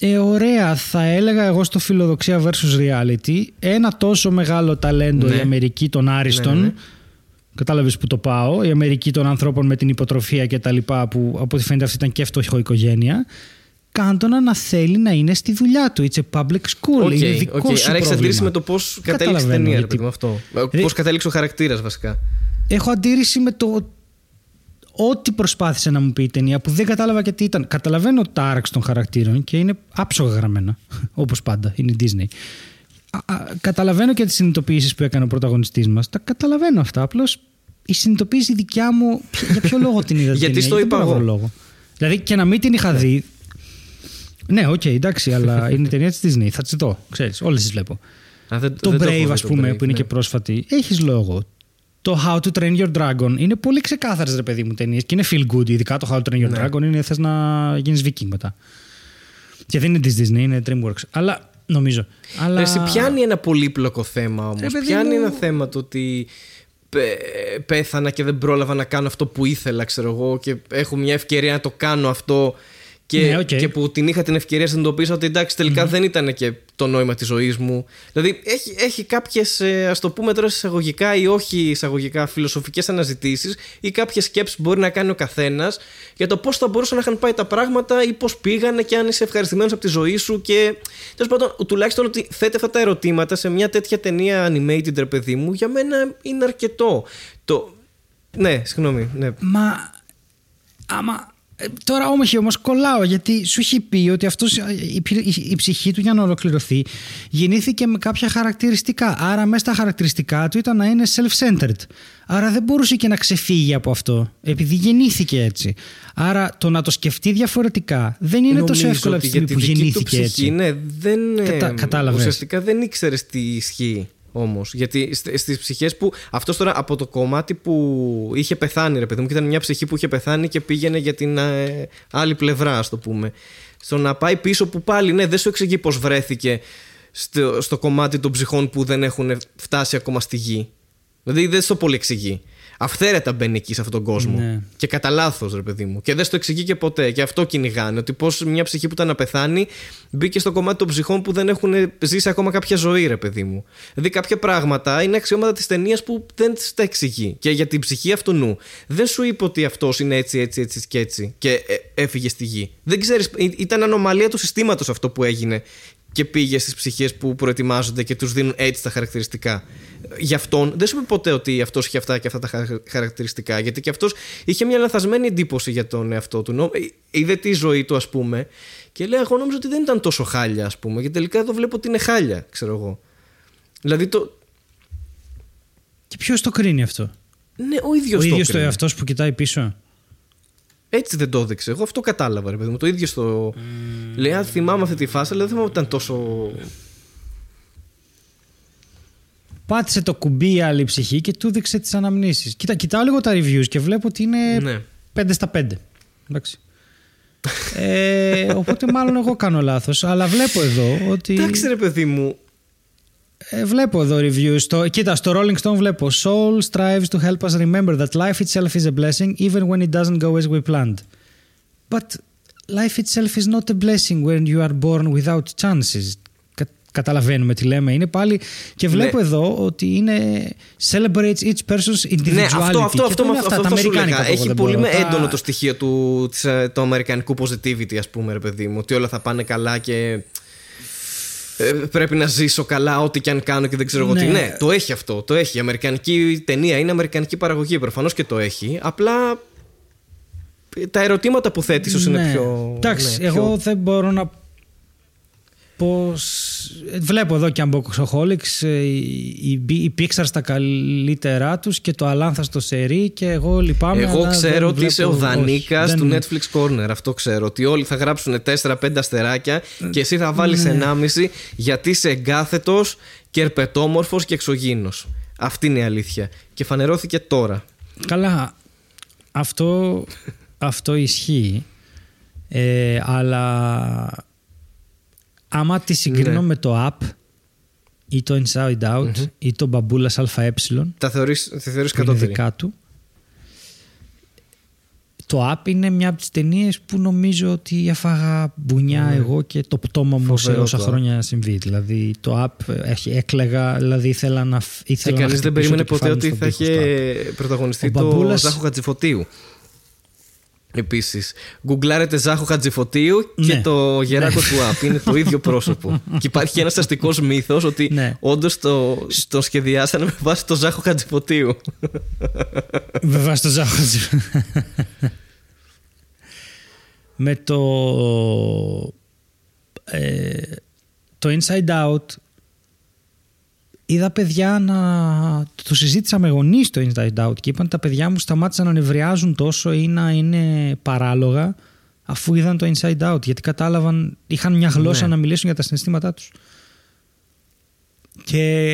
ε, ωραία, θα έλεγα εγώ στο φιλοδοξία versus reality. Ένα τόσο μεγάλο ταλέντο η ναι. Αμερική των άριστων. Ναι, ναι, Κατάλαβες που το πάω. Η Αμερική των ανθρώπων με την υποτροφία και τα λοιπά, που από ό,τι φαίνεται αυτή ήταν και φτωχό οικογένεια. Κάντονα να θέλει να είναι στη δουλειά του. It's a public school. Okay, είναι δικό okay. σου Άρα έχει αντίρρηση με το πώς κατέληξε η ταινία, γιατί... αυτό. Πώς κατέληξε ο χαρακτήρας, βασικά. Έχω αντίρρηση με το ό,τι προσπάθησε να μου πει η ταινία που δεν κατάλαβα και τι ήταν. Καταλαβαίνω τα arcs των χαρακτήρων και είναι άψογα γραμμένα. Όπως πάντα. Είναι η Disney. καταλαβαίνω και τις συνειδητοποιήσεις που έκανε ο πρωταγωνιστής μας. Τα καταλαβαίνω αυτά. Απλώς η συνειδητοποίηση δικιά μου. Για ποιο λόγο την είδα. Γιατί στο είπα εγώ. Λόγο. Δηλαδή και να μην την είχα δει. Ναι, OK, okay, εντάξει, αλλά είναι η ταινία της Disney. Θα τη δω. Ξέρεις, όλες τις βλέπω. Α, δεν, το Brave, ας πούμε, που είναι ναι. και πρόσφατη. Έχεις λόγο το How to Train Your Dragon είναι πολύ ξεκάθαρες ρε παιδί μου ταινίες και είναι feel good. Ειδικά το How to Train Your ναι. Dragon είναι θες να γίνεις Viking μετά. Και δεν είναι τη Disney, είναι Dreamworks. Αλλά νομίζω. Αλλά... Εσύ πιάνει ένα πολύπλοκο θέμα όμως. Πιάνει ένα θέμα το ότι πέθανα και δεν πρόλαβα να κάνω αυτό που ήθελα, ξέρω εγώ, και έχω μια ευκαιρία να το κάνω αυτό Και, Ναι, οκ. και που την είχα την ευκαιρία να συνειδητοποιήσω ότι εντάξει, τελικά δεν ήταν και το νόημα της ζωής μου. Δηλαδή, έχει, έχει κάποιες, ας το πούμε τώρα εισαγωγικά ή όχι εισαγωγικά, φιλοσοφικές αναζητήσεις ή κάποιες σκέψεις που μπορεί να κάνει ο καθένας για το πώς θα μπορούσαν να είχαν πάει τα πράγματα ή πώς πήγανε και αν είσαι ευχαριστημένος από τη ζωή σου. Και τέλος πάντων, τουλάχιστον ότι θέτει αυτά τα ερωτήματα σε μια τέτοια ταινία animated, ρε παιδί μου, για μένα είναι αρκετό. Το... Ναι, συγγνώμη. Ναι. Μα. Άμα. Ε, Τώρα όμως όμως κολλάω γιατί σου έχει πει ότι αυτός, ε, η, η- η ψυχή του για να ολοκληρωθεί γεννήθηκε με κάποια χαρακτηριστικά. Άρα μέσα στα χαρακτηριστικά του ήταν να είναι self-centered. Άρα δεν μπορούσε και να ξεφύγει από αυτό επειδή γεννήθηκε έτσι. Άρα το να το σκεφτεί διαφορετικά δεν είναι τόσο Νομίζω εύκολο από ότι τη στιγμή για που τη δική του γεννήθηκε ψυχή, έτσι. Ναι, δεν, Κατα- ε, κατάλαβες. Ουσιαστικά δεν ήξερες τι ισχύει όμως. Γιατί στι ψυχές που. Αυτός τώρα από το κομμάτι που είχε πεθάνει, ρε παιδί μου, και ήταν μια ψυχή που είχε πεθάνει και πήγαινε για την ε, άλλη πλευρά, ας το πούμε. Στο να πάει πίσω που πάλι, ναι, δεν σου εξηγεί πώς βρέθηκε στο, στο κομμάτι των ψυχών που δεν έχουν φτάσει ακόμα στη γη. Δηλαδή δεν στο πολύ εξηγεί. Αυθαίρετα μπαίνει εκεί σε αυτόν τον κόσμο. Ναι. Και κατά λάθος, ρε παιδί μου. Και δεν στο εξηγεί και ποτέ. Και αυτό κυνηγάνε. Ότι πώς μια ψυχή που ήταν να πεθάνει μπήκε στο κομμάτι των ψυχών που δεν έχουν ζήσει ακόμα κάποια ζωή, ρε παιδί μου. Δηλαδή κάποια πράγματα είναι αξιώματα της ταινίας που δεν τα εξηγεί. Και για την ψυχή αυτού νου. Δεν σου είπε ότι αυτός είναι έτσι, έτσι, έτσι και έτσι. Και ε, έφυγε στη γη. Δεν ξέρεις. Ήταν ανομαλία του συστήματος αυτό που έγινε και πήγε στις ψυχές που προετοιμάζονται και τους δίνουν έτσι τα χαρακτηριστικά. Για αυτόν δεν σου είπε ποτέ ότι αυτός είχε αυτά και αυτά τα χαρα- χαρακτηριστικά. Γιατί και αυτός είχε μια λαθασμένη εντύπωση για τον εαυτό του. Νο- Είδε τη ζωή του, ας πούμε, και λέει: Εγώ νόμιζα ότι δεν ήταν τόσο χάλια, ας πούμε. Και τελικά εδώ βλέπω ότι είναι χάλια, ξέρω εγώ. Δηλαδή το. Και ποιος το κρίνει αυτό; Ναι, ο ίδιος Ο το ίδιος το έκρινε. εαυτός που κοιτάει πίσω; Έτσι δεν το έδειξε. Εγώ αυτό κατάλαβα, ρε παιδί μου. Το ίδιο στο. Λέει: Αν θυμάμαι αυτή τη φάση, αλλά δεν θυμάμαι ότι ήταν τόσο. Πάτησε το κουμπί η άλλη ψυχή και του δείξε τις αναμνήσεις. Κοίτα, κοιτάω λίγο τα reviews και βλέπω ότι είναι Ναι. 5 στα 5. Εντάξει. ε, οπότε μάλλον εγώ κάνω λάθος. Αλλά βλέπω εδώ ότι... Εντάξει, ρε παιδί μου. Ε, βλέπω εδώ reviews. Στο, κοίτα, στο Rolling Stone βλέπω Soul strives to help us remember that life itself is a blessing even when it doesn't go as we planned. But life itself is not a blessing when you are born without chances. Κα, καταλαβαίνουμε τι λέμε. Είναι πάλι... Και βλέπω Ναι. εδώ ότι είναι celebrates each person's individuality. Ναι, αυτό, αυτό, Και αυτό, είναι αυτό, αυτά, αυτό, τα θα σου αμερικάνικα λέγα. που εγώ Έχει δεν πολύ μπορώ. με Τα- έντονο το στοιχείο του, της, ε, του αμερικανικού positivity, ας πούμε, ρε παιδί μου. Ότι όλα θα πάνε καλά και ε, πρέπει να ζήσω καλά ό,τι και αν κάνω και δεν ξέρω εγώ τι. Ναι. Ναι, το έχει αυτό. Το έχει. Η αμερικανική ταινία είναι αμερικανική παραγωγή. Προφανώς και το έχει. Απλά ε, τα ερωτήματα που θέτεις ίσω είναι Ναι. πιο. Εντάξει, ναι, εγώ πιο- δεν μπορώ να πως... Βλέπω εδώ και Unboxaholics, ε, η, η, η Pixar στα καλύτερά τους και το αλάνθαστο σερί και εγώ λυπάμαι. Εγώ αλλά ξέρω δεν ότι είσαι ο βλέπω- Δανίκας όχι, του δεν- Netflix Corner. Αυτό ξέρω. Ότι όλοι θα γράψουν 4-5 αστεράκια και εσύ θα βάλεις Ναι. 1,5 γιατί είσαι εγκάθετος και ερπετόμορφος και εξωγήινος. Αυτή είναι η αλήθεια. Και φανερώθηκε τώρα. Καλά, αυτό, αυτό ισχύει. Ε, αλλά άμα τη συγκρίνω Ναι. με το App ή το Inside Out ή το Μπαμπούλας ΑΕ Τα θεωρείς, τη θεωρείς που είναι κατώτερη. δικά του. Το App είναι μια από τις ταινίες που νομίζω ότι έφαγα μπουνιά εγώ και το πτώμα μου σε Ναι. Φοβερό όσα το App. χρόνια συμβεί. Δηλαδή το App έχει, έκλεγα, δηλαδή ήθελα να, φ- Και ήθελα να κανείς δεν χτυπήσω περίμενε το ποτέ κεφάλι ότι μου θα στον τοίχο είχε στο App. πρωταγωνιστεί Ο το Μπαμπούλας- Ζάχο Χατζηφωτίου. Επίσης, γκουγκλάρετε Ζάχο Χατζηφωτίου και Ναι. το γεράκο του App. Είναι το ίδιο πρόσωπο. και υπάρχει ένας αστικός μύθος ότι Ναι. όντως το, το σχεδιάσανε με βάση το Ζάχο Χατζηφωτίου. Βέβαια στο Ζάχο Με το ε, το Inside Out είδα παιδιά να το συζήτησα με γονείς το Inside Out και είπαν τα παιδιά μου σταμάτησαν να νευριάζουν τόσο ή να είναι παράλογα αφού είδαν το Inside Out γιατί κατάλαβαν, είχαν μια γλώσσα Ναι. να μιλήσουν για τα συναισθήματά τους και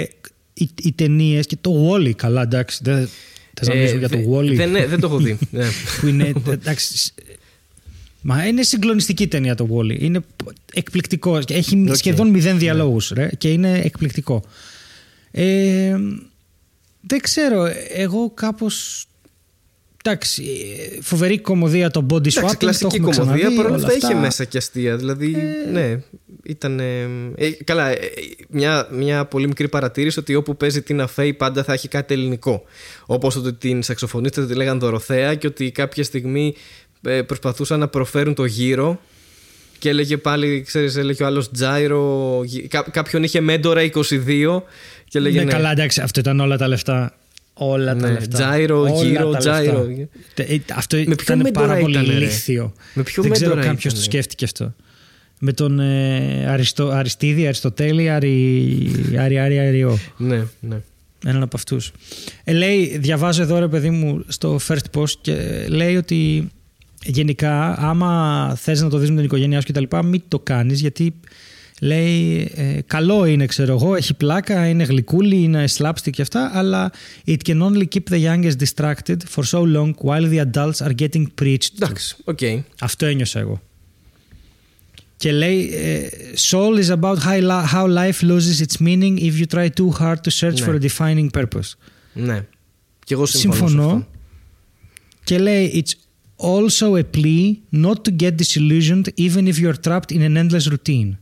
οι, οι ταινίες και το Wall-E καλά εντάξει δεν θες να Ε, μιλήσουμε για το δε- Wall-E Δεν, ναι, δεν το έχω δει. ναι. που είναι. εντάξει, σ- Μα είναι συγκλονιστική ταινία το Wall-E. Είναι εκπληκτικό. Έχει Οκ. σχεδόν μηδέν διαλόγους και είναι εκπληκτικό. Ε, δεν ξέρω. Εγώ κάπως εντάξει, ε, φοβερή κωμωδία το body swap. Εντάξει, κλασική κωμωδία, παρόλα αυτά είχε μέσα και αστεία. Δηλαδή, ε... ναι, ήταν. Ε, καλά, ε, μια, μια πολύ μικρή παρατήρηση ότι όπου παίζει την Αφέη πάντα θα έχει κάτι ελληνικό. Όπως ότι την σαξοφωνίστρια τη λέγαν Δωροθέα και ότι κάποια στιγμή προσπαθούσαν να προφέρουν το γύρο και έλεγε πάλι, ξέρεις, έλεγε ο άλλος Τζάιρο, κάποιον είχε μέντορα 22 και έλεγε ναι, ναι. καλά εντάξει, αυτό ήταν όλα τα λεφτά. Όλα ναι, τα λεφτά. Τζάιρο, γύρο, τζάιρο. Ε, αυτό με ήταν πάρα πολύ ηλίθιο. Με ποιο Δεν ξέρω κάποιος το σκέφτηκε αυτό. Με τον ε, Αριστο, Αριστίδη, Αριστοτέλη, Αρι, Αρι, Αρι, Αριό. Ναι, ναι. Έναν από αυτούς. Ε, λέει, διαβάζω εδώ ρε παιδί μου στο First Post και λέει ότι γενικά, άμα θες να το δεις με την οικογένειά σου κτλ., μην το κάνεις γιατί λέει ε, καλό είναι ξέρω εγώ, έχει πλάκα, είναι γλυκούλη, είναι slapstick και αυτά, αλλά it can only keep the youngest distracted for so long while the adults are getting preached Εντάξει, okay. Αυτό ένιωσα εγώ. Και λέει ε, Soul is about how life loses its meaning if you try too hard to search for a ναι. defining purpose. Ναι. Και εγώ συμφωνώ. συμφωνώ. Και λέει It's also a plea not to get disillusioned even if you're trapped in an endless routine.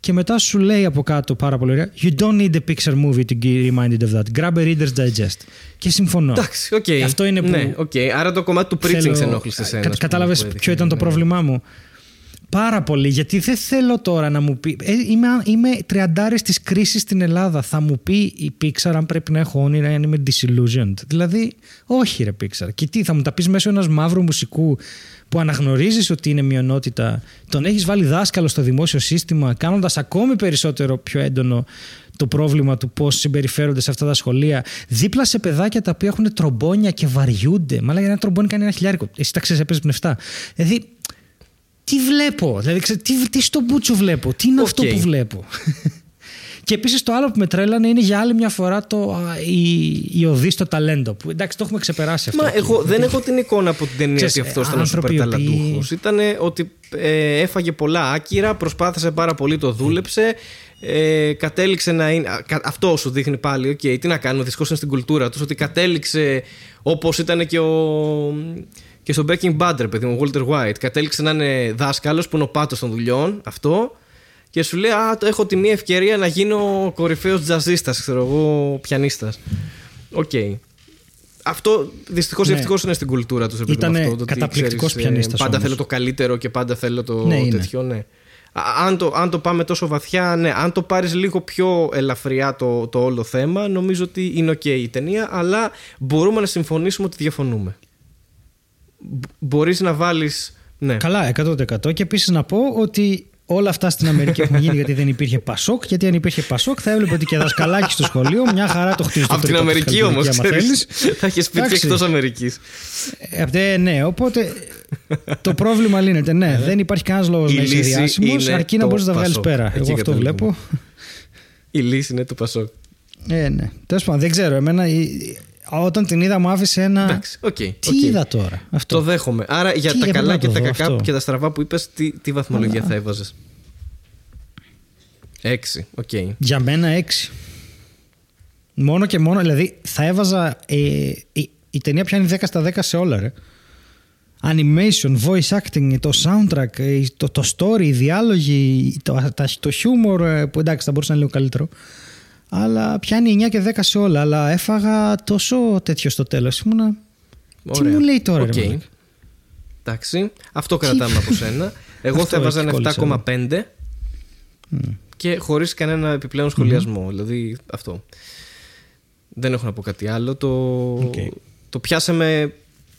Και μετά σου λέει από κάτω πάρα πολύ ωραία You don't need a Pixar movie to be reminded of that. Grab a Reader's Digest. Και συμφωνώ. Εντάξει, okay. Αυτό είναι που. Ναι, okay. Άρα το κομμάτι του preaching θέλω... ενόχλησε εσένα. Κα, Κατάλαβε ποιο ήταν το ναι. πρόβλημά μου. Πάρα πολύ, γιατί δεν θέλω τώρα να μου πει. Ε, είμαι, είμαι τριαντάρης της κρίσης στην Ελλάδα. Θα μου πει η Pixar αν πρέπει να έχω όνειρα, αν είμαι disillusioned. Δηλαδή, όχι ρε Pixar. Και τι, θα μου τα πεις μέσω ενός μαύρου μουσικού που αναγνωρίζεις ότι είναι μειονότητα. Τον έχεις βάλει δάσκαλο στο δημόσιο σύστημα, κάνοντας ακόμη περισσότερο πιο έντονο το πρόβλημα του πώς συμπεριφέρονται σε αυτά τα σχολεία. Δίπλα σε παιδάκια τα οποία έχουν τρομπόνια και βαριούνται. Μα λέγανε ένα τρομπόνι κάνει ένα χιλιάρικο. Εσύ τα ξέρεις, έπαιζε πνευστά. Δηλαδή, τι βλέπω, δηλαδή τι, τι στο μπούτσο βλέπω, τι είναι αυτό που βλέπω. Και επίσης το άλλο που με τρέλανε είναι για άλλη μια φορά το, η, η οδή στο ταλέντο. Που εντάξει, το έχουμε ξεπεράσει αυτό. Μα εγώ δεν έχω την εικόνα από την ταινία ότι αυτός ήταν ο σούπερ ταλαντούχος. Ήταν ότι ε, έφαγε πολλά άκυρα, προσπάθησε πάρα πολύ, το δούλεψε. Ε, κατέληξε να είναι. Αυτό σου δείχνει πάλι. Okay, τι να κάνουμε, δυστυχώς είναι στην κουλτούρα τους. Ότι κατέληξε όπως ήταν και ο και στο Breaking Bad, παιδί μου, Walter White. Κατέληξε να είναι δάσκαλος που είναι ο πάτος των δουλειών, αυτό. Και σου λέει, Α, το έχω τη μία ευκαιρία να γίνω κορυφαίος τζαζίστας, ξέρω εγώ, πιανίστας. OK. Okay. Αυτό δυστυχώς ή ναι. ευτυχώς είναι στην κουλτούρα τους. Ήταν καταπληκτικός πιανίστας. Πάντα θέλω το καλύτερο και πάντα θέλω το ναι, τέτοιο, ναι. Αν το, αν το πάμε τόσο βαθιά, ναι. Αν το πάρεις λίγο πιο ελαφριά το, το όλο θέμα, νομίζω ότι είναι οκ η ταινία, αλλά μπορούμε να συμφωνήσουμε ότι διαφωνούμε μπορείς να βάλεις... Ναι. Καλά, 100% και επίσης να πω ότι όλα αυτά στην Αμερική έχουν γίνει γιατί δεν υπήρχε Πασόκ. Γιατί αν υπήρχε Πασόκ, θα έβλεπε ότι και δασκαλάκι στο σχολείο μια χαρά το χτίζεις. Από την Αμερική όμως. Θα έχεις σπίτι εκτός Αμερικής. Ε, ναι, οπότε το πρόβλημα λύνεται. Ναι, ναι. δεν υπάρχει κανένας λόγος να είσαι διάσημος, αρκεί να μπορείς να τα βγάλεις πέρα. Εγώ αυτό βλέπω. Η λύση είναι το Πασόκ. Ε, ναι. Τέλος πάντων, δεν ξέρω. Εμένα όταν την είδα μου άφησε ένα. Εντάξει, okay, τι okay. είδα τώρα. Αυτό; Το δέχομαι. Άρα για τι τα καλά και τα κακά αυτό; και τα στραβά που είπες, τι, τι βαθμολογία θα έβαζες; Έξι. OK. Okay. Για μένα έξι. Μόνο και μόνο, δηλαδή θα έβαζα. Ε, η, η ταινία πιάνει 10 στα 10 σε όλα, ρε. Animation, voice acting, το soundtrack, ε, το, το story, οι διάλογοι, το, το humor ε, που εντάξει θα μπορούσε να είναι λίγο καλύτερο. Αλλά πιάνει 9 και 10 σε όλα. Αλλά έφαγα τόσο τέτοιο στο τέλος. Ήμουνα. Τι μου λέει τώρα, okay. ρε, Εντάξει. Αυτό κρατάμε από σένα. Εγώ θα έβαζα ένα 7,5 και χωρίς κανένα επιπλέον σχολιασμό. Δηλαδή αυτό. Δεν έχω να πω κάτι άλλο. Το, okay. το πιάσαμε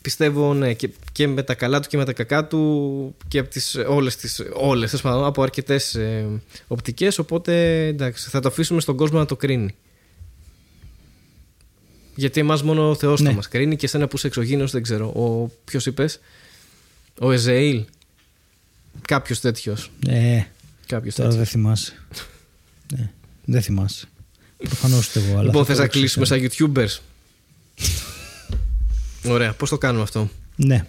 πιστεύω ναι, και, και με τα καλά του και με τα κακά του και από τις, όλες τις, όλες, από αρκετές ε, οπτικές οπότε εντάξει, θα το αφήσουμε στον κόσμο να το κρίνει γιατί εμάς μόνο ο Θεός ναι. θα μας κρίνει και εσένα που είσαι εξωγήινος δεν ξέρω ο, ποιος είπες ο Εζεήλ κάποιος τέτοιος ε, κάποιος τώρα τέτοιος. δεν θυμάσαι ναι, δεν θυμάσαι προφανώς ούτε εγώ λοιπόν θες να κλείσουμε σαν youtubers; Ωραία, πώς το κάνουμε αυτό; Ναι.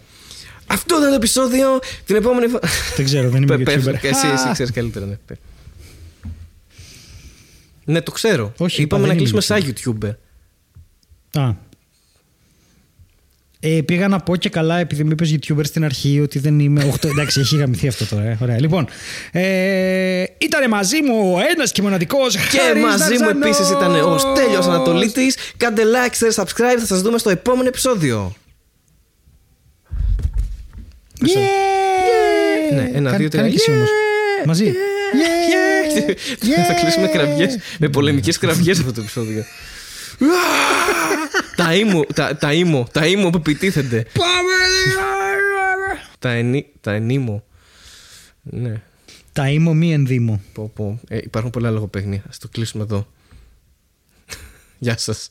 Αυτό ήταν το επεισόδιο. Την επόμενη φορά. Δεν ξέρω, δεν είμαι YouTuber. Εσύ, εσύ ξέρεις καλύτερα, ναι. Ναι, το ξέρω. Όχι, Είπαμε να κλείσουμε σαν YouTuber. Α. Ε, πήγα να πω και καλά, επειδή με είπες YouTuber στην αρχή, ότι δεν είμαι. Οχτώ, εντάξει, έχει γαμηθεί αυτό τώρα. Ε. Ωραία. Λοιπόν, ε, ήταν μαζί μου ο ένας και μοναδικός Και μαζί μου επίσης ήταν ο Στέλιος Ανατολίτης. Κάντε like, share, subscribe. Θα σας δούμε στο επόμενο επεισόδιο. Yeah! Ναι, ένα, δύο, τρία. Κάνε και εσύ όμως. Μαζί. Yeah! Θα κλείσουμε κραυγές με πολεμικές κραυγές αυτό το επεισόδιο. τα ήμο, τα, τα ήμο, τα ήμο που επιτίθενται. τα, ενί, τα ενήμο. Ναι. Τα ήμο μη ενδύμο. Πω, πω. Ε, υπάρχουν πολλά λογοπαίγνια. Ας το κλείσουμε εδώ. Γεια σας.